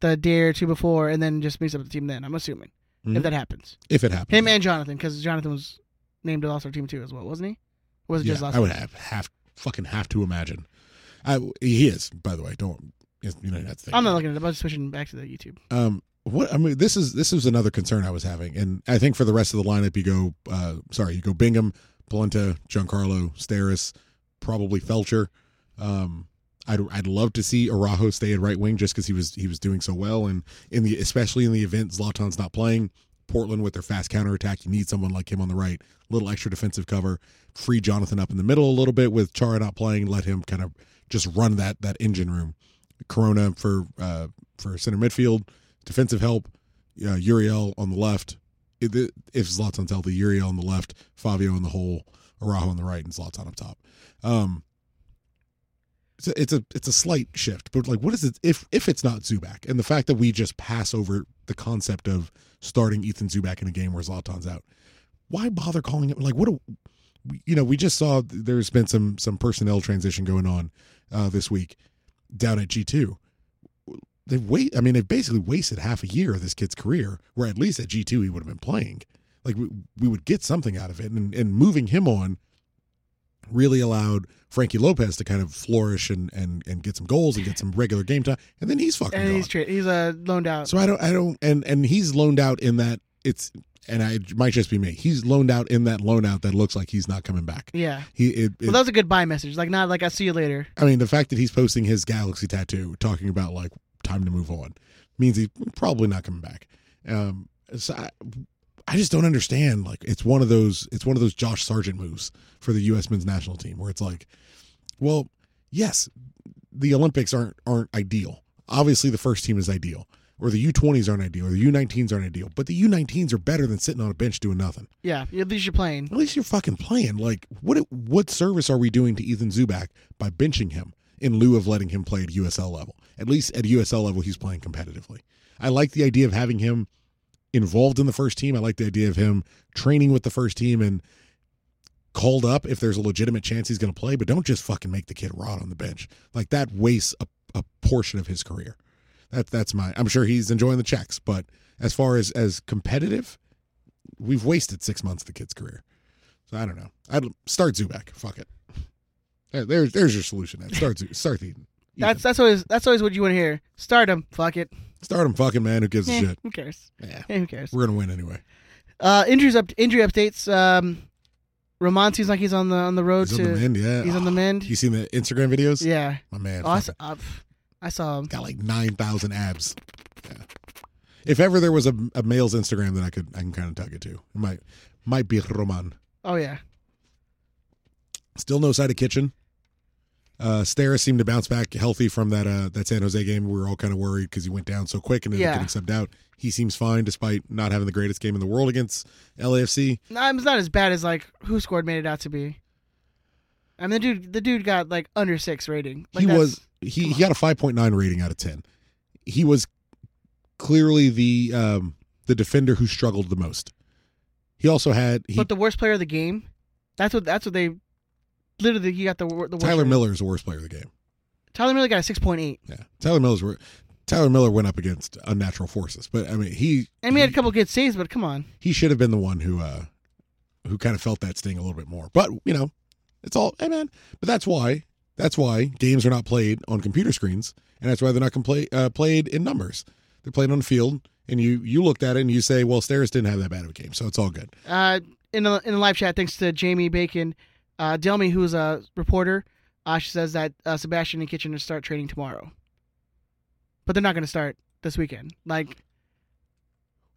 the day or two before, and then just meets up with the team. Then I'm assuming if that happens, If it happens, him and Jonathan, because Jonathan was named to the All Star team too as well, wasn't he? Or was it yeah, just last I would have have fucking have to imagine. I he is, by the way. Don't you know that's thing. I'm not looking at it. I was switching back to the YouTube. Um, what I mean, this is this is another concern I was having, and I think for the rest of the lineup, you go, uh, sorry, you go Bingham, Polenta, Giancarlo, Steres, probably Feltscher. Um, I'd I'd love to see Araujo stay at right wing just because he was he was doing so well, and in the especially in the event Zlatan's not playing, Portland with their fast counterattack, you need someone like him on the right, little extra defensive cover, free Jonathan up in the middle a little bit with Chara not playing, let him kind of just run that that engine room. Corona for uh, for center midfield, defensive help. Uh, Uriel on the left. If, if Zlatan's healthy, Uriel on the left, Fabio in the hole, Araujo on the right, and Zlatan up top. Um, it's a, it's a it's a slight shift, but like, what is it if if it's not Zubak and the fact that we just pass over the concept of starting Ethan Zubak in a game where Zlatan's out? Why bother calling it? Like, what? A, you know, we just saw there's been some some personnel transition going on uh, this week down at G two. they've wait. I mean, they've basically wasted half a year of this kid's career. Where at least at G two he would have been playing. Like we, we would get something out of it, and and moving him on really allowed Frankie Lopez to kind of flourish and and and get some goals and get some regular game time, and then he's fucking and gone. he's tra- he's uh, loaned out. So I don't, I don't, and and he's loaned out in that it's, and I it might just be me. He's loaned out in that loan out that looks like he's not coming back. yeah. He, it, it, Well, that was a good buy message. Like not like I'll see you later. I mean, the fact that he's posting his galaxy tattoo, talking about like time to move on, means he's probably not coming back. Um, so I, I just don't understand. Like, it's one of those, it's one of those Josh Sargent moves for the U.S. men's national team, where it's like, well, yes, the Olympics aren't aren't ideal. Obviously, the first team is ideal, or the U20s aren't ideal, or the U19s aren't ideal. But the U19s are better than sitting on a bench doing nothing. Yeah, at least you're playing. At least you're fucking playing. Like, what what service are we doing to Ethan Zubak by benching him in lieu of letting him play at USL level? At least at USL level, he's playing competitively. I like the idea of having him involved in the first team. I like the idea of him training with the first team and called up if there's a legitimate chance he's going to play. But don't just fucking make the kid rot on the bench. Like that wastes a, a portion of his career. That that's my. I'm sure he's enjoying the checks, but as far as as competitive, we've wasted six months of the kid's career. So I don't know. I'd start Zubak. Fuck it. There's there's your solution. Ed. Start start the That's that's always that's always what you want to hear. Start him. Fuck it. start him. Fucking man, who gives a Eh, shit? Who cares? Yeah, Eh, who cares? we're gonna win anyway. Uh, injuries up. Injury updates. Um, Romain seems like he's on the on the road He's to. on the mend. Yeah, He's on the mend. You seen the Instagram videos? Yeah. my man. Oh, I, fucking- saw, uh, I saw him. got like nine thousand abs. Yeah. If ever there was a, a male's Instagram that I could I can kind of tug it to, it might might be Roman. Oh yeah. Still no side of kitchen. Uh, Steres seemed to bounce back healthy from that uh, that San Jose game. We were all kind of worried because he went down so quick and ended Yeah. up getting subbed out. He seems fine despite not having the greatest game in the world against LAFC. No, it's not as bad as like WhoScored made it out to be. I mean, the dude, the dude got like under six rating. Like he was he, he got a 5.9 rating out of 10 he was clearly the um the defender who struggled the most he also had he, but the worst player of the game. That's what. That's what they. Literally, you got the the worst tyler miller is the worst player of the game. Tyler Miller got a six point eight. yeah. Tyler miller's wor- tyler miller went up against unnatural forces but i mean he I mean, he had a couple good saves, but come on. he should have been the one who uh who kind of felt that sting a little bit more. But you know it's all hey man but that's why that's why games are not played on computer screens and that's why they're not compla- uh, played in numbers. They're played on the field and you you looked at it and you say well Steres didn't have that bad of a game so it's all good. Uh, in the in the live chat, thanks to Jamie Bacon, uh, Delmy, who's a reporter, uh, she says that uh, Sebastian and Kitchen will start training tomorrow, but they're not going to start this weekend. Like,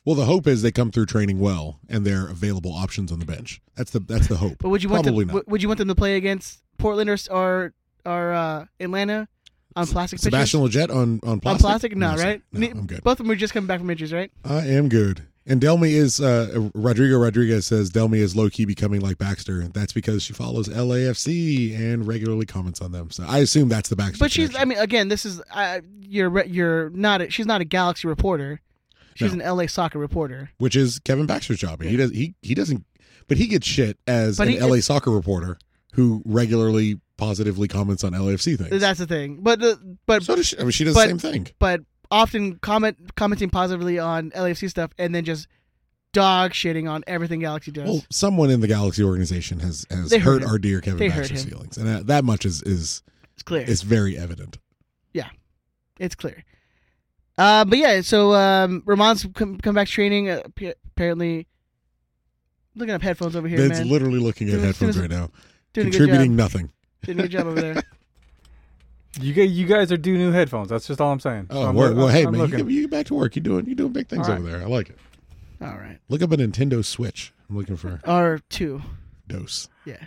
well the hope is they come through training well and they're available options on the bench that's the that's the <laughs> hope but would you want probably them? not Would you want them to play against Portland or or, or uh, Atlanta on plastic pitches? Sebastian Lletget on on on plastic plastic? No, right? no, I'm good Both of them are just coming back from injuries, right? I am good. And Delmy is uh Rodrigo Rodriguez says Delmy is low key becoming like Baxter. That's because she follows LAFC and regularly comments on them. So I assume that's the Baxter. But she's. I mean, again, this is uh, you're you're not. A, she's not a Galaxy reporter. She's No. an LA soccer reporter. which is Kevin Baxter's job. He does he he doesn't but he gets shit as But an LA soccer reporter who regularly positively comments on LAFC things. That's the thing. But but So does she, I mean, she does but, the same thing. But often comment commenting positively on LAFC stuff and then just dog shitting on everything Galaxy does. Well, someone in the Galaxy organization has has They hurt him. our dear Kevin They Baxter's feelings, and that, much is is It's clear. It's very evident. Yeah, it's clear. Uh, but yeah, so um, Romain's come, come back training. Uh, appa- apparently, looking up headphones over here, Ben's man. literally looking at Doing- headphones doing- right now, doing a good contributing nothing. Doing a good job over there. <laughs> You guys, you guys are due new headphones. That's just all I'm saying. Oh, I'm, well, well, hey I'm man, you looking. get, you get back to work. You're doing you're doing big things All right. over there. I like it. All right. Look up a Nintendo Switch. I'm looking for Or two. Dose. Yeah,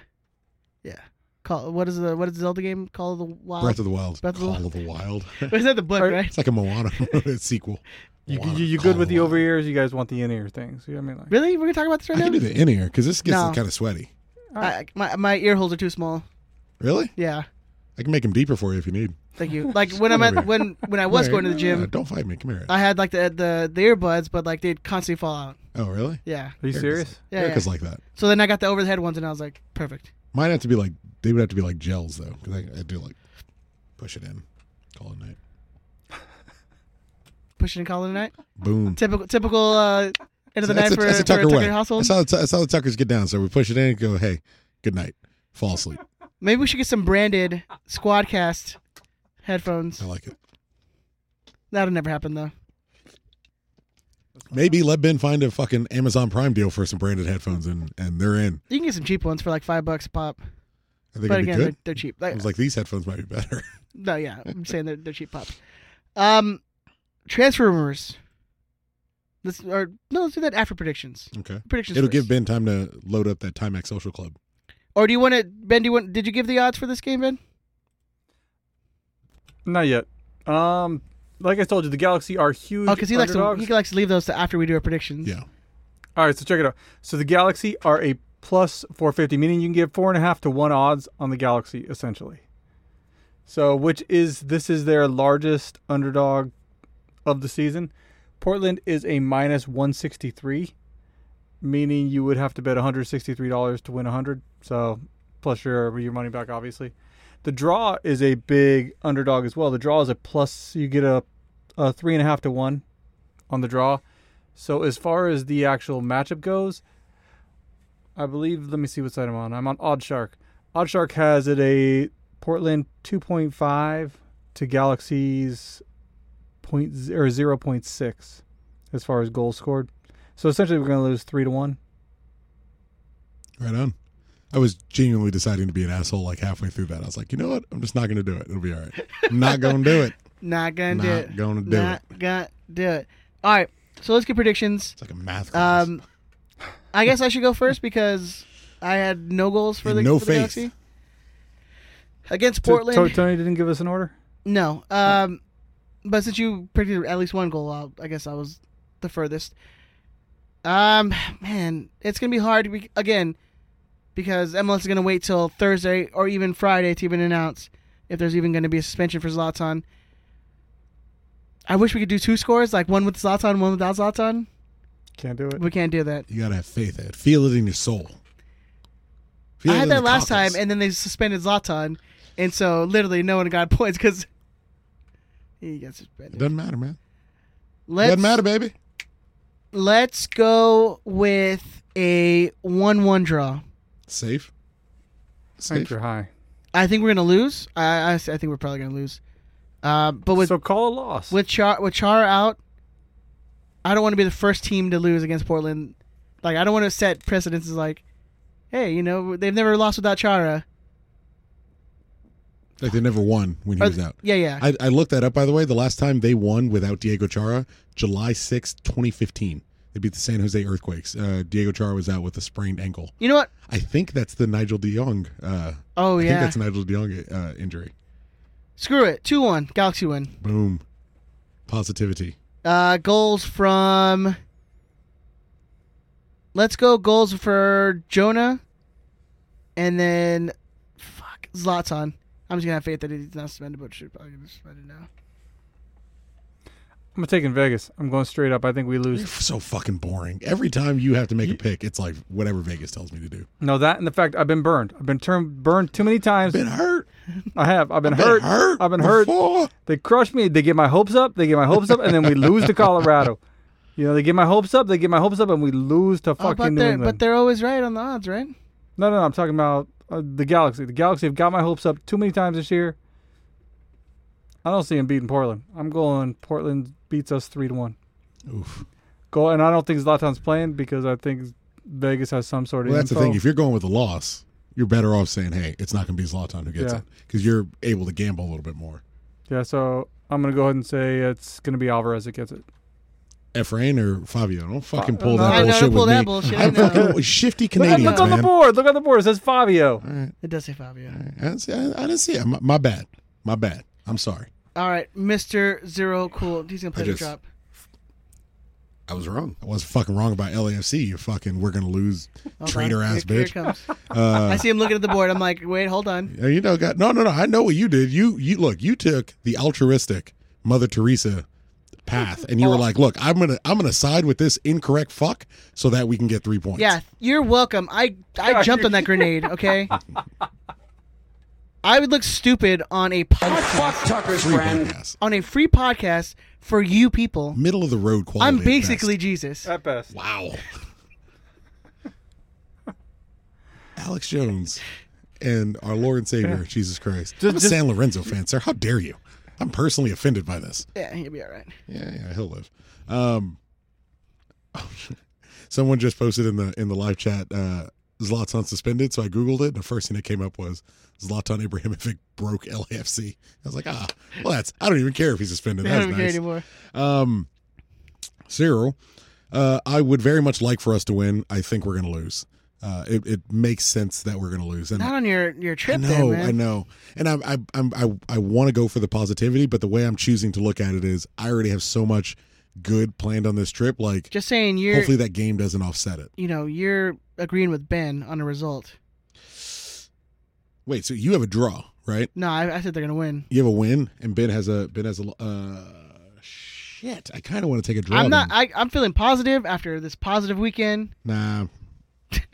yeah. Call what is the what is the Zelda game? Call of the Wild. Breath of the Wild. Breath of the Call Wild. of the <laughs> Wild. Is that the book, right? It's like a Moana <laughs> sequel. You, Moana, you, you Call good with the the over ears? You guys want the in ear things? You know I mean? Like, Really? We're gonna talk about this right I now. can do the in ear because this gets No. kind of sweaty. I, my my ear holes are too small. Really? Yeah. I can make them deeper for you if you need. Thank you. Like when I'm at when when I was Come going to the gym, Yeah, don't fight me. Come here. I had like the the the earbuds, but like they'd constantly fall out. Oh, really? Yeah. Are you Erica's- serious? Yeah, Erica's yeah. like that. So then I got the over the head ones, and I was like, perfect. Mine have to be like they would have to be like gels though because I, I do like push it in, call it night. push it and call it a night. Boom. Typical, typical uh, end of the that's night a, for, that's a for Tucker a Tucker way. household. That's how, the, that's how the Tuckers get down. So we push it in and go, hey, good night. Fall asleep. Maybe we should get some branded Squadcast headphones. I like it. That'll never happen though. Maybe let Ben find a fucking Amazon Prime deal for some branded headphones and, and they're in. You can get some cheap ones for like five bucks a pop. I think but it'd be again, good. They're, they're cheap. I Like, was like, these headphones might be better. <laughs> no, yeah, I'm saying they're they're cheap pop. Um, transfer rumors. Let's or no, let's do that after predictions. Okay. Predictions. It'll first. give Ben time to load up that Timex Social Club. Or do you want to, Ben? Do you want? Did you give the odds for this game, Ben? Not yet. Um, like I told you, the Galaxy are huge. Oh, because he likes to underdogs. he likes to leave those to after we do our predictions. Yeah. All right, so check it out. So the Galaxy are a plus 450, meaning you can get four and a half to one odds on the Galaxy, essentially. So, which is this is their largest underdog of the season. Portland is a minus 163, meaning you would have to bet $163 to win 100. So, plus your your money back, obviously. The draw is a big underdog as well. The draw is a plus. You get a, a three and a half to one on the draw. So as far as the actual matchup goes, I believe. Let me see what side I'm on. I'm on OddsShark. Odd Shark has it a Portland 2.5 to Galaxy's point or 0.6 as far as goals scored. So essentially, we're going to lose three to one. Right on. I was genuinely deciding to be an asshole like halfway through that. I was like, you know what? I'm just not going to do it. It'll be all right. I'm not going to do it. <laughs> Not gonna do Not it. gonna do it. Not gonna do it. All right, so let's get predictions. It's like a math class. Um, I guess I should go first because I had no goals for the no for the. Galaxy. Against Portland, So, Tony didn't give us an order. no. Um, but since you predicted at least one goal, I'll, I guess I was the furthest. Um, man, it's gonna be hard be, again because MLS is gonna wait till Thursday or even Friday to even announce if there's even gonna be a suspension for Zlatan. I wish we could do two scores, like one with Zlatan, one without Zlatan. Can't do it. We can't do that. You got to have faith, Ed. Feel it in your soul. Feel I had that last cockles. time, and then they suspended Zlatan, and so literally no one got <laughs> points because <laughs> he got It suspended. doesn't matter, man. Let's, doesn't matter, baby. Let's go with a one-one draw. Safe. Thanks are high. I think we're gonna lose. I, I, I think we're probably gonna lose. Uh, but with so call a loss with Char with Chara out. I don't want to be the first team to lose against Portland. Like I don't want to set precedents as like, hey, you know they've never lost without Chara. Like they never won when he was out. yeah, yeah. I, I looked that up, by the way. The last time they won without Diego Chara, July sixth, 2015. They beat the San Jose Earthquakes. Uh, Diego Chara was out with a sprained ankle. You know what? I think that's the Nigel de Jong. Uh, Oh, I yeah. I think that's Nigel de Jong uh, injury. Screw it, two one, Galaxy win. Boom. Positivity. Uh, goals from. Let's go goals for Jonah, and then, fuck Zlatan. I'm just gonna have faith that he's not suspended, but should probably get suspended now. I'm taking Vegas. I'm going straight up. I think we lose. You're so fucking boring. Every time you have to make a pick, it's like whatever Vegas tells me to do. No, that and the fact I've been burned. I've been turned burned too many times. Been hurt. I have. I've been I've been hurt. hurt I've been before. hurt. They crush me. They get my hopes up. They get my hopes up, and then we lose to Colorado. <laughs> You know, they get my hopes up. They get my hopes up, and we lose to Oh, fucking but New England. but they're always right on the odds, right? no, no, no. I'm talking about uh, the Galaxy. The Galaxy have got my hopes up too many times this year. I don't see them beating Portland. I'm going Portland beats us three to one. Oof. Go and I don't think Zlatan's playing because I think Vegas has some sort of. Well, that's the thing. If you're going with a loss, you're better off saying, "Hey, it's not going to be Zlatan who gets Yeah. it," because you're able to gamble a little bit more. Yeah, so I'm gonna go ahead and say it's gonna be Alvarez that gets it. Efrain or Fabio, don't fucking Fa- pull that I know, bullshit don't pull with that me. bullshit, I'm know. fucking shifty Look, Canadians, look on the board. Look on the board. It says Fabio. It does say Fabio. I didn't see, I, I didn't see it. My, my bad. My bad. I'm sorry. All right, Mister Zero Cool. He's gonna play I the just- drop. I was wrong. I wasn't fucking wrong about LAFC. You fucking, we're gonna lose, Hold traitor ass Here- here bitch. it comes. <laughs> Uh, I see him looking at the board. I'm like, wait, hold on. Yeah, you know, got no, no, no. I know what you did. You, you look. You took the altruistic Mother Teresa path, <laughs> and you were like, "Look, I'm gonna, I'm gonna side with this incorrect fuck, so that we can get three points." Yeah, you're welcome. I I jumped on that grenade. Okay. I would look stupid on a podcast. Free podcast. on a free podcast for you people. Middle of the road quality. I'm basically best. Jesus. At best. Wow. Alex Jones and our Lord and Savior, <laughs> Jesus Christ. Just- I'm a just- San Lorenzo fan, sir. How dare you? I'm personally offended by this. Yeah, he'll be all right. Yeah, yeah, he'll live. Um, <laughs> someone just posted in the in the live chat, uh, Zlatan suspended. So I googled it. And the first thing that came up was Zlatan Ibrahimovic <laughs> broke LAFC. I was like, ah, well, that's. I don't even care if he's suspended. I don't care anymore. Um, Cyril, uh, I would very much like for us to win. I think we're going to lose. Uh, it, it makes sense that we're going to lose. And Not on your your I trip know, there. I know, and I'm, I, I'm, I, I want to go for the positivity, but the way I'm choosing to look at it is, I already have so much good planned on this trip. Like, Just saying, you're hopefully that game doesn't offset it. you know you're agreeing with Ben on a result. Wait, so you have a draw, right? No, I, I said they're gonna win. You have a win, and Ben has a Ben has a. Uh, shit, I kind of want to take a draw. I'm not. then. I, I'm feeling positive after this positive weekend. Nah,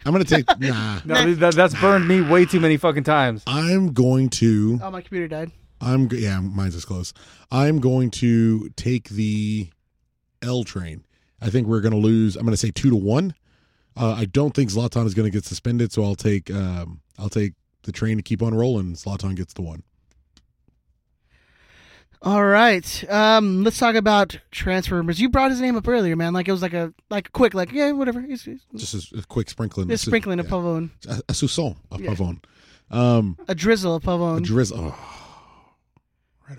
I'm gonna take. nah, No, that, that's burned me way too many fucking times. I'm going to. Oh, my computer died. I'm yeah, mine's as close. I'm going to take the L train. I think we're going to lose. I'm going to say two to one. Uh, I don't think Zlatan is going to get suspended, so I'll take um, I'll take the train to keep on rolling. Zlatan gets the one. All right. Um, let's talk about transfer rumors. You brought his name up earlier, man. Like it was like a like a quick like yeah whatever. He's, he's, Just a, a quick sprinkling. Just sprinkling a Pavón. A, a soupçon of Yeah. Pavón. Um, a drizzle of Pavón. a drizzle. Oh,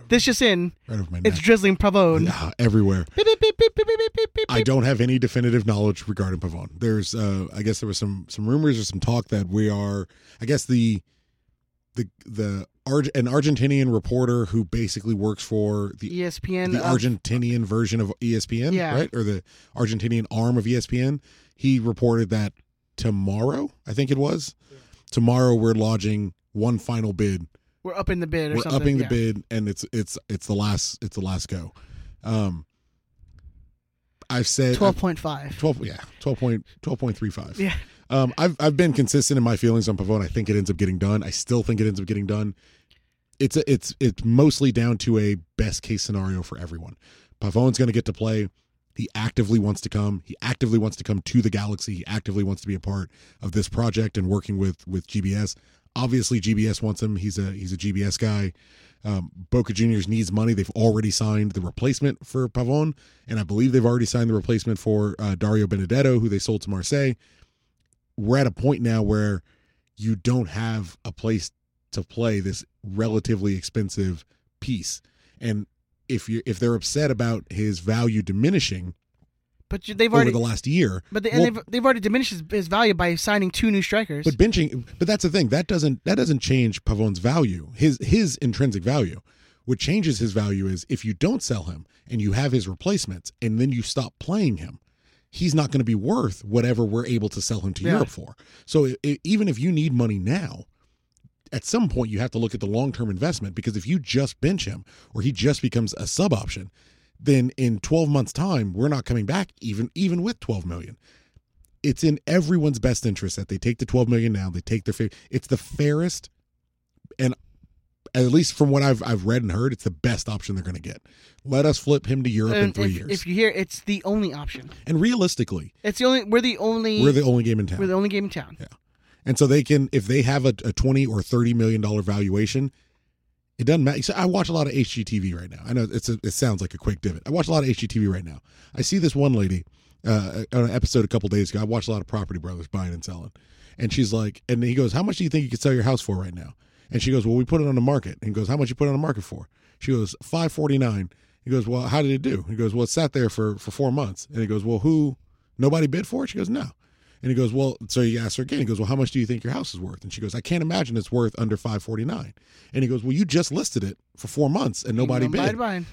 this just in. right over my It's drizzling Pavón. Yeah, everywhere. Beep, beep, beep, I don't have any definitive knowledge regarding Pavón. There's, uh, I guess there was some some rumors or some talk that we are. I guess the the the An Argentinian reporter who basically works for the ESPN. the of- Argentinian version of ESPN, Yeah. right, or the Argentinian arm of ESPN. He reported that tomorrow, I think it was, tomorrow we're lodging one final bid we're upping the bid or we're something. upping the bid and it's it's it's the last it's the last go um i've said Twelve point five. 12 yeah 12 point 12.35 Yeah. um i've i've been consistent in my feelings on Pavón i think it ends up getting done i still think it ends up getting done it's a, it's it's mostly down to a best case scenario for everyone. Pavón's going to get to play. He actively wants to come. He actively wants to come to the galaxy. He actively wants to be a part of this project and working with with gbs obviously gbs wants him. He's a he's a gbs guy. Um, Boca Juniors needs money. They've already signed the replacement for Pavón, and I believe they've already signed the replacement for uh, Dario Benedetto, who they sold to Marseille. We're at a point now where you don't have a place to play this relatively expensive piece, and if you if they're upset about his value diminishing But they've over already. the last year, but they, and well, they've they've already diminished his, his value by signing two new strikers. But benching, but that's the thing that doesn't that doesn't change Pavón's value. His his intrinsic value. What changes his value is if you don't sell him and you have his replacements and then you stop playing him, he's not going to be worth whatever we're able to sell him to Yeah. Europe for. So i i even if you need money now, at some point you have to look at the long term investment because if you just bench him or he just becomes a sub option, then in 12 months time we're not coming back even even with 12 million it's in everyone's best interest that they take the 12 million now they take their fa- it's the fairest and at least from what I've I've read and heard it's the best option they're going to get let us flip him to Europe in 3 if, years if you hear, it's the only option. and realistically It's the only. We're the only. we're the only game in town We're the only game in town. Yeah. And so they can, if they have a, a twenty or thirty million dollar valuation, it doesn't matter. So I watch a lot of HGTV right now. I know it's a, it sounds like a quick divot. I watch a lot of HGTV right now. I see this one lady uh, on an episode a couple days ago. I watched a lot of Property Brothers buying and selling, and she's like, and he goes, "How much do you think you could sell your house for right now?" And she goes, "Well, we put it on the market." And he goes, "How much you put it on the market for?" She goes, 549 He goes, "Well, how did it do?" He goes, "Well, it sat there for for four months." And he goes, "Well, who? Nobody bid for it?" She goes, "No." And he goes, Well, so you ask her again. He goes, Well, how much do you think your house is worth? And she goes, I can't imagine it's worth under five forty nine. And he goes, Well, you just listed it for four months and nobody bid.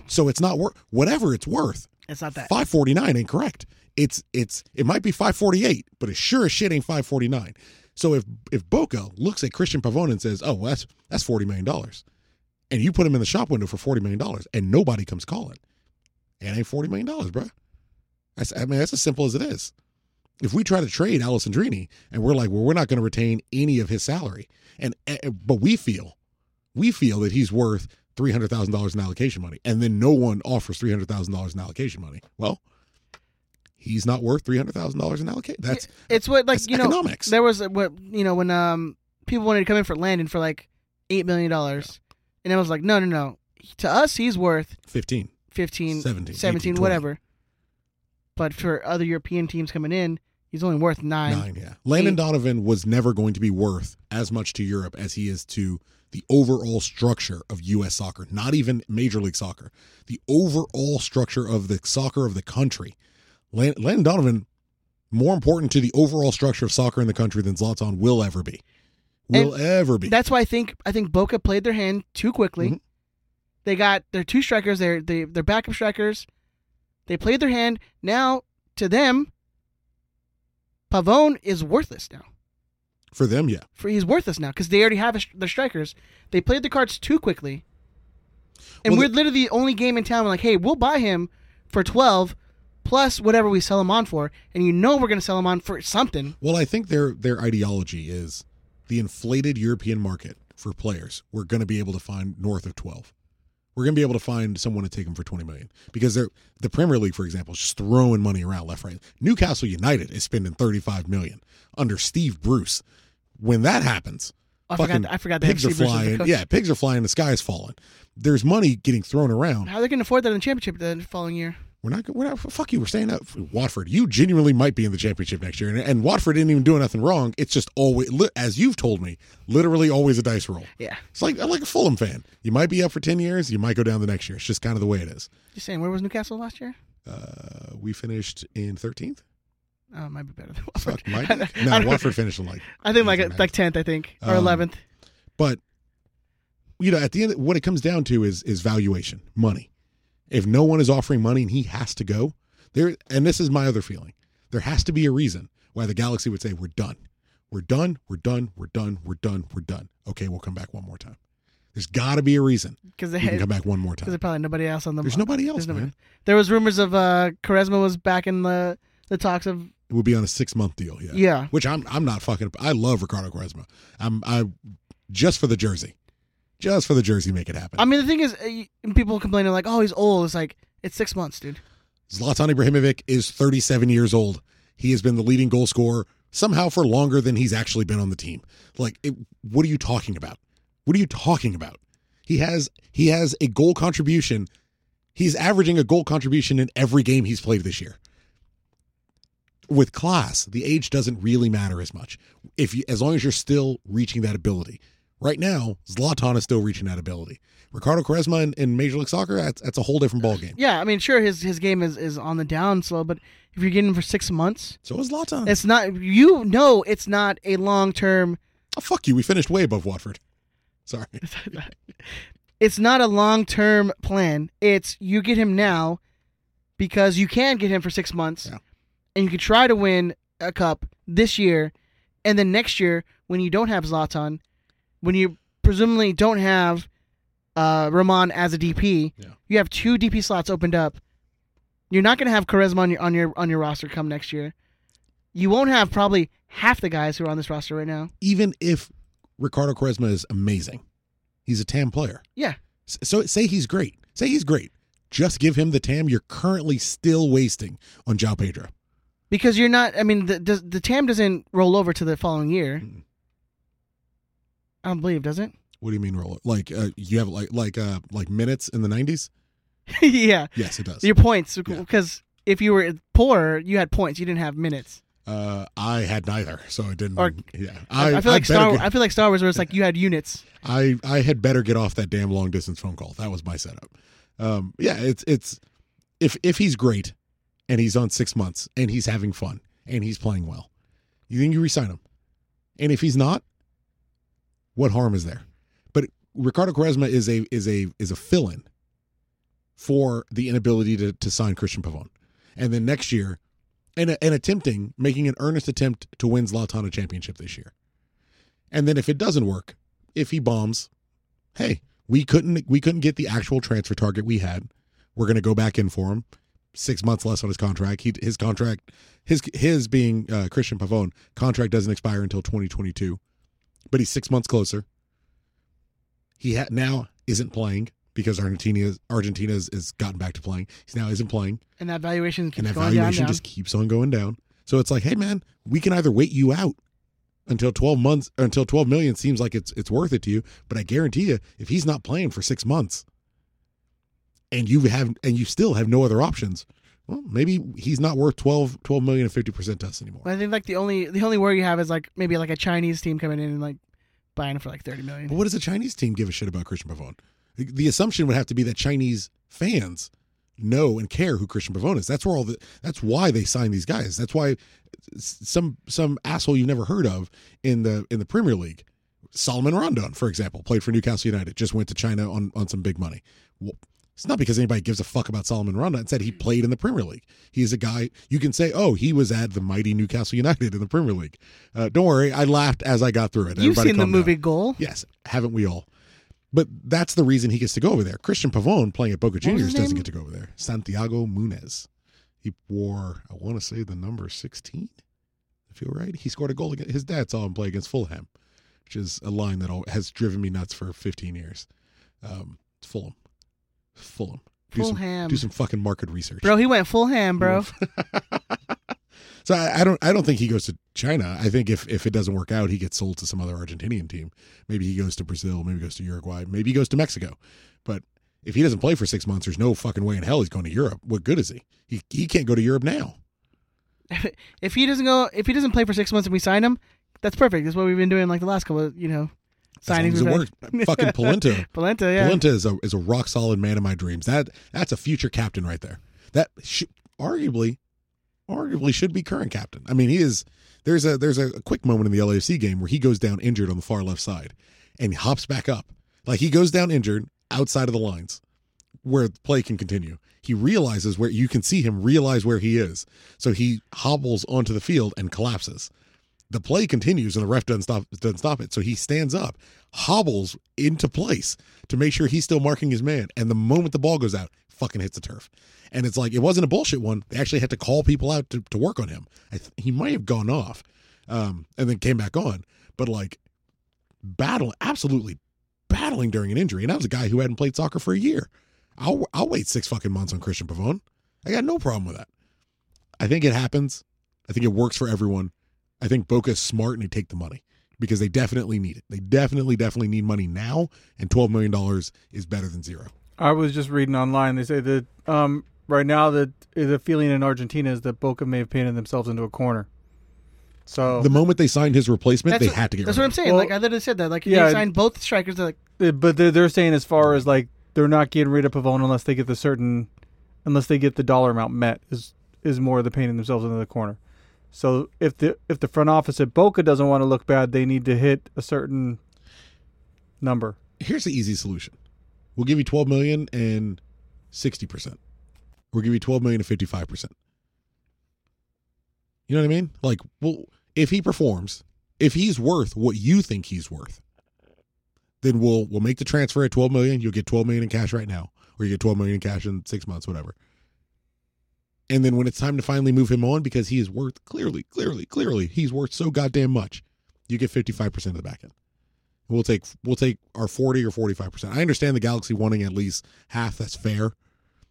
So it's not worth whatever it's worth. It's not that. Five forty nine ain't correct. It's it's it might be five forty eight, but it sure as shit ain't five forty nine. So if if Boca looks at Cristian Pavón and says, Oh, well, that's that's forty million dollars, and you put him in the shop window for forty million dollars and nobody comes calling, it ain't forty million dollars, bro. That's I mean that's as simple as it is if we try to trade Alessandrini and we're like, well, we're not going to retain any of his salary, and eh, but we feel, we feel that he's worth three hundred thousand dollars in allocation money, and then no one offers three hundred thousand dollars in allocation money. Well, he's not worth three hundred thousand dollars in allocation. That's It's what like you know. economics. There was what you know when um people wanted to come in for Landon for like eight million dollars, and I was like, no, no, no. To us, he's worth fifteen. 15, 17, 17, 18, whatever. But for other European teams coming in, he's only worth nine. Nine, yeah. Landon Eight. Donovan was never going to be worth as much to Europe as he is to the overall structure of U.S. soccer, not even Major League Soccer. The overall structure of the soccer of the country. Lan- Landon Donovan, more important to the overall structure of soccer in the country than Zlatan will ever be. Will And ever be. That's why I think I think Boca played their hand too quickly. Mm-hmm. They got their two strikers. They're they, they're backup strikers. They played their hand. Now to them, Pavón is worthless now. For them, yeah. For he's worthless now because they already have a, their strikers. They played the cards too quickly, and Well, we're literally the only game in town. We're like, hey, we'll buy him for twelve plus whatever we sell him on for, and you know we're gonna sell him on for something. Well, I think their their ideology is the inflated European market for players. We're going to be able to find north of twelve. We're going to be able to find someone to take them for twenty million because they're the Premier League, for example, is just throwing money around left, right. Newcastle United is spending thirty five million under Steve Bruce. When that happens, oh, I forgot- I forgot pigs are Steve Bruce the flying. Yeah, pigs are flying. The sky is falling. There's money getting thrown around. How are they gonna afford that in the championship the following year? We're not. We're not. Fuck you. We're staying up. Watford. You genuinely might be in the championship next year, and, and Watford didn't even do nothing wrong. It's just always, as you've told me, literally always a dice roll. Yeah. It's like I'm like a Fulham fan. You might be up for ten years. You might go down the next year. It's just kind of the way it is. Just saying, where was Newcastle last year? Uh, we finished in thirteenth. Oh, might be better than Watford. Fuck. <laughs> No. Watford finished in like. I think like like tenth, I think, or Um, eleventh. But you know, at the end, what it comes down to is is valuation, money. If no one is offering money and he has to go, there. And this is my other feeling. There has to be a reason why the Galaxy would say we're done, we're done, we're done, we're done, we're done, we're done. Okay, we'll come back one more time. There's got to be a reason Because they can come back one more time. there's probably nobody else on the. There's nobody else, there's nobody-. There was rumors of uh Quaresma was back in the the talks of It would be on a six month deal. Yeah. Yeah. Which I'm I'm not fucking. I love Ricardo Quaresma. I'm I just for the jersey, just for the jersey, make it happen. I mean, the thing is, uh, people complaining like, "Oh, he's old." It's like it's six months, dude. Zlatan Ibrahimovic is 37 years old. He has been the leading goal scorer somehow for longer than he's actually been on the team. Like, it, what are you talking about? What are you talking about? He has he has a goal contribution. He's averaging a goal contribution in every game he's played this year. With class, the age doesn't really matter as much. If you, as long as you're still reaching that ability. Right now, Zlatan is still reaching that ability. Ricardo Quaresma in, in Major League Soccer, that's, that's a whole different ballgame. Yeah, I mean, sure, his his game is, is on the down slow, but if you're getting him for six months, so is Zlatan. It's not. You know, it's not a long term. Oh fuck you! We finished way above Watford. Sorry. <laughs> <laughs> It's not a long term plan. It's you get him now because you can get him for six months, and you can try to win a cup this year, and then next year when you don't have Zlatan, when you presumably don't have uh, Romain as a DP, you have two DP slots opened up. You're not going to have Quaresma on your on your on your roster come next year. You won't have probably half the guys who are on this roster right now. Even if Ricardo Quaresma is amazing, he's a TAM player. Yeah. So say he's great. Say he's great. Just give him the TAM you're currently still wasting on João Pedro. Because you're not. I mean, the the, the TAM doesn't roll over to the following year. I don't believe, does it? What do you mean roll? Like uh, you have like like uh like minutes in the 90s? <laughs> yeah. Yes, it does. Your points, because if you were poor, you had points. You didn't have minutes. Uh, I had neither, so it didn't. Or- yeah, I, I feel like better Star. get- I feel like Star Wars, where it's like you had units. I I had better get off that damn long distance phone call. That was my setup. Um, yeah, it's it's if if he's great and he's on six months and he's having fun and he's playing well, you think you resign him. And if he's not, what harm is there? But Ricardo Quaresma is a is a is a fill in for the inability to to sign Cristian Pavón, and then next year, and and attempting making an earnest attempt to win Zlatan championship this year. And then if it doesn't work, if he bombs, hey, we couldn't we couldn't get the actual transfer target we had. We're going to go back in for him. Six months less on his contract. He his contract his his being uh, Cristian Pavón contract doesn't expire until 2022, but he's six months closer. He ha- now isn't playing because Argentina Argentina has, has gotten back to playing. He now isn't playing, And that valuation keeps and that going valuation down, down. just keeps on going down. So it's like, hey man, we can either wait you out until 12 months until 12 million seems like it's it's worth it to you, but I guarantee you if he's not playing for 6 months and you have and you still have no other options, well, maybe he's not worth 12 12 million and 50% to us anymore. I think like the only the only worry you have is like maybe like a Chinese team coming in and like buying it for like thirty million. But what does a Chinese team give a shit about Cristian Pavón? The, the assumption would have to be that Chinese fans know and care who Cristian Pavón is. That's where all the that's why they sign these guys. That's why some some asshole you've never heard of in the in the Premier League, Salomón Rondón, for example, played for Newcastle United, just went to China on on some big money. Well, it's not because anybody gives a fuck about Salomón Rondón. Said he played in the Premier League. He's a guy you can say, oh, he was at the mighty Newcastle United in the Premier League. Uh, don't worry, I laughed as I got through it. You've Everybody seen the calm down. movie Goal. Yes, haven't we all? But that's the reason he gets to go over there. Cristian Pavón playing at Boca Juniors doesn't name? get to go over there. Santiago Munez. He wore, I want to say the number 16. I feel right. He scored a goal against his dad saw him play against Fulham, which is a line that has driven me nuts for 15 years. Um, it's Fulham. Fulham. Do some, Fulham. do some fucking market research. Bro, he went full ham, bro. <laughs> So I, I don't I don't think he goes to China. I think if if it doesn't work out, he gets sold to some other Argentinian team. Maybe he goes to Brazil. Maybe he goes to Uruguay. Maybe he goes to Mexico. But if he doesn't play for six months, there's no fucking way in hell he's going to Europe. What good is he? He he can't go to Europe now. <laughs> if he doesn't go, if he doesn't play for six months and we sign him, that's perfect. That's what we've been doing like the last couple, of, you know, As long signings. as it we've works. had. fucking <laughs> Polenta. Polenta, yeah. Polenta is a is a rock solid man of my dreams. That that's a future captain right there. That should, arguably, arguably should be current captain. I mean, he is. There's a there's a, quick moment in the LAFC game where he goes down injured on the far left side, and he hops back up. Like he goes down injured outside of the lines, where the play can continue. He realizes where you can see him realize where he is, so he hobbles onto the field and collapses the play continues and the ref doesn't stop doesn't stop it. So he stands up, hobbles into place to make sure he's still marking his man. And the moment the ball goes out, fucking hits the turf. And it's like it wasn't a bullshit one. They actually had to call people out to, to work on him. I th- he might have gone off, um, and then came back on. But like battle, absolutely battling during an injury. And that was a guy who hadn't played soccer for a year. I'll I'll wait six fucking months on Cristian Pavón. I got no problem with that. I think it happens. I think it works for everyone. I think Boca's smart and they take the money because they definitely need it. They definitely, definitely need money now, and twelve million dollars is better than zero. I was just reading online. They say that um, right now that the feeling in Argentina is that Boca may have painted themselves into a corner. So The moment they signed his replacement, they what- had to get. That's rid what I'm saying. Well, like I literally said that. Like yeah, they signed both strikers. They're like Uh, but they're, they're saying as far as like they're not getting rid of Pavón unless they get the certain unless they get the dollar amount met is is more of the painting themselves into the corner. So if the if the front office at Boca doesn't want to look bad, they need to hit a certain number. Here's the easy solution: we'll give you twelve million and sixty percent. We'll give you twelve million and fifty five percent. You know what I mean? Like, well, if he performs, if he's worth what you think he's worth, then we'll we'll make the transfer at 12 million. You'll get 12 million in cash right now, or you get 12 million in cash in six months, whatever. And then when it's time to finally move him on, because he is worth clearly, clearly, clearly, he's worth so goddamn much, you get 55 percent of the back end. We'll take we'll take our 40 or 45 percent. I understand the Galaxy wanting at least half. That's fair.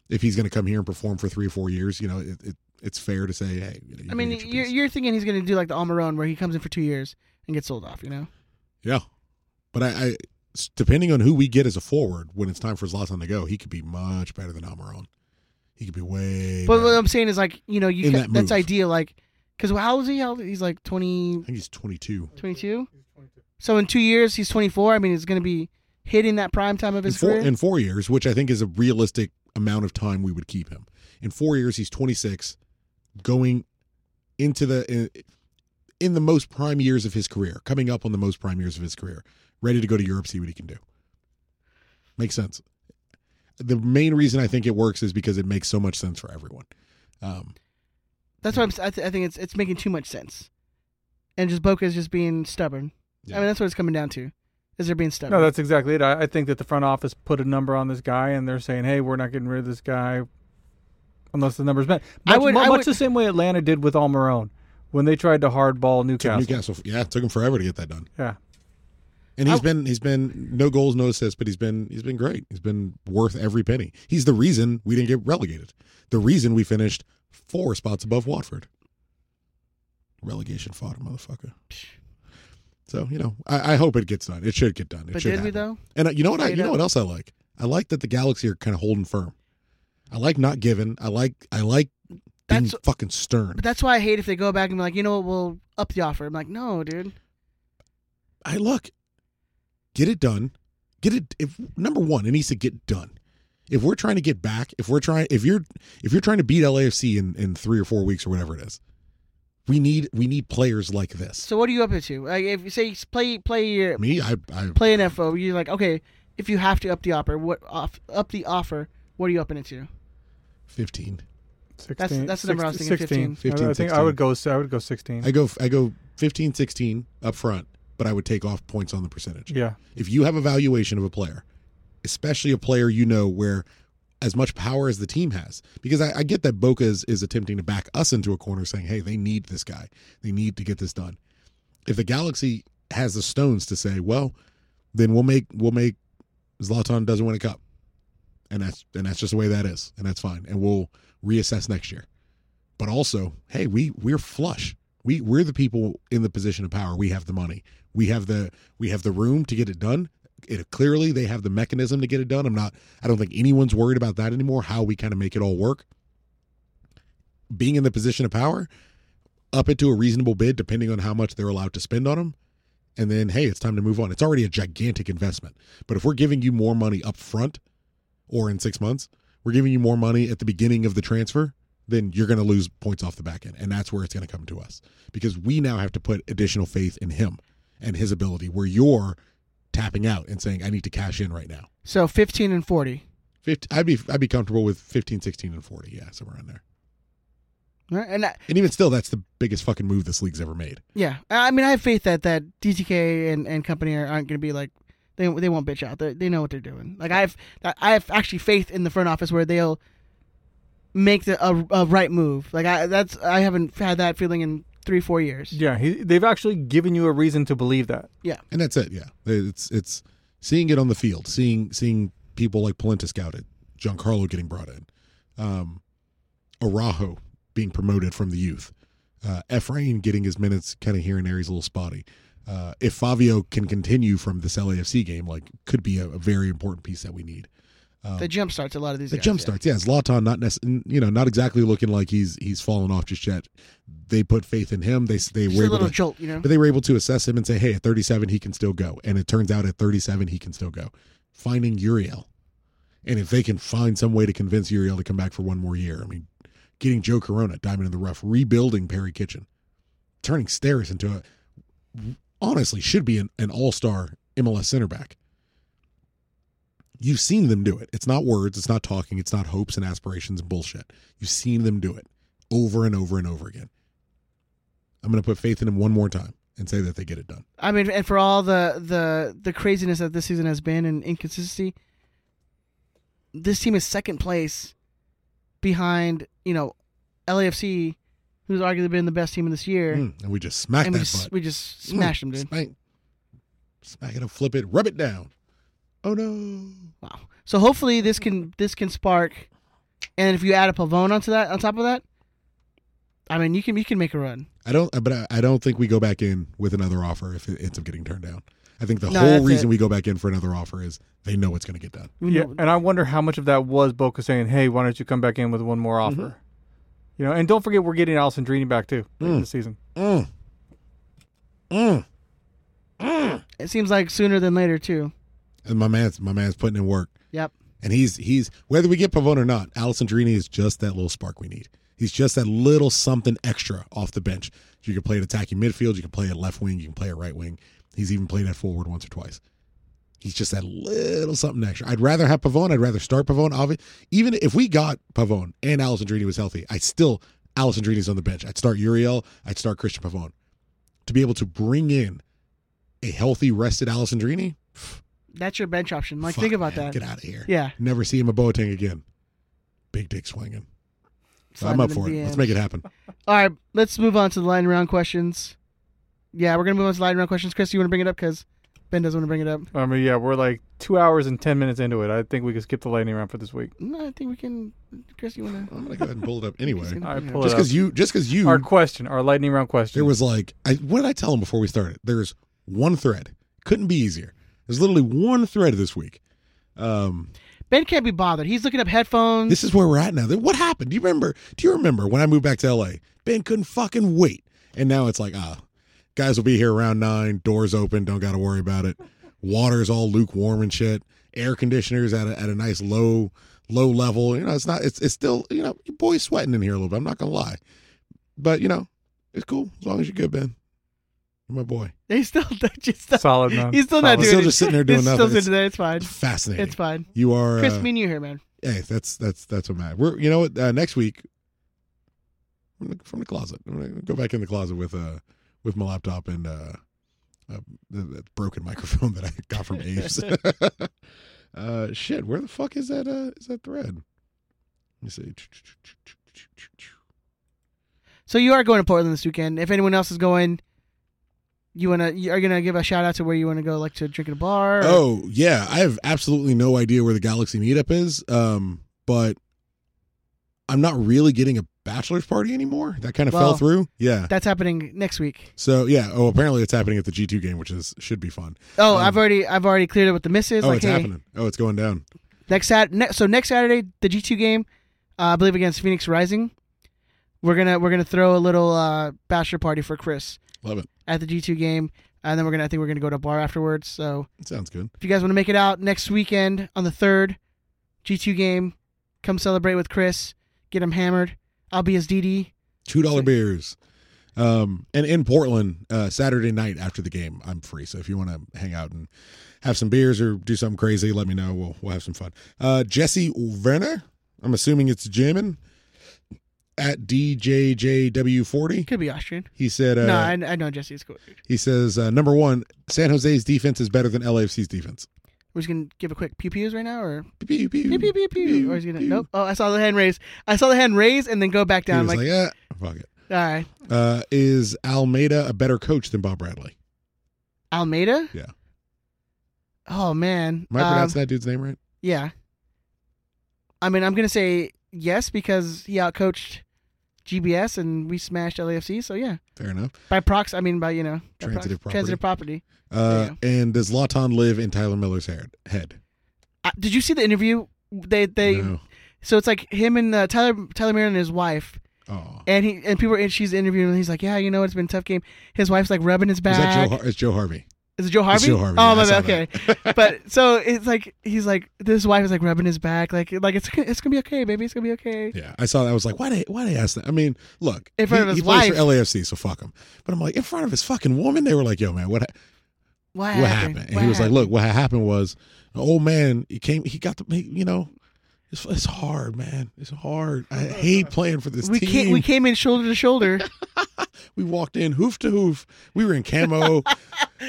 If he's going to come here and perform for three or four years, you know, it, it it's fair to say, hey, you know, you I mean, your you're, you're thinking he's going to do like the Almiron where he comes in for two years and gets sold off. You know, Yeah, but I depending on who we get as a forward when it's time for Zlatan to go, he could be much better than Almiron. He could be way. but better. what I'm saying is like you know you In ca- that that's move. ideal. Like because how old is he? How, he's like 20, I think he's 22. 22? So in two years he's 24. I mean, he's going to be hitting that prime time of In his four, career. in four years, which I think is a realistic amount of time we would keep him. In four years, he's 26, going into the in, in the most prime years of his career, coming up on the most prime years of his career, ready to go to Europe, see what he can do. Makes sense. The main reason I think it works is because it makes so much sense for everyone. Um, That's what I'm. s- I, th- I think it's it's making too much sense, and just Boca is just being stubborn. I mean, that's what it's coming down to. Is they're being stubborn. No, that's exactly it. I, I think that the front office put a number on this guy, and they're saying, "Hey, we're not getting rid of this guy unless the number's met." Much, I would- mu- I much the same way Atlanta did with Almiron when they tried to hardball Newcastle. Newcastle, yeah, it took him forever to get that done. Yeah. And he's I- been he's been no goals, no assists, but he's been he's been great. He's been worth every penny. He's the reason we didn't get relegated. The reason we finished four spots above Watford. Relegation fodder, motherfucker. So you know, I, I hope it gets done. It should get done. It But should did we, though? And uh, you know what? I, you know what else I like? I like that the Galaxy are kind of holding firm. I like not giving. I like I like being fucking stern. But that's why I hate if they go back and be like, you know what, we'll up the offer. I'm like, no, dude. I look, get it done. Get it. If number one, it needs to get done. If we're trying to get back, if we're trying, if you're, if you're trying to beat LAFC in in three or four weeks or whatever it is, we need we need players like this. So what are you up to? Like, if you say play play your Me, I, I play an FO, you're like, okay, if you have to up the offer, what off up the offer? What are you upping it to? fifteen. That's that's the number I was thinking. 16. 15. I think I would go. I would go 16. I go I go 15, 16 up front, but I would take off points on the percentage. Yeah. If you have a valuation of a player, especially a player you know where as much power as the team has, because I, I get that Boca is, is attempting to back us into a corner saying, hey, they need this guy. They need to get this done. If the Galaxy has the stones to say, well, then we'll make we'll make Zlatan doesn't win a cup. And that's and that's just the way that is. And that's fine. And we'll reassess next year. But also, hey, we we're flush. We we're the people in the position of power. We have the money. We have the we have the room to get it done. It clearly they have the mechanism to get it done. I'm not I don't think anyone's worried about that anymore, how we kind of make it all work. Being in the position of power, up it to a reasonable bid depending on how much they're allowed to spend on them. And then hey, it's time to move on. It's already a gigantic investment. But if we're giving you more money up front or in 6 months, we're giving you more money at the beginning of the transfer, then you're going to lose points off the back end. And that's where it's going to come to us because we now have to put additional faith in him and his ability, where you're tapping out and saying, I need to cash in right now. So 15 and 40. 50, I'd be I'd be comfortable with 15, 16, and 40. Yeah, somewhere in there. Right? And I, And even still, that's the biggest fucking move this league's ever made. yeah, I mean, I have faith that that DTK and, and company are, aren't going to be like they they won't bitch out. They, they know what they're doing. Like I have I have actually faith in the front office where they'll make the a, a right move. Like I that's I haven't had that feeling in three four years. Yeah, he, they've actually given you a reason to believe that. Yeah. And that's it. Yeah, it's it's seeing it on the field, seeing seeing people like Polenta scouted, Giancarlo getting brought in, um, Araujo being promoted from the youth, uh, Efrain getting his minutes kind of here and there. He's a little spotty. Uh, if Fabio can continue from this LAFC game, like could be a, a very important piece that we need. Um, the jump starts a lot of these. the guys, jump yeah. starts, yeah. Zlatan not nec- you know, not exactly looking like he's he's fallen off just yet. They put faith in him. They they Just were a able little to, jolt, you know? but they were able to assess him and say, hey, at 37 he can still go. And it turns out at 37 he can still go. Finding Uriel, and if they can find some way to convince Uriel to come back for one more year, I mean, getting Joe Corona, diamond in the rough, rebuilding Perry Kitchen, turning Steres into a honestly should be an, an all star MLS center back. You've seen them do it. It's not words, it's not talking, it's not hopes and aspirations and bullshit. You've seen them do it over and over and over again. I'm going to put faith in them one more time and say that they get it done. I mean, and for all the the the craziness that this season has been and inconsistency, this team is second place behind you know LAFC, who's arguably been the best team in this year. Mm, and we just smacked and we that just, butt. we just Mm, smashed them, dude. Smack, smack it up, flip it, rub it down. Oh no! Wow. So hopefully this can this can spark, and if you add a Pavón onto that on top of that, I mean you can you can make a run. I don't, but I, I don't think we go back in with another offer if it ends up getting turned down. I think the No, whole reason it. we go back in for another offer is they know it's going to get done. Yeah, and I wonder how much of that was Boca saying, "Hey, why don't you come back in with one more offer?" Mm-hmm. You know, and don't forget we're getting Alessandrini back too later Mm. this season. Mm. Mm. It seems like sooner than later too. And my man's my man's putting in work. Yep. And he's he's whether we get Pavón or not, Alessandrini is just that little spark we need. He's just that little something extra off the bench. You can play at attacking midfield, you can play at left wing, you can play at right wing. He's even played at forward once or twice. He's just that little something extra. I'd rather have Pavón. I'd rather start Pavón. Even if we got Pavón and Alessandrini was healthy, I still Alessandrini's on the bench. I'd start Uriel. I'd start Cristian Pavón. To be able to bring in a healthy, rested Alessandrini, That's your bench option. Like Fuck, think about man, that. Get out of here. Yeah. Never see him a Boateng again. Big dick swinging. So I'm up for the it. Let's make it happen. <laughs> All right, let's move on to the lightning round questions. Yeah, we're gonna move on to the lightning round questions. Chris, you want to bring it up because Ben doesn't want to bring it up. I mean, yeah, we're like two hours and ten minutes into it. I think we can skip the lightning round for this week. No, I think we can. Chris, you want to? I'm gonna go ahead and pull it up anyway. All right, pull just because you, just because you, Our question, our lightning round question. there was like, I, what did I tell him before we started? There's one thread. Couldn't be easier. There's literally one thread this week. Um, Ben can't be bothered. He's looking up headphones. this is where we're at now. What happened? Do you remember? Do you remember when I moved back to LA? Ben couldn't fucking wait, and now it's like, ah, guys will be here around nine. Doors open. Don't got to worry about it. Water's all lukewarm and shit. Air conditioners at a, at a nice low low level. You know, it's not. It's it's still. You know, your boy's sweating in here a little bit. I'm not gonna lie, but you know, it's cool as long as you're good, Ben. You're my boy. He's still <laughs> just Solid, man. He's still not Solid. doing. Still it. just sitting there <laughs> doing He's nothing. Still It's sitting. It's fine. Fascinating. It's fine. You are Chris, uh, me and you here, man. Hey, that's that's that's what matters. We're you know what? Uh, next week from the, from the closet. I'm gonna go back in the closet with uh with my laptop and uh, uh the, the broken <laughs> microphone that I got from Aves. uh, shit, where the fuck is that? Uh, is that thread? Let me see. So you are going to Portland this weekend. If anyone else is going, you wanna you are gonna give a shout out to where you want to go, like to drink at a bar. or- Oh yeah, I have absolutely no idea where the Galaxy meetup is. Um, but I'm not really getting a bachelor's party anymore. That kind of Well, fell through. Yeah. that's happening next week. So yeah. Oh, apparently it's happening at the G2 game, which is should be fun. Oh, Um, I've already I've already cleared it with the misses. oh, like, it's hey, happening. Oh, it's going down. next Sat ne- so next Saturday the G two game, uh, I believe against Phoenix Rising. We're gonna we're gonna throw a little uh, bachelor party for Chris Love it. At the G two game, and then we're gonna I think we're gonna go to a bar afterwards. So It sounds good. if you guys want to make it out next weekend on the third, G two game, come celebrate with Chris. Get him hammered. I'll be his DD. Two dollar beers. Um, and in Portland, uh, Saturday night after the game, I'm free. So if you want to hang out and have some beers or do something crazy, let me know. We'll we'll have some fun. Uh, Jesse Werner, I'm assuming it's Jamin at DJJW40. Could be Austrian. He said, uh, no, I, I know Jesse's cool. he says uh, number one, San Jose's defense is better than LAFC's defense. We're just gonna give a quick pew pews right now, or pew pew pew pew pew pew. Or is he gonna? Nope. Oh, I saw the hand raise. I saw the hand raise and then go back He down. was like, like, yeah, fuck it. all right, Uh, is Almeida a better coach than Bob Bradley? Almeida. Yeah. Oh man. Am I Um, pronouncing that dude's name right? Yeah. I mean, I'm gonna say yes because he outcoached GBS and we smashed LAFC. So yeah, Fair enough. by prox. I mean by you know by prox- Transitive property. transitive property. Uh, and does Lawton live in Tyler Miller's head? head? Uh, did you see the interview? They they. No. So it's like him and uh, Tyler Tyler Miller and his wife. Oh. And he and people and she's interviewing him. He's like, yeah, you know, it's been a tough game. His wife's like rubbing his back. Is that Joe? Har- it's Joe Harvey. Is it Joe Harvey? It's Joe Harvey. Oh, yeah, my saw bad. Okay. but <laughs> so it's like he's like this wife is like rubbing his back, like like it's it's gonna be okay, baby. It's gonna be okay. Yeah, I saw that. I was like, why did why did they ask that? I mean, look, In front he, of his he plays for LAFC, so fuck him. But I'm like, in front of his fucking woman, they were like, yo, man, what ha- What, what happened? happened? And What he was like, look, what happened was, an old man, he came, he got the, he, you know, it's, it's hard, man. It's hard. I <laughs> hate playing for this we team. came we came in shoulder to shoulder. <laughs> <laughs> We walked in hoof to hoof. We were in camo.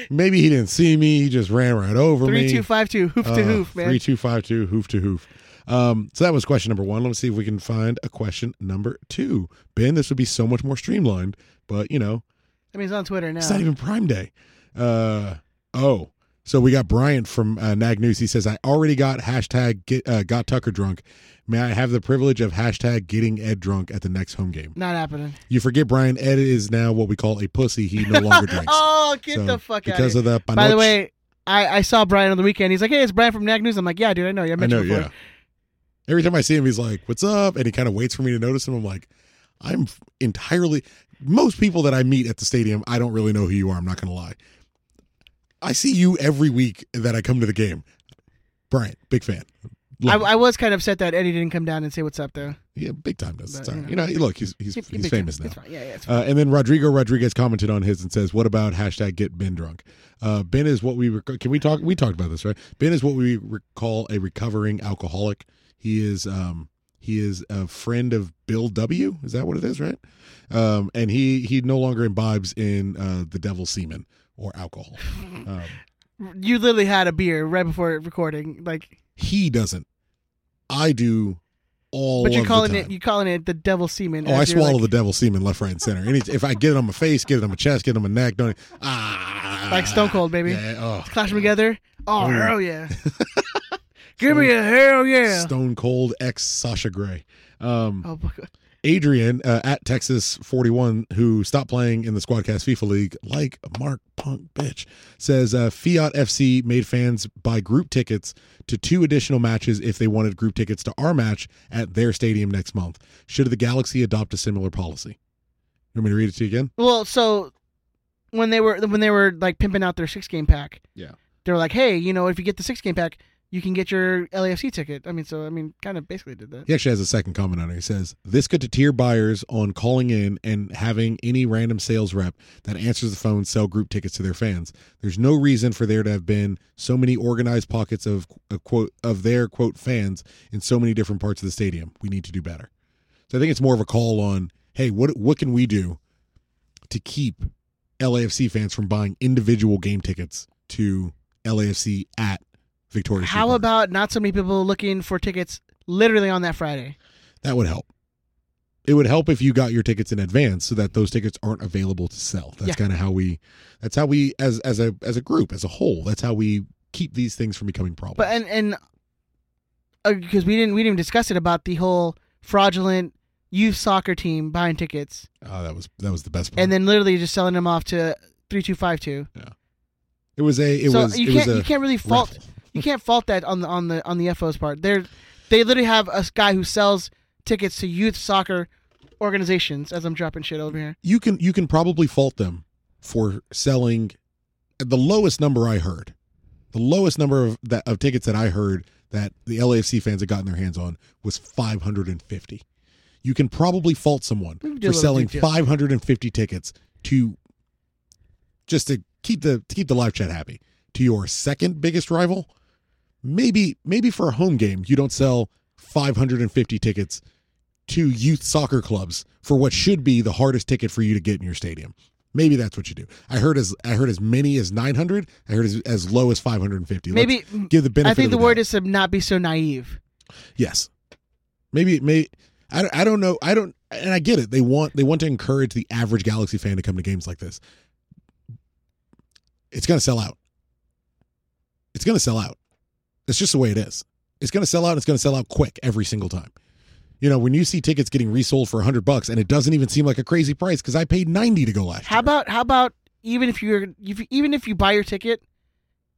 Maybe he didn't see me. He just ran right over Three me. two five two hoof to Uh, hoof, man. Three two five two hoof to hoof. Um, so that was question number one. Let's see if we can find a question number two. Ben, this would be so much more streamlined, but you know, I mean, it's on Twitter now. it's not even Prime Day. Uh, oh, so we got Bryant from uh, Nag News. He says, "I already got hashtag get, uh, got Tucker drunk. May I have the privilege of hashtag getting Ed drunk at the next home game?" Not happening. You forget, Brian. Ed is now what we call a pussy. He no longer <laughs> drinks. oh, get So, the fuck out because of here. the By the way, I, I saw Brian on the weekend. He's like, "Hey, it's Brian from Nag News." I'm like, "Yeah, dude, I know you. I I know, before." yeah. Every time I see him, he's like, "What's up?" and he kind of waits for me to notice him. I'm like, I'm entirely. Most people that I meet at the stadium, I don't really know who you are. I'm not going to lie. I see you every week that I come to the game. Brian, big fan. I, I was kind of upset that Eddie didn't come down and say what's up though. yeah, big time does. But, you know. You know, look, he's he's, He- he's he big time. famous now. Yeah, yeah, Uh, and then Rodrigo Rodriguez commented on his and says, "What about hashtag get Ben drunk?" Uh, ben is what we rec- can we talk. We talked about this, right? Ben is what we recall a recovering alcoholic. He is um he is a friend of Bill W. Is that what it is, right? Um, and he he no longer imbibes in uh, the devil's semen or alcohol. <laughs> Um, You literally had a beer right before recording, like. he doesn't. I do all. But you're calling the it you're calling it the devil semen. Oh, I swallow like- the devil semen left, right, and center. Any, if I get it on my face, get it on my chest, get it on my neck, don't ah, like Stone Cold, baby. Yeah, oh. Clash them together. Oh, Oh, hell yeah! <laughs> Give me a hell yeah! Stone Cold ex Sasha Grey. Um, Oh my god. Adrian uh, at Texas 41, who stopped playing in the Squadcast FIFA League like Mark Punk bitch, says uh, Fiat FC made fans buy group tickets to two additional matches if they wanted group tickets to our match at their stadium next month. Should the Galaxy adopt a similar policy? You want me to read it to you again? Well, so when they were when they were like pimping out their six game pack, Yeah. they were like, "Hey, you know, if you get the six game pack, you can get your LAFC ticket." I mean, so I mean, kind of basically did that. He actually has a second comment on it. He says, This could deter buyers on calling in and having any random sales rep that answers the phone sell group tickets to their fans. There's no reason for there to have been so many organized pockets of, of quote of their quote fans in so many different parts of the stadium. We need to do better. So I think it's more of a call on, hey, what what can we do to keep LAFC fans from buying individual game tickets to LAFC at How about not so many people looking for tickets literally on that Friday? That would help. It would help if you got your tickets in advance so that those tickets aren't available to sell. That's Yeah. kind of how we that's how we as as a as a group, as a whole, that's how we keep these things from becoming problems. But and and uh, because we didn't we didn't even discuss it about the whole fraudulent youth soccer team buying tickets oh, that was that was the best part. and then literally just selling them off to three two five two. Yeah. it was a it so was you can't was a you can't really fault you can't fault that on the on the on the FO's part. They're they literally have a guy who sells tickets to youth soccer organizations. As I'm dropping shit over here. you can you can probably fault them for selling the lowest number I heard. The lowest number of that of tickets that I heard that the LAFC fans had gotten their hands on was 550. You can probably fault someone We can do a for selling detail. 550 tickets to just to keep the to keep the live chat happy to your second biggest rival. Maybe maybe for a home game you don't sell 550 tickets to youth soccer clubs for what should be the hardest ticket for you to get in your stadium. Maybe that's what you do. I heard as I heard as many as 900. I heard as, as low as 550. Let's Maybe give the benefit. I think the the word doubt. is to not be so naive. yes. Maybe may I don't, I don't know. I don't and I get it. They want they want to encourage the average Galaxy fan to come to games like this. It's going to sell out. It's going to sell out. It's just the way it is. It's going to sell out. It's going to sell out quick every single time. You know, when you see tickets getting resold for 100 bucks and it doesn't even seem like a crazy price cuz I paid 90 to go last How about how about even if you're if, even if you buy your ticket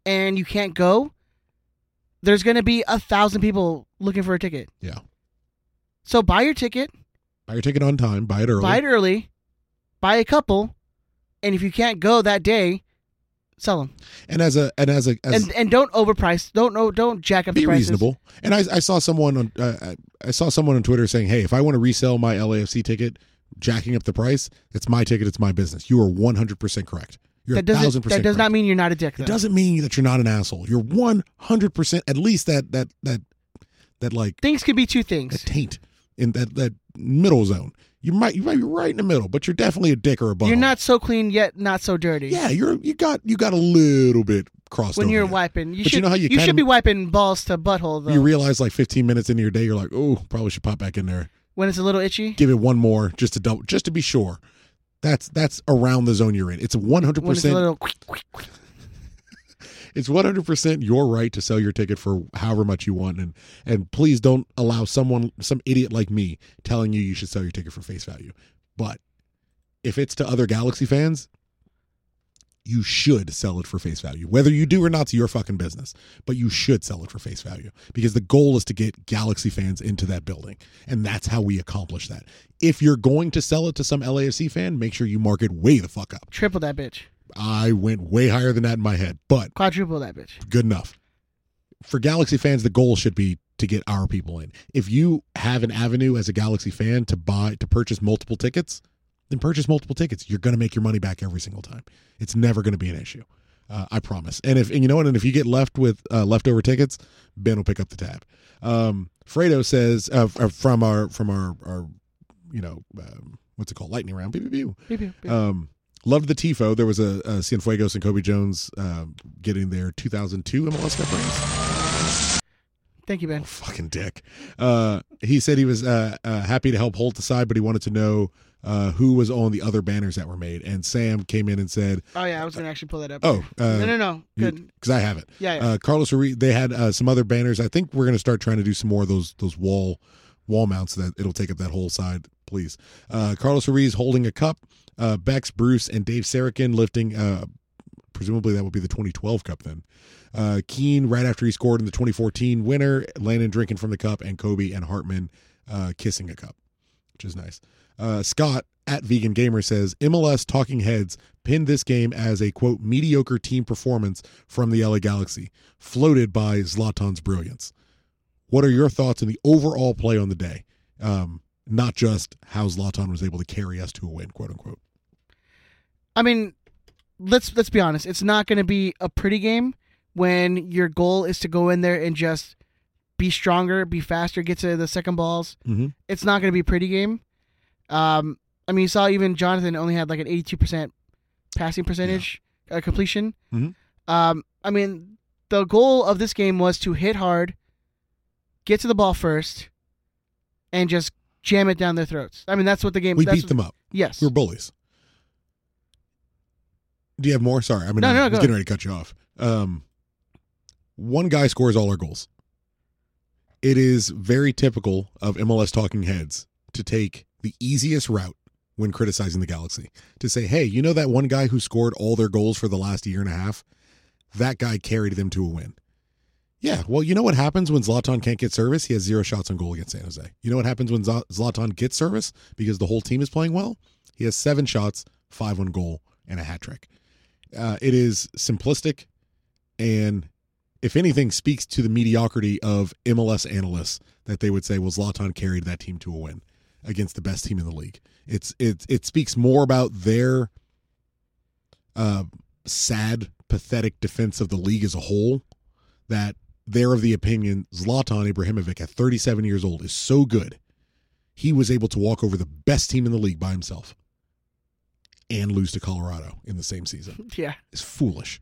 and you can't go, there's gonna be a thousand people looking for a ticket. Yeah. So buy your ticket, Buy your ticket on time, buy it early. buy it early, buy a couple, and if you can't go that day, sell them. And as a and as a as and and don't overprice. Don't no don't jack up be the prices. reasonable. And I, I saw someone on uh, I- saw someone on Twitter saying, "Hey, if I want to resell my LAFC ticket, jacking up the price, it's my ticket, it's my business." You are one hundred percent correct. You're That a doesn't thousand percent. that does correct. not mean you're not a dick. Though. It doesn't mean that you're not an asshole. You're one hundred percent. At least that that that that like Things could be two things. that taint in that that middle zone. You might you might be right in the middle, but you're definitely a dick or a butthole. You're not so clean yet not so dirty. Yeah, you're you got you got a little bit crossed when you're there. wiping, you But you should know how you you should be wiping balls to butthole though. You realize like 15 minutes into your day, you're like, oh, probably should pop back in there. when it's a little itchy. give it one more just to double just to be sure that's that's around the zone you're in it's 100% When it's a little it's 100% your right to sell your ticket for however much you want. And and please don't allow someone some idiot like me telling you you should sell your ticket for face value. But if it's to other galaxy fans you should sell it for face value. Whether you do or not it's your fucking business. But you should sell it for face value. Because the goal is to get galaxy fans into that building. And that's how we accomplish that. If you're going to sell it to some LAFC fan make sure you mark it way the fuck up. Triple that bitch, I went way higher than that in my head, but quadruple that bitch. good enough. For Galaxy fans, the goal should be to get our people in. If you have an avenue as a Galaxy fan to buy to purchase multiple tickets, then purchase multiple tickets. You're going to make your money back every single time. It's never going to be an issue. Uh, I promise. And if and you know what? And if you get left with uh, leftover tickets, Ben will pick up the tab. Um, Fredo says uh, from our from our our you know um, what's it called lightning round. Pew, pew, pew. Pew, pew, pew. Um, loved the tifo. There was a, a Cienfuegos and Cobi Jones um, getting their 2002 MLS Cup rings. Thank you, Ben. Fucking dick. Uh, he said he was uh, uh, happy to help Holt decide, but he wanted to know uh, who was on the other banners that were made. And Sam came in and said, Oh yeah, I was gonna actually pull that up. "Oh, uh, no, no, no. Good. because I have it. Yeah, yeah. Uh, Carlos Ruiz. They had uh, some other banners. I think we're going to start trying to do some more of those those wall wall mounts that it'll take up that whole side. Please, uh, Carlos Ruiz holding a cup. Uh, Bex, Bruce, and Dave Sarachan lifting. Uh, presumably that would be the 2012 cup then. Uh, Keane right after he scored in the 2014 winner. Landon drinking from the cup, and Cobi and Hartman uh, kissing a cup, which is nice. Uh, Scott at Vegan Gamer says MLS Talking Heads pinned this game as a quote mediocre team performance from the LA Galaxy, floated by Zlatan's brilliance. What are your thoughts on the overall play on the day? Um, not just how Zlatan was able to carry us to a win, quote unquote. I mean, let's let's be honest. It's not going to be a pretty game when your goal is to go in there and just be stronger, be faster, get to the second balls. Mhm. It's not going to be a pretty game. Um, I mean, you saw even Jonathan only had like an eighty-two percent passing percentage uh, completion. Mhm. Um, I mean, the goal of this game was to hit hard, get to the ball first, and just jam it down their throats. I mean, that's what the game. We beat what- them up. Yes. We were bullies. Do you have more? Sorry, I mean, No, no, I was getting ready to cut you off. Um, one guy scores all our goals. It is very typical of MLS talking heads to take the easiest route when criticizing the Galaxy to say, "Hey, you know that one guy who scored all their goals for the last year and a half? That guy carried them to a win." Yeah, well, you know what happens when Zlatan can't get service? He has zero shots on goal against San Jose. You know what happens when Zlatan gets service because the whole team is playing well? He has seven shots, five on goal, and a hat trick. Uh, it is simplistic, and if anything, speaks to the mediocrity of MLS analysts that they would say, "Well, Zlatan carried that team to a win against the best team in the league." It's it it speaks more about their uh, sad, pathetic defense of the league as a whole that they're of the opinion Zlatan Ibrahimovic at 37 years old is so good, he was able to walk over the best team in the league by himself and lose to Colorado in the same season. <laughs> Yeah. It's foolish.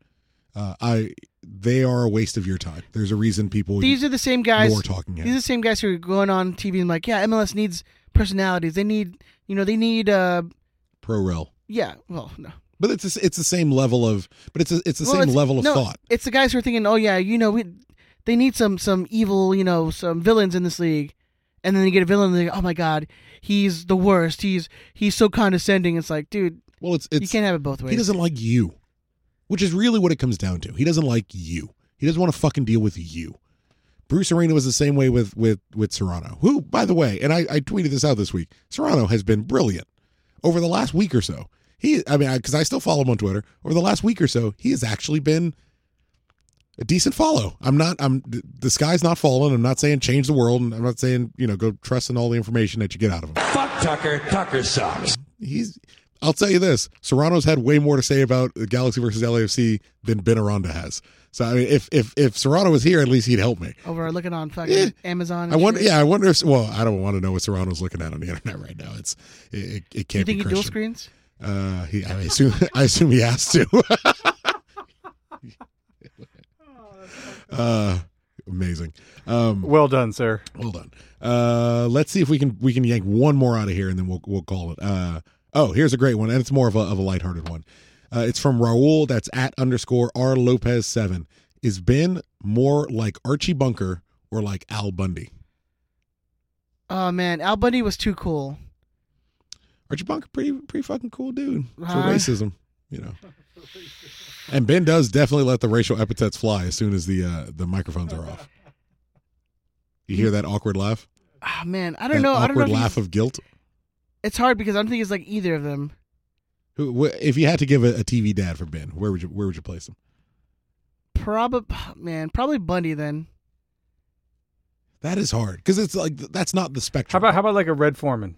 Uh, I they are a waste of your time. There's a reason people These are the same guys. more talking These are the same guys who are going on TV and like, yeah, MLS needs personalities. They need, you know, they need, uh, pro rel. yeah. Well, no. But it's a, it's the same level of but it's a, it's the Well, same it's- level of no, thought. It's the guys who are thinking, oh yeah, you know, we, they need some some evil, you know, some villains in this league, and then you get a villain, and they go, oh my god, he's the worst. He's he's so condescending. It's like, dude, well, it's, it's you can't have it both ways. He doesn't like you, which is really what it comes down to. He doesn't like you. He doesn't want to fucking deal with you. Bruce Arena was the same way with with with Serrano, who, by the way, and I, I tweeted this out this week. Serrano has been brilliant over the last week or so. He, I mean, because I, still follow him on Twitter. Over the last week or so, he has actually been a decent follow. I'm not. I'm the sky's not falling. I'm not saying change the world, and I'm not saying you know go trust in all the information that you get out of him. Fuck Tucker. Tucker sucks. He's. I'll tell you this: Serrano's had way more to say about the Galaxy versus LAFC than Ben Aranda has. So I mean, if if if Serrano was here, at least he'd help me. Over looking on fucking Yeah. Amazon. I wonder. shit. Yeah, I wonder if. Well, I don't want to know what Serrano's looking at on the <laughs> internet right now. It's it, it, it can't You think be he dual screens? Uh, he, I assume <laughs> I assume he has to. <laughs> uh, amazing. Um, well done, sir. Well done. Uh, let's see if we can we can yank one more out of here, and then we'll we'll call it. Uh, oh, here's a great one, and it's more of a of a lighthearted one. Uh, it's from Raul. That's at underscore R Lopez seven. Is Ben more like Archie Bunker or like Al Bundy? Oh man, Al Bundy was too cool. Archie Bunker, pretty pretty fucking cool dude for Uh, racism, you know. And Ben does definitely let the racial epithets fly as soon as the uh, the microphones are off. You hear that awkward laugh? Ah man, I don't That know. I don't know. Laugh of guilt. It's hard because I don't think it's like either of them. Who, wh- if you had to give a, a TV dad for Ben, where would you where would you place him? Probably, man, probably Bundy then. That is hard because it's like that's not the How spectrum. about how about like a Red Foreman?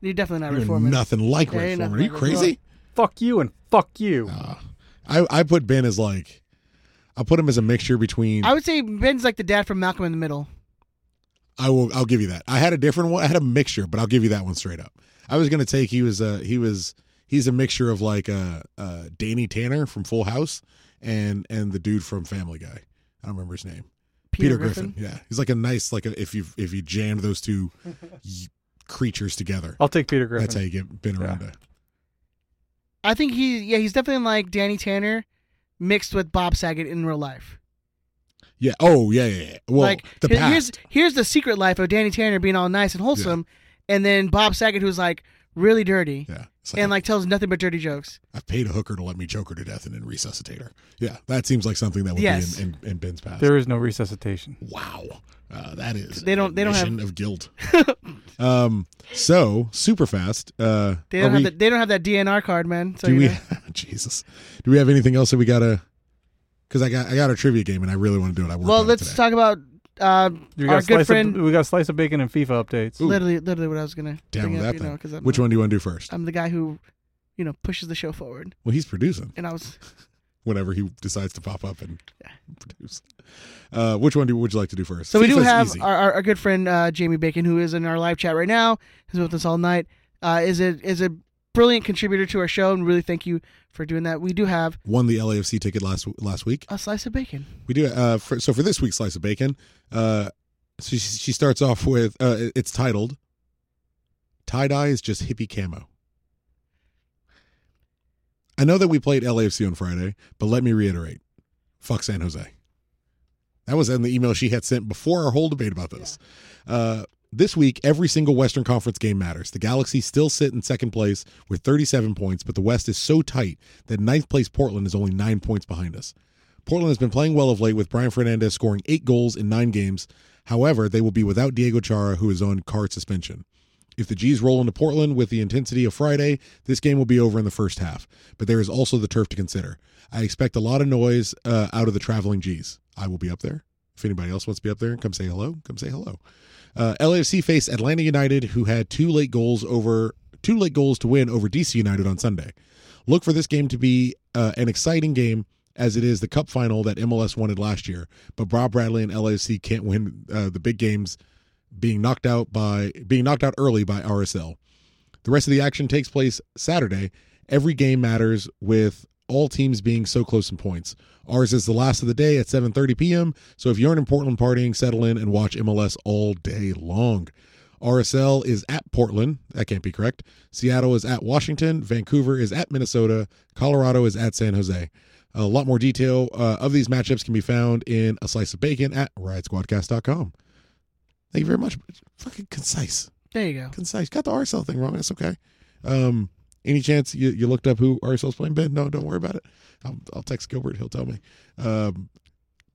You're definitely not You're Red Foreman. nothing like Yeah, Red you're Foreman. nothing Are you like Red crazy? Fuck you and fuck you. I I put Ben as like I put him as a mixture between. I would say Ben's like the dad from Malcolm in the Middle. I will. I'll give you that. I had a different one. I had a mixture, but I'll give you that one straight up. I was gonna take. He was. Uh. He was. He's a mixture of like uh, uh Danny Tanner from Full House and and the dude from Family Guy. I don't remember his name. Peter, Griffin. Yeah, he's like a nice like a, if you if you jammed those two <laughs> y- creatures together. I'll take Peter Griffin. That's how you get Ben Aranda. I think he, yeah, he's definitely like Danny Tanner mixed with Bob Saget in real life. Yeah. Oh yeah yeah. yeah. Well, like the past. here's here's the secret life of Danny Tanner being all nice and wholesome, and then Bob Saget who's like really dirty. Yeah. and like tells nothing but dirty jokes. I've paid a hooker to let me choke her to death and then resuscitate her. Yeah, that seems like something that would Yes. be in, in, in Ben's past. There is no resuscitation. Wow, uh, that is They don't- they don't have- admission of guilt. <laughs> um, so super fast. Uh, They don't have we- that. They don't have that DNR card, man. So do you we? know. <laughs> Jesus, do we have anything else that we gotta? Because I got I got a trivia game and I really want to do it. I worked Well, let's today. talk about uh, We our got, good slice friend. of, we got slice of bacon and FIFA updates. Literally, literally, what I was gonna Down bring up. that you then. know, 'cause I'm, Which one do you want to do first? I'm the guy who, you know, pushes the show forward. Well, he's producing And I was <laughs> whenever he decides to pop up and produce. Uh, which one do would you like to do first? So we do have our, our, our good friend uh, Jamie Bacon, who is in our live chat right now. He's with us all night. Uh, is a is a brilliant contributor to our show, and really thank you for doing that. We do have won the LAFC ticket last last week. a slice of bacon. We do. Uh, for, so for this week's slice of bacon, uh, so she, she starts off with uh, it's titled "Tie Dye is just hippie camo." I know that we played LAFC on Friday, but let me reiterate: fuck San Jose. That was in the email she had sent before our whole debate about this. Uh, this week, every single Western Conference game matters. The Galaxy still sit in second place with 37 points, but the West is so tight that ninth place Portland is only nine points behind us. Portland has been playing well of late with Brian Fernandez scoring eight goals in nine games. However, they will be without Diego Chara, who is on card suspension. If the G's roll into Portland with the intensity of Friday, this game will be over in the first half. But there is also the turf to consider. I expect a lot of noise uh, out of the traveling G's. I will be up there. If anybody else wants to be up there come say hello, come say hello. Uh, LAFC faced Atlanta United, who had two late goals over two late goals to win over DC United on Sunday. Look for this game to be uh, an exciting game as it is the cup final that MLS wanted last year. But Bob Bradley and LAFC can't win uh, the big games, being knocked out by being knocked out early by RSL. The rest of the action takes place Saturday. Every game matters with all teams being so close in points. Ours is the last of the day at 7:30 p.m. So if you aren't in Portland partying, settle in and watch MLS all day long. RSL is at Portland. That can't be correct. Seattle is at Washington. Vancouver is at Minnesota. Colorado is at San Jose. A lot more detail uh, of these matchups can be found in a slice of bacon at riotsquadcast.com. Thank you very much. Fucking concise. There you go. Concise. Got the RSL thing wrong. That's okay. Um, any chance you, you looked up who RSL's playing? Ben, no, don't worry about it. I'll, I'll text Gilbert. He'll tell me. Um,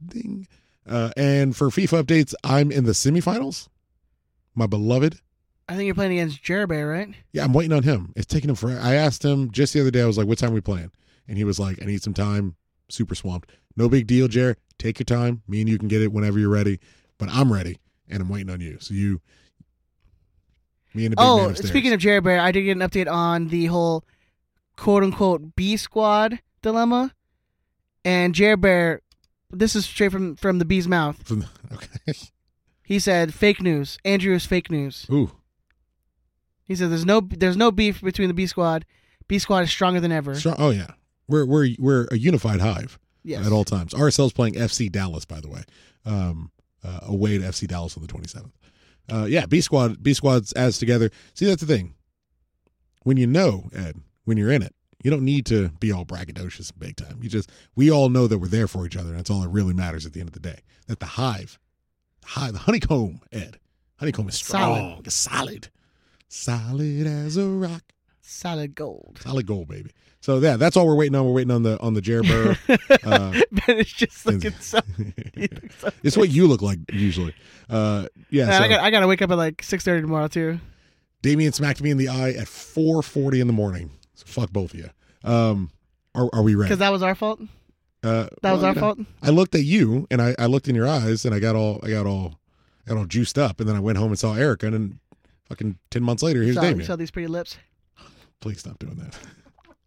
ding. Uh, and for FIFA updates, I'm in the semifinals. My beloved. I think you're playing against Jerbear, right? Yeah, I'm waiting on him. It's taking him forever. I asked him just the other day. I was like, "What time are we playing?" And he was like, "I need some time. Super swamped. No big deal, Jared. Take your time. Me and you can get it whenever you're ready. But I'm ready, and I'm waiting on you. So you, me and the big man Oh, upstairs. speaking of Jerbear, I did get an update on the whole quote unquote B squad dilemma. And Jerbear, this is straight from from the bee's mouth. From <laughs> okay. He said fake news. Andrew is fake news. Ooh. He said there's no there's no beef between the B squad. B squad is stronger than ever. Strong, oh yeah, we're we're we're a unified hive Yes. at all times. RSL's playing FC Dallas, by the way, um, uh, away to FC Dallas on the 27th. Uh, yeah, B squad B squad's as together. See, that's the thing. When you know Ed, when you're in it, you don't need to be all braggadocious and big time. You just we all know that we're there for each other. and That's all that really matters at the end of the day. That the hive, the hive, the honeycomb, Ed, honeycomb is strong, Solid. it's solid, solid as a rock. Solid gold. Solid gold, baby. So yeah, that's all we're waiting on. We're waiting on the on the Jerbear. <laughs> Uh, Ben is just looking so. <laughs> so it's what you look like usually. Uh, yeah. So I got I got to wake up at like six thirty tomorrow too. Damien smacked me in the eye at 4:40 in the morning. So fuck both of you. Um, are, are we ready? Because that was our fault. Uh, that was our you know, fault? I looked at you and I, I looked in your eyes and I got all I got all I got all juiced up and then I went home and saw Erica and then fucking ten months later here's saw, Damien. saw these pretty lips. Please stop doing that.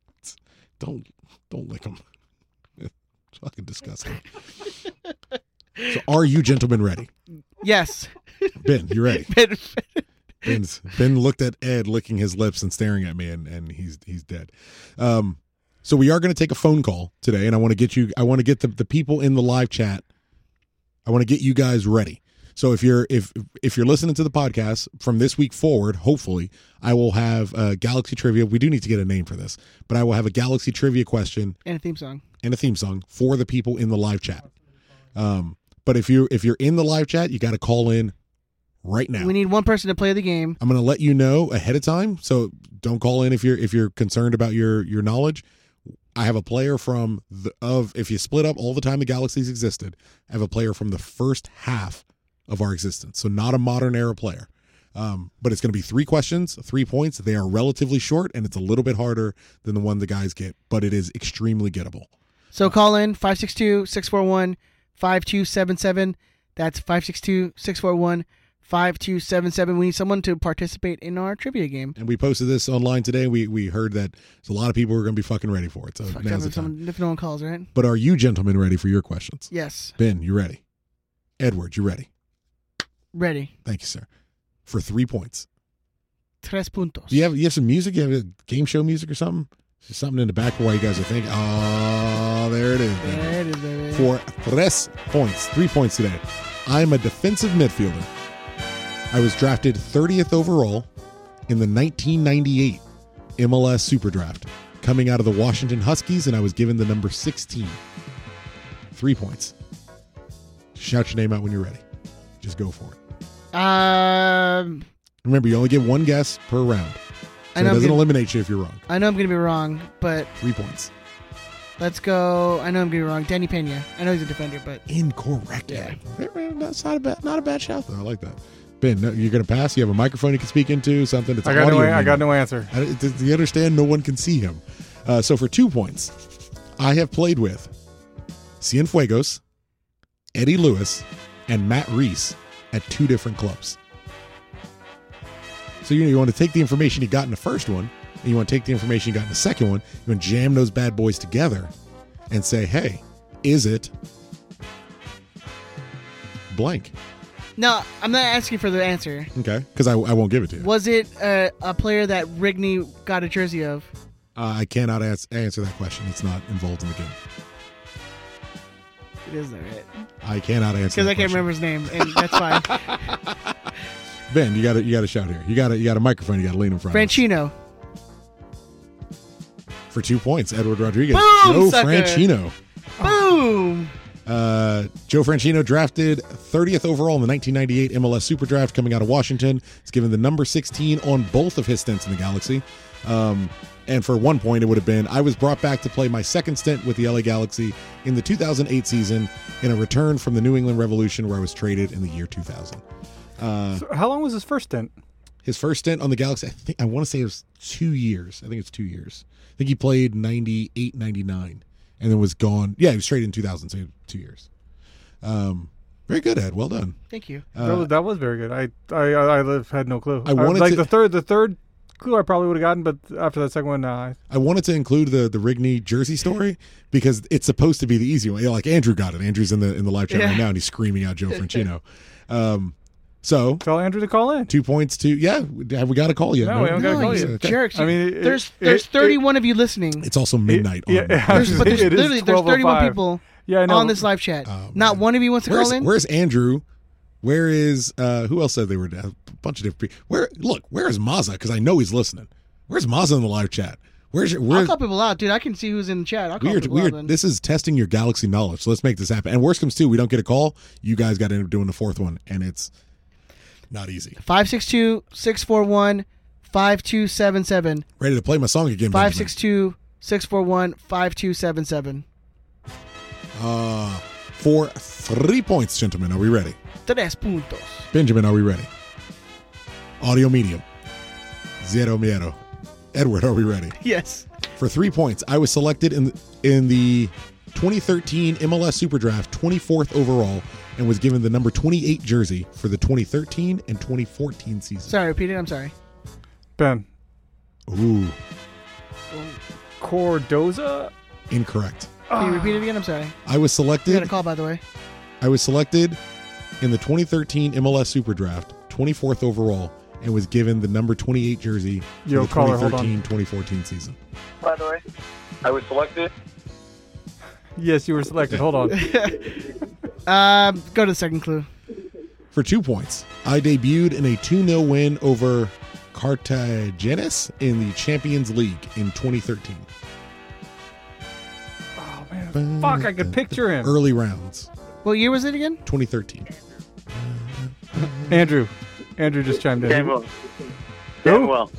<laughs> don't don't lick them. It's <laughs> fucking disgusting. so are you gentlemen ready? Yes. Ben, you ready? <laughs> Ben, Ben's, ben looked at Ed licking his lips and staring at me, and, and he's he's dead. Um, so we are going to take a phone call today, and I want to get you. I want to get the, the people in the live chat. I want to get you guys ready. So if you're if if you're listening to the podcast from this week forward, hopefully I will have a Galaxy trivia. We do need to get a name for this, but I will have a Galaxy trivia question And a theme song. and a theme song for the people in the live chat. Um, but if you if you're in the live chat, you got to call in right now. We need one person to play the game. I'm going to let you know ahead of time, so don't call in if you're if you're concerned about your your knowledge. I have a player from the of if you split up all the time the galaxies existed, I have a player from the first half of our existence. So not a modern era player. Um, but it's going to be three questions, three points. They are relatively short, and it's a little bit harder than the one the guys get, but it is extremely gettable. So call in 562-641-5277. That's 562-641-5277. We need someone to participate in our trivia game. And we posted this online today. We we heard that there's a lot of people who are going to be fucking ready for it. So Fuck, now's the if, time. someone, if no one calls, right? But are you gentlemen ready for your questions? Yes. Ben, you ready? Edward, you ready? Ready. Thank you, sir. For three points. Tres puntos. Do you have you have some music? You have a game show music or something? Something in the back while you guys are thinking. Oh, there it is. baby. There it is, baby. For tres points, three points today. I'm a defensive midfielder. I was drafted 30th overall in the 1998 MLS Super Draft, coming out of the Washington Huskies, and I was given the number 16. Three points. Shout your name out when you're ready. Just go for it. Um, Remember, you only get one guess per round. I So it know I'm doesn't gonna- eliminate you if you're wrong. I know I'm going to be wrong, but Three points. let's go. I know I'm going to be wrong. Danny Pena. I know he's a defender, but Incorrect. Yeah. That's not a bad, not a bad shout though. I like that. Ben, no, you're gonna pass. You have a microphone you can speak into. Something. It's I got no. audio I got medium. no answer. I- Do you understand? No one can see him. Uh, so for two points, I have played with Cienfuegos, Eddie Lewis, and Matt Reis at two different clubs. So you know you want to take the information you got in the first one, and you want to take the information you got in the second one. You want to jam those bad boys together, and say, "Hey, is it blank?" no, I'm not asking for the answer. Okay, because I, I won't give it to you. Was it uh, a player that Rigney got a jersey of? Uh, I cannot ans- answer that question. It's not involved in the game. It is, though, right? I cannot answer. Because I can't question. remember his name, and that's fine. <laughs> Ben, you got to you got to shout here. You got to you got a microphone. You got to lean in front. Franchino. for two points. Edward Rodriguez, Boom, Joe sucker. Franchino. Boom! Uh, Joe Franchino drafted 30th overall in the 1998 MLS Super Draft, coming out of Washington. He's given the number 16 on both of his stints in the Galaxy. Um, and for one point, it would have been I was brought back to play my second stint with the LA Galaxy in the 2008 season in a return from the New England Revolution, where I was traded in the year 2000. Uh, So how long was his first stint? his first stint on the Galaxy, I think I want to say it was two years. I think it's two years. I think he played 98, 99, and then was gone. Yeah, he was traded in 2000, so two years. Um, very good, Ed. Well done. Thank you. Uh, that, was, that was very good. I I I, I had no clue. I wanted like to- the third the third clue I probably would have gotten, but after that second one, nah, I- I wanted to include the the Rigney jersey story because it's supposed to be the easy one. Yeah, like Andrew got it. Andrew's in the in the live chat right now, and he's screaming out Joe <laughs> Franchino. Um, so tell Andrew to call in. Two points to yeah. Have we got to call yet? No, we haven't got to call you. you. Jerks. I mean, it- there's it- there's it- 31 of you listening. It's also midnight. yeah, on, yeah, There's, but there's It is literally there's 31 people Yeah, I know. on this live chat. Not one of you wants to Where's, call in. where's Andrew? Where is uh who else said they were a bunch of different people? Where look, where is Mazza? Because I know he's listening. Where's Mazza in the live chat? Where's your I'll where's call people out, dude. I can see who's in the chat. I'll call weird people out. weird then. this is testing your galaxy knowledge. So let's make this happen. And worst comes to, we don't get a call. You guys got to end up doing the fourth one, and it's not easy. 562 641 5277. Ready to play my song again, Benjamin. 562 641 5277. Uh for three points, gentlemen. Are we ready? Tres puntos. Benjamin, are we ready? Audio medium. Zero miedo. Edward, are we ready? <laughs> Yes. For three points, I was selected in in the 2013 MLS Super Draft, 24th overall, and was given the number 28 jersey for the 2013 and 2014 season. Sorry, repeat it. I'm sorry. Ben Ooh, Cordoza. incorrect. Can you repeat it again? I'm sorry. I was You got a selected. call, by the way. I was selected in the 2013 MLS Super Draft, 24th overall, and was given the number 28 jersey for the caller, 2013-2014 season. By the way, I was selected. Yes, you were selected. Hold on. Um, <laughs> go to the second clue. For two points, I debuted in a 2 0 win over Cartaginés in the Champions League in 2013. Oh man, fuck! I could picture him. Early rounds, What year was it again? 2013. <laughs> Andrew, Andrew just chimed in. Samuel. Samuel.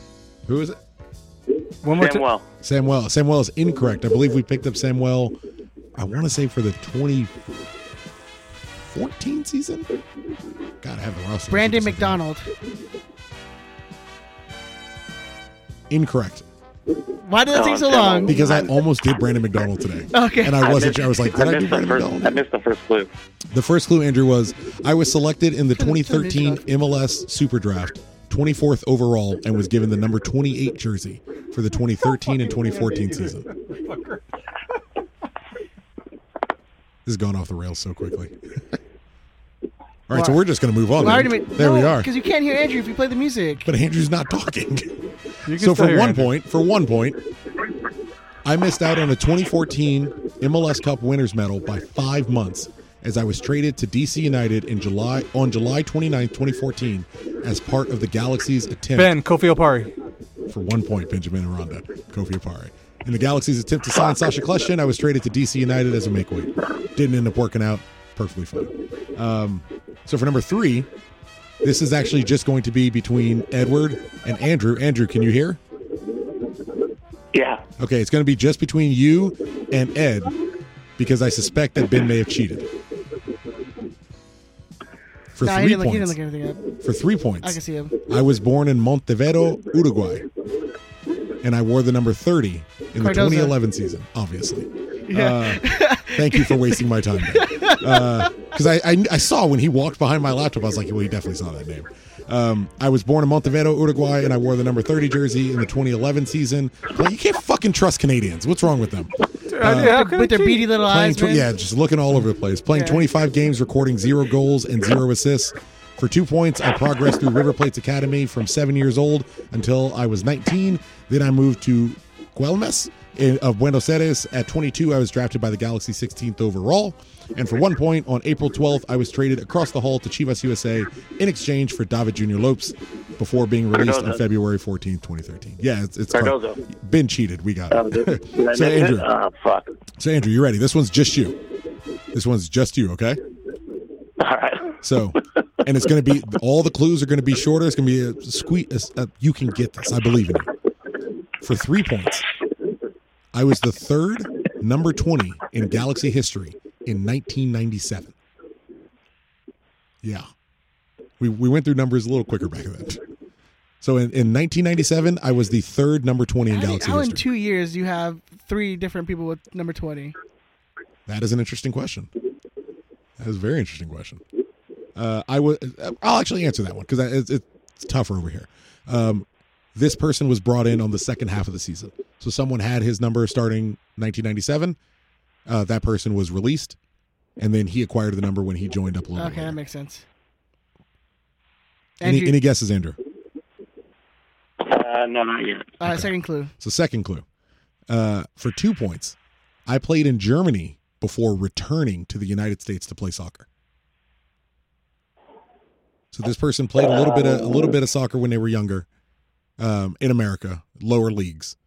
Who is it? One more time. Samuel. Samuel. Samuel is incorrect. I believe we picked up Samuel, I want to say for the 2014 season. God, I have the roster. Brandon McDonald. Incorrect. Why did it take so long? Because I almost did Brandon McDonald today. Okay. And I wasn't missed- I was like, did I, do Brandon first, McDonald? I missed the first clue. The first clue, Andrew, was I was selected in the 2013 MLS Super Draft, 24th overall, and was given the number 28 jersey for the 2013 and 2014 season. <laughs> This has gone off the rails so quickly. <laughs> All right, so we're just going to move on. Well, I then. already made- there we are. Because you can't hear Andrew if you play the music. But Andrew's not talking. <laughs> So for one Andrew. point, for one point, I missed out on a 2014 MLS Cup winners medal by five months as I was traded to DC United in July on July 29, 2014, as part of the Galaxy's attempt Ben Kofi Opare. for one point, Benjamin Aranda, Kofi Opare. In the Galaxy's attempt to sign Sacha Kljestan, I was traded to DC United as a make weight. Didn't end up working out. Perfectly fine. Um, so for number three, this is actually just going to be between Edward and Andrew. Andrew, can you hear? Yeah. Okay, it's going to be just between you and Ed because I suspect that Ben may have cheated. For Nah, he three didn't, look, he didn't points. look anything up. For three points. I can see him. I was born in Montevideo, Uruguay, and I wore the number 30 in the 2011 season, obviously. Yeah. Uh, <laughs> <laughs> thank you for wasting my time. Because I, I, I saw when he walked behind my laptop, I was like, well, he definitely saw that name. Um, I was born in Montevideo, Uruguay, and I wore the number 30 jersey in the 2011 season. Like, you can't fucking trust Canadians. What's wrong with them? <laughs> how could With their beady little eyes, tw- man. yeah, just looking all over the place. Playing Yeah. 25 games, recording zero goals and zero assists. For two points, I progressed through River Plates Academy from seven years old until I was 19. Then I moved to Quilmes in, of Buenos Aires. At 22, I was drafted by the Galaxy 16th overall. And for one point, on April 12th, I was traded across the hall to Chivas USA in exchange for David Jr. Lopes before being released on February 14th, 2013. Yeah, it's, it's Cardozo. been cheated. We got it. Um, did <laughs> so, Andrew? Oh, fuck. so Andrew, you ready? This one's just you. This one's just you, okay? All right. So, and it's going to be all the clues are going to be shorter. It's going to be a a, you can get this. I believe in you. For three points, I was the third number twenty in Galaxy history in 1997. Yeah, we we went through numbers a little quicker back then. So in, in 1997, I was the third number 20 in How, Galaxy how in two years you have three different people with number 20? That is an interesting question. That is a very interesting question. Uh, I would. I'll actually answer that one because it's, it's tougher over here. Um, this person was brought in on the second half of the season, so someone had his number starting 1997. Uh, that person was released, and then he acquired the number when he joined up a little Okay, bit. that makes sense. Any, Andrew- any guesses, Andrew? Uh, no, not yet. Uh, Second clue. So second clue, uh, for two points, I played in Germany before returning to the United States to play soccer. So this person played a little bit of a little bit of soccer when they were younger, um, in America, lower leagues.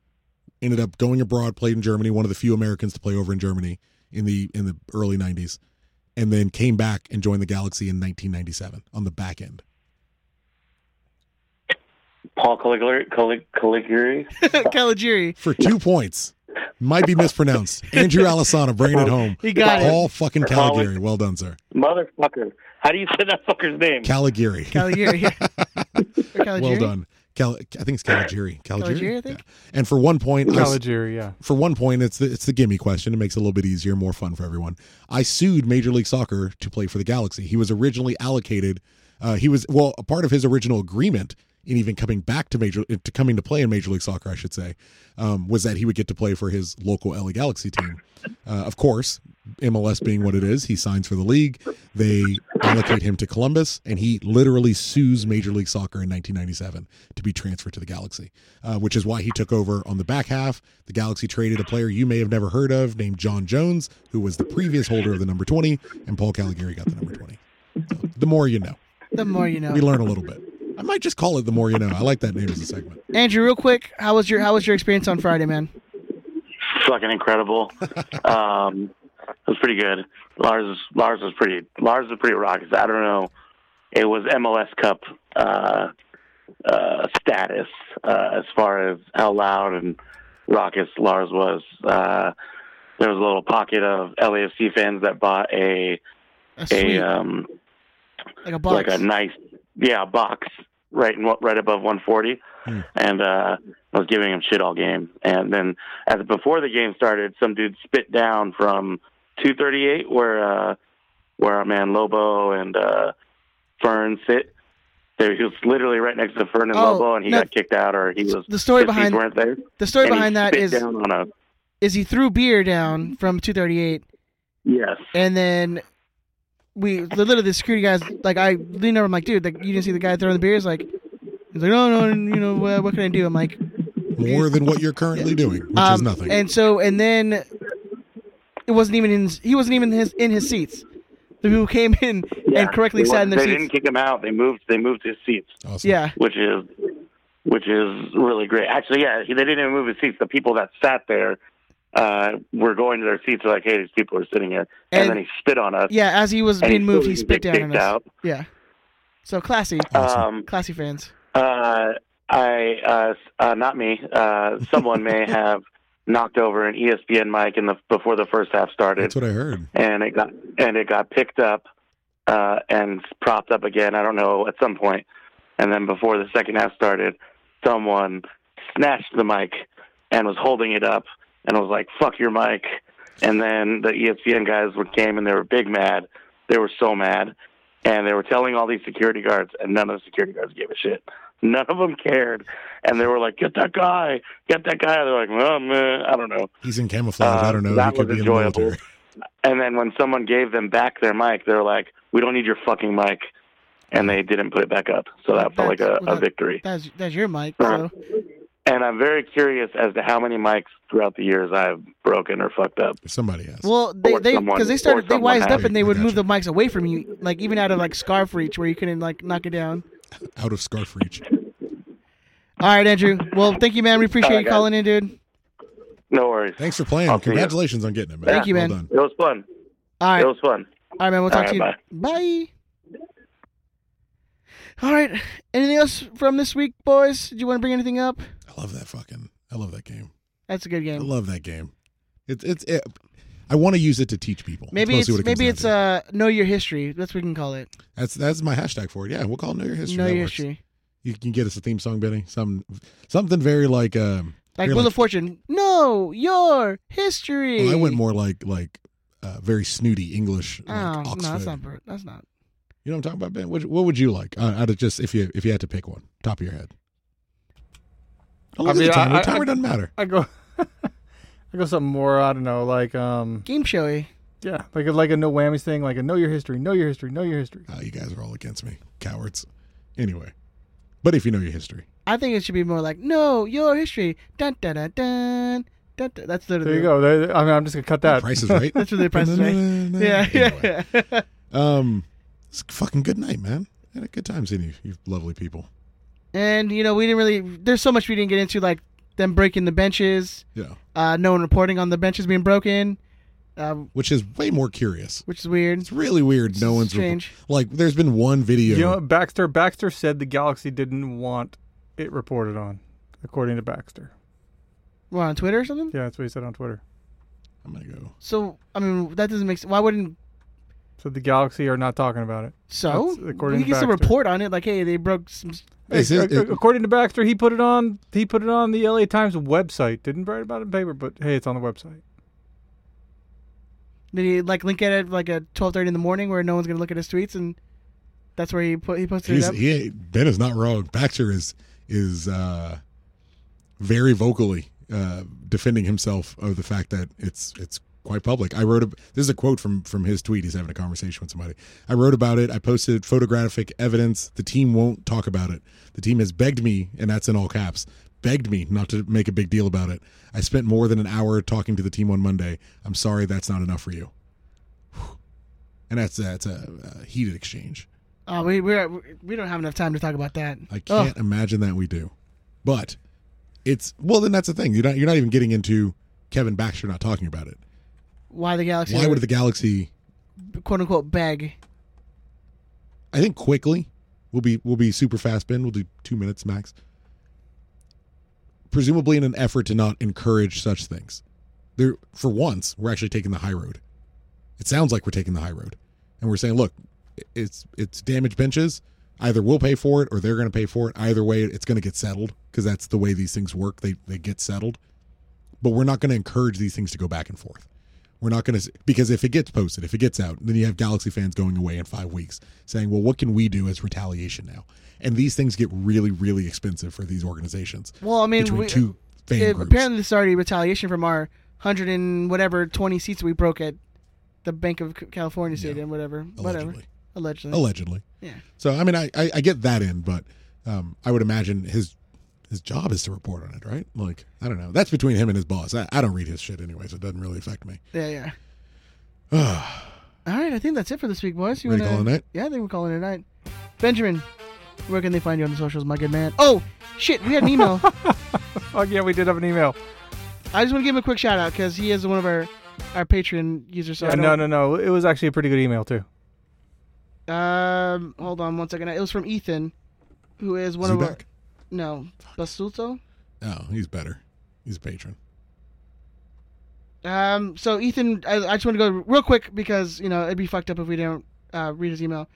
Ended up going abroad, played in Germany, one of the few Americans to play over in Germany in the in the early '90s, and then came back and joined the Galaxy in 1997 on the back end. Paul Caligiuri. Caligari. <laughs> Caligari. for two points. Might be mispronounced. Andrew Alisana bringing it home. He got it. Paul fucking Caligari. Well done, sir. Motherfucker. How do you say that fucker's name? Caligari. Caligari. Or <laughs> Caligari? Well done. Cal- I think it's Caligari. <coughs> Caligari. Caligari, I think. Yeah. And for one point, I s- Caligari, yeah. For one point, it's the it's the gimme question. It makes it a little bit easier, more fun for everyone. I sued Major League Soccer to play for the Galaxy. He was originally allocated. Uh, he was well a part of his original agreement. In even coming back to major to coming to play in Major League Soccer, I should say, um, was that he would get to play for his local LA Galaxy team. Uh, of course, MLS being what it is, he signs for the league. They allocate him to Columbus, and he literally sues Major League Soccer in 1997 to be transferred to the Galaxy, uh, which is why he took over on the back half. The Galaxy traded a player you may have never heard of named John Jones, who was the previous holder of the number 20, and Paul Caligiuri got the number 20. So, the more you know. The more you know. We learn a little bit. I might just call it the more you know. I like that name as a segment. Andrew, real quick, how was your how was your experience on Friday, man? Fucking incredible. <laughs> um, it was pretty good. Lars Lars was pretty Lars was pretty raucous. I don't know. It was MLS Cup uh, uh, status uh, as far as how loud and raucous Lars was. Uh, there was a little pocket of LAFC fans that bought a A a um like a box. like a nice yeah box right in right above 140 and uh I was giving him shit all game. And then as before the game started some dude spit down from 238 where uh where our man Lobo and uh Fern sit. There he was literally right next to Fern and Oh, Lobo and he no. got kicked out or he was The story behind- weren't there. the story behind that is- a Is he threw beer down from 238, yes. And then we literally the security guys like I leaned over, I'm like, dude, like, you didn't see the guy throwing the beers, like. He's like, no, no, you know, uh, what can I do? I'm like, More than what you're currently doing, which is Um, nothing. And so, and then it wasn't even in. He wasn't even his in his seats. The people came in Yeah. and correctly They sat wa- in their they seats. didn't kick him out they moved they moved his seats Yeah. which is which is really great. Actually, yeah, they didn't even move his seats. The people that sat there uh, were going to their seats. Like, "Hey, these people are sitting here," and, And- then he spit on us. Yeah, as he was and being moved, he spit down on us. out. Yeah. So classy, Um, classy fans. Uh, I, uh, uh, not me. Uh, someone may <laughs> have knocked over an ESPN mic in the before the first half started. That's what I heard. and it got and it got picked up uh, and propped up again. I don't know at some point, and then before the second half started, someone snatched the mic and was holding it up and it was like, "Fuck your mic." And then the ESPN guys were came and they were big mad. They were so mad, and they were telling all these security guards, and none of the security guards gave a shit. <laughs> None of them cared, and they were like, "Get that guy! Get that guy!" They're like, "Oh man, I don't know." He's in camouflage. I don't know. Uh, That he could was be in the enjoyable. <laughs> And then when someone gave them back their mic, they were like, "We don't need your fucking mic," and they didn't put it back up. So that felt like a, Well, a that- victory. That's that's your mic. Uh-huh. So And I'm very curious as to how many mics throughout the years I've broken or fucked up. Somebody has. well, they Or they someone- because they started or they someone wised up and they would move the mics away from you, like even out of like scarf reach where you couldn't like knock it down. Out of scarf reach. All right, Andrew. Well, thank you, man. We appreciate All right, you guys. calling in, dude. No worries. Thanks for playing. I'll see ya. Congratulations on getting it, man. Thank you, Well man. done. It was fun. All right. It was fun. All right, man. We'll talk All to you. right, Bye. All right. Anything else from this week, boys? Do you want to bring anything up? I love that fucking. I love that game. That's a good game. I love that game. It's it's. It, I want to use it to teach people. Maybe it's it maybe it's to. uh know your history. That's what we can call it. That's that's my hashtag for it. Yeah, we'll call it Know Your History. Know That your works. history. You can get us a theme song, Benny. Some something very like um Like Wheel of Fortune. Know your history. Well, I went more like like uh, very snooty English. Oh Like no, that's not. That's not. You know what I'm talking about, Ben? What, what would you like? Uh, out of just if you if you had to pick one, top of your head. Oh, look at the timer. timer doesn't matter. I go, <laughs> I go something more. I don't know, like um, game showy. Yeah, like a, like a no whammies thing, like a know your history, know your history, know your history. Oh, you guys are all against me, cowards. Anyway, but if you know your history, I think it should be more like know your history. Dun dun dun dun. dun, dun. That's literally. There you go. There- I mean, I'm just gonna cut that. Price is right. <laughs> That's really Price is Right. <laughs> Yeah, yeah, yeah. um, it's a fucking good night, man. Had a good time seeing you, you lovely people. And you know, we didn't really. There's so much we didn't get into, like them breaking the benches. Yeah. Uh, no one reporting on the benches being broken. Uh, Which is way more curious. which is weird. It's really weird. No one's strange. like. There's been one video. You know, what, Baxter Baxter said the Galaxy didn't want it reported on, according to Baxter. What on Twitter or something? Yeah, that's what he said on Twitter. I'm gonna go. So I mean, that doesn't make sense. Why wouldn't So the Galaxy are not talking about it. so? That's according he to gets a Baxter. report on it, like, hey, they broke some. Hey, ac- according to Baxter, he put it on. He put it on the LA Times website. Didn't write about it in paper, but hey, it's on the website. Did he like link it at it like at twelve thirty in the morning where no one's gonna look at his tweets and? That's where he put he posted He's, it up. he, Ben is not wrong. Baxter is is uh, very vocally uh, defending himself of the fact that it's it's quite public. I wrote a, this is a quote from from his tweet. He's having a conversation with somebody. I wrote about it. I posted photographic evidence. The team won't talk about it. The team has begged me, and that's in all caps, begged me not to make a big deal about it. I spent more than an hour talking to the team on Monday. I'm sorry that's not enough for you. And that's that's a, a heated exchange. Oh, we we we don't have enough time to talk about that. I can't imagine that we do. But it's well then that's the thing. You're not you're not even getting into Kevin Baxter not talking about it. Why the Galaxy? Why would the Galaxy quote unquote beg? I think quickly we'll be we'll be super fast Ben. We'll do two minutes max. Presumably in an effort to not encourage such things. There for once, we're actually taking the high road. It sounds like we're taking the high road. And we're saying, look, it's it's damaged benches. Either we'll pay for it or they're going to pay for it. Either way, it's going to get settled because that's the way these things work. They they get settled. But we're not going to encourage these things to go back and forth. We're not going to because if it gets posted, if it gets out, then you have Galaxy fans going away in five weeks saying, "Well, what can we do as retaliation now?" And these things get really, really expensive for these organizations. Well, I mean, between we, two fan it- groups. apparently this is already retaliation from our hundred and whatever twenty seats we broke at the Bank of California Stadium, whatever, whatever, allegedly. allegedly. Yeah. So I mean, I, I I get that in, but um, I would imagine his his job is to report on it, right? Like I don't know. That's between him and his boss. I, I don't read his shit anyway, so it doesn't really affect me. Yeah, yeah. <sighs> All right, I think that's it for this week, boys. You wanna- call it a night? Yeah, I think we're calling it a night. Benjamin, where can they find you on the socials, my good man? Oh, shit, we had an email. <laughs> oh yeah, we did have an email. I just want to give him a quick shout out because he is one of our our Patreon users. So Yeah, no, no, no. It was actually a pretty good email too. Um, hold on one second. It was from Ethan, who is one of our. No, Basuto. Oh, he's better. He's a patron. Um, so Ethan, I, I just want to go real quick because you know it'd be fucked up if we didn't uh, read his email.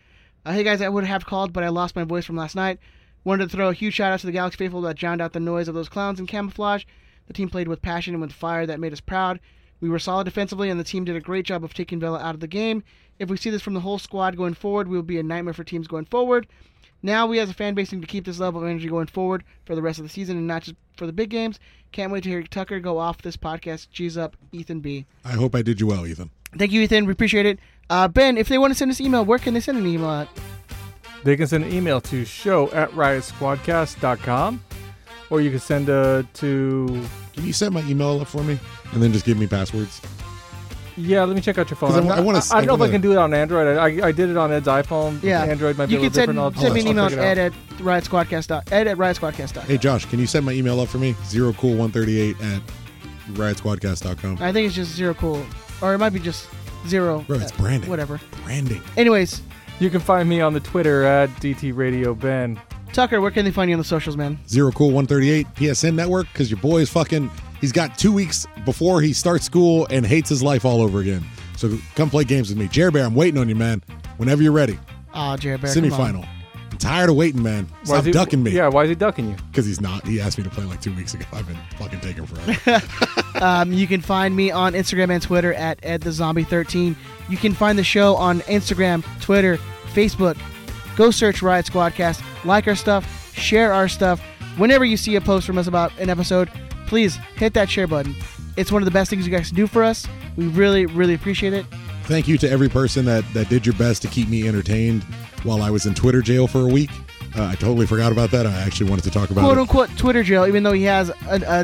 Uh, hey guys, I would have called, but I lost my voice from last night. Wanted to throw a huge shout out to the Galaxy faithful that drowned out the noise of those clowns in camouflage. The team played with passion and with fire that made us proud. We were solid defensively, and the team did a great job of taking Vela out of the game. If we see this from the whole squad going forward, we will be a nightmare for teams going forward. Now we as a fan base need to keep this level of energy going forward for the rest of the season and not just for the big games. Can't wait to hear Tucker go off this podcast. G's up, Ethan B. I hope I did you well, Ethan. Thank you, Ethan. We appreciate it. Uh, ben, if they want to send us email, where can they send an email at? They can send an email to show at riotsquadcast.com or you can send uh, to. Can you set my email up for me and then just give me passwords? Yeah, let me check out your phone. I I'm I wanna- I, I don't know I if I can do it on Android. I, I did it on Ed's iPhone. Yeah, Android might be you a can little send, different. I'll, send me an I'll email check at it ed out. at riotsquadcast. dot- Ed at riotsquadcast. Hey Josh, can you set my email up for me? Zero cool one thirty eight at riotsquadcast.com. I think it's just zero cool, or it might be just zero. Bro, it's uh, branding. Whatever. Branding. Anyways, You can find me on the Twitter at DT Radio Ben. Tucker, where can they find you on the socials, man? Zero cool one thirty eight PSN network because your boy is fucking. He's got two weeks before he starts school and hates his life all over again. So come play games with me, Jerbear. I'm waiting on you, man. Whenever you're ready. Oh, Jared Bear. come on. Semifinal. I'm tired of waiting, man. Why Stop is he- ducking me. Yeah, why is he ducking you? Because he's not. He asked me to play like two weeks ago. I've been fucking taking forever. <laughs> um, you can find me on Instagram and Twitter at edthezombie13. You can find the show on Instagram, Twitter, Facebook. Go search Riot Squadcast, like our stuff, share our stuff. Whenever you see a post from us about an episode, please hit that share button. It's one of the best things you guys can do for us. We really, really appreciate it. Thank you to every person that, that did your best to keep me entertained while I was in Twitter jail for a week. Uh, I totally forgot about that. I actually wanted to talk about Quote it. unquote Twitter jail, even though he has a,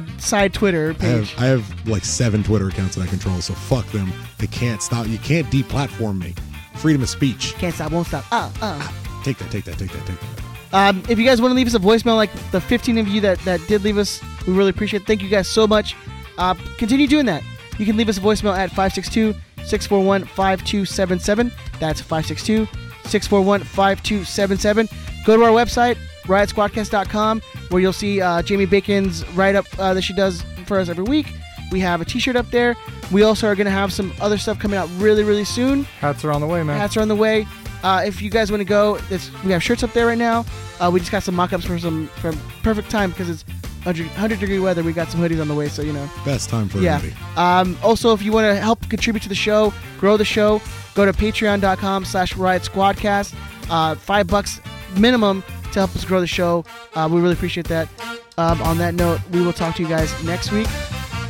a side Twitter I page. have, I have like seven Twitter accounts that I control, so fuck them. They can't stop. You can't deplatform me. Freedom of speech. Can't stop, won't stop. Uh, uh. Take that, take that, take that, take that. Um, if you guys want to leave us a voicemail, like the 15 of you that, that did leave us, we really appreciate it. Thank you guys so much. Uh, continue doing that. You can leave us a voicemail at 562 641 5277. That's 562 641 5277. Go to our website, riotsquadcast.com, where you'll see uh, Jamie Bacon's write up uh, that she does for us every week. We have a t shirt up there. We also are going to have some other stuff coming out really, really soon. Hats are on the way, man. Hats are on the way. Uh, if you guys want to go, it's, we have shirts up there right now. Uh, we just got some mock-ups for some for perfect time because it's 100, 100 degree weather. We got some hoodies on the way, so you know. Best time for yeah. Um, also, if you want to help contribute to the show, grow the show, go to patreon.com slash riot squadcast. Uh, five bucks minimum to help us grow the show. Uh, we really appreciate that. Um, on that note, we will talk to you guys next week.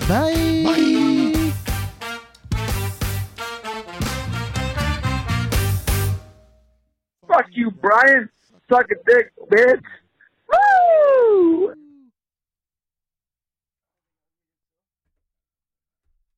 Bye. Bye. You, Brian. Suck a dick, bitch. Woo!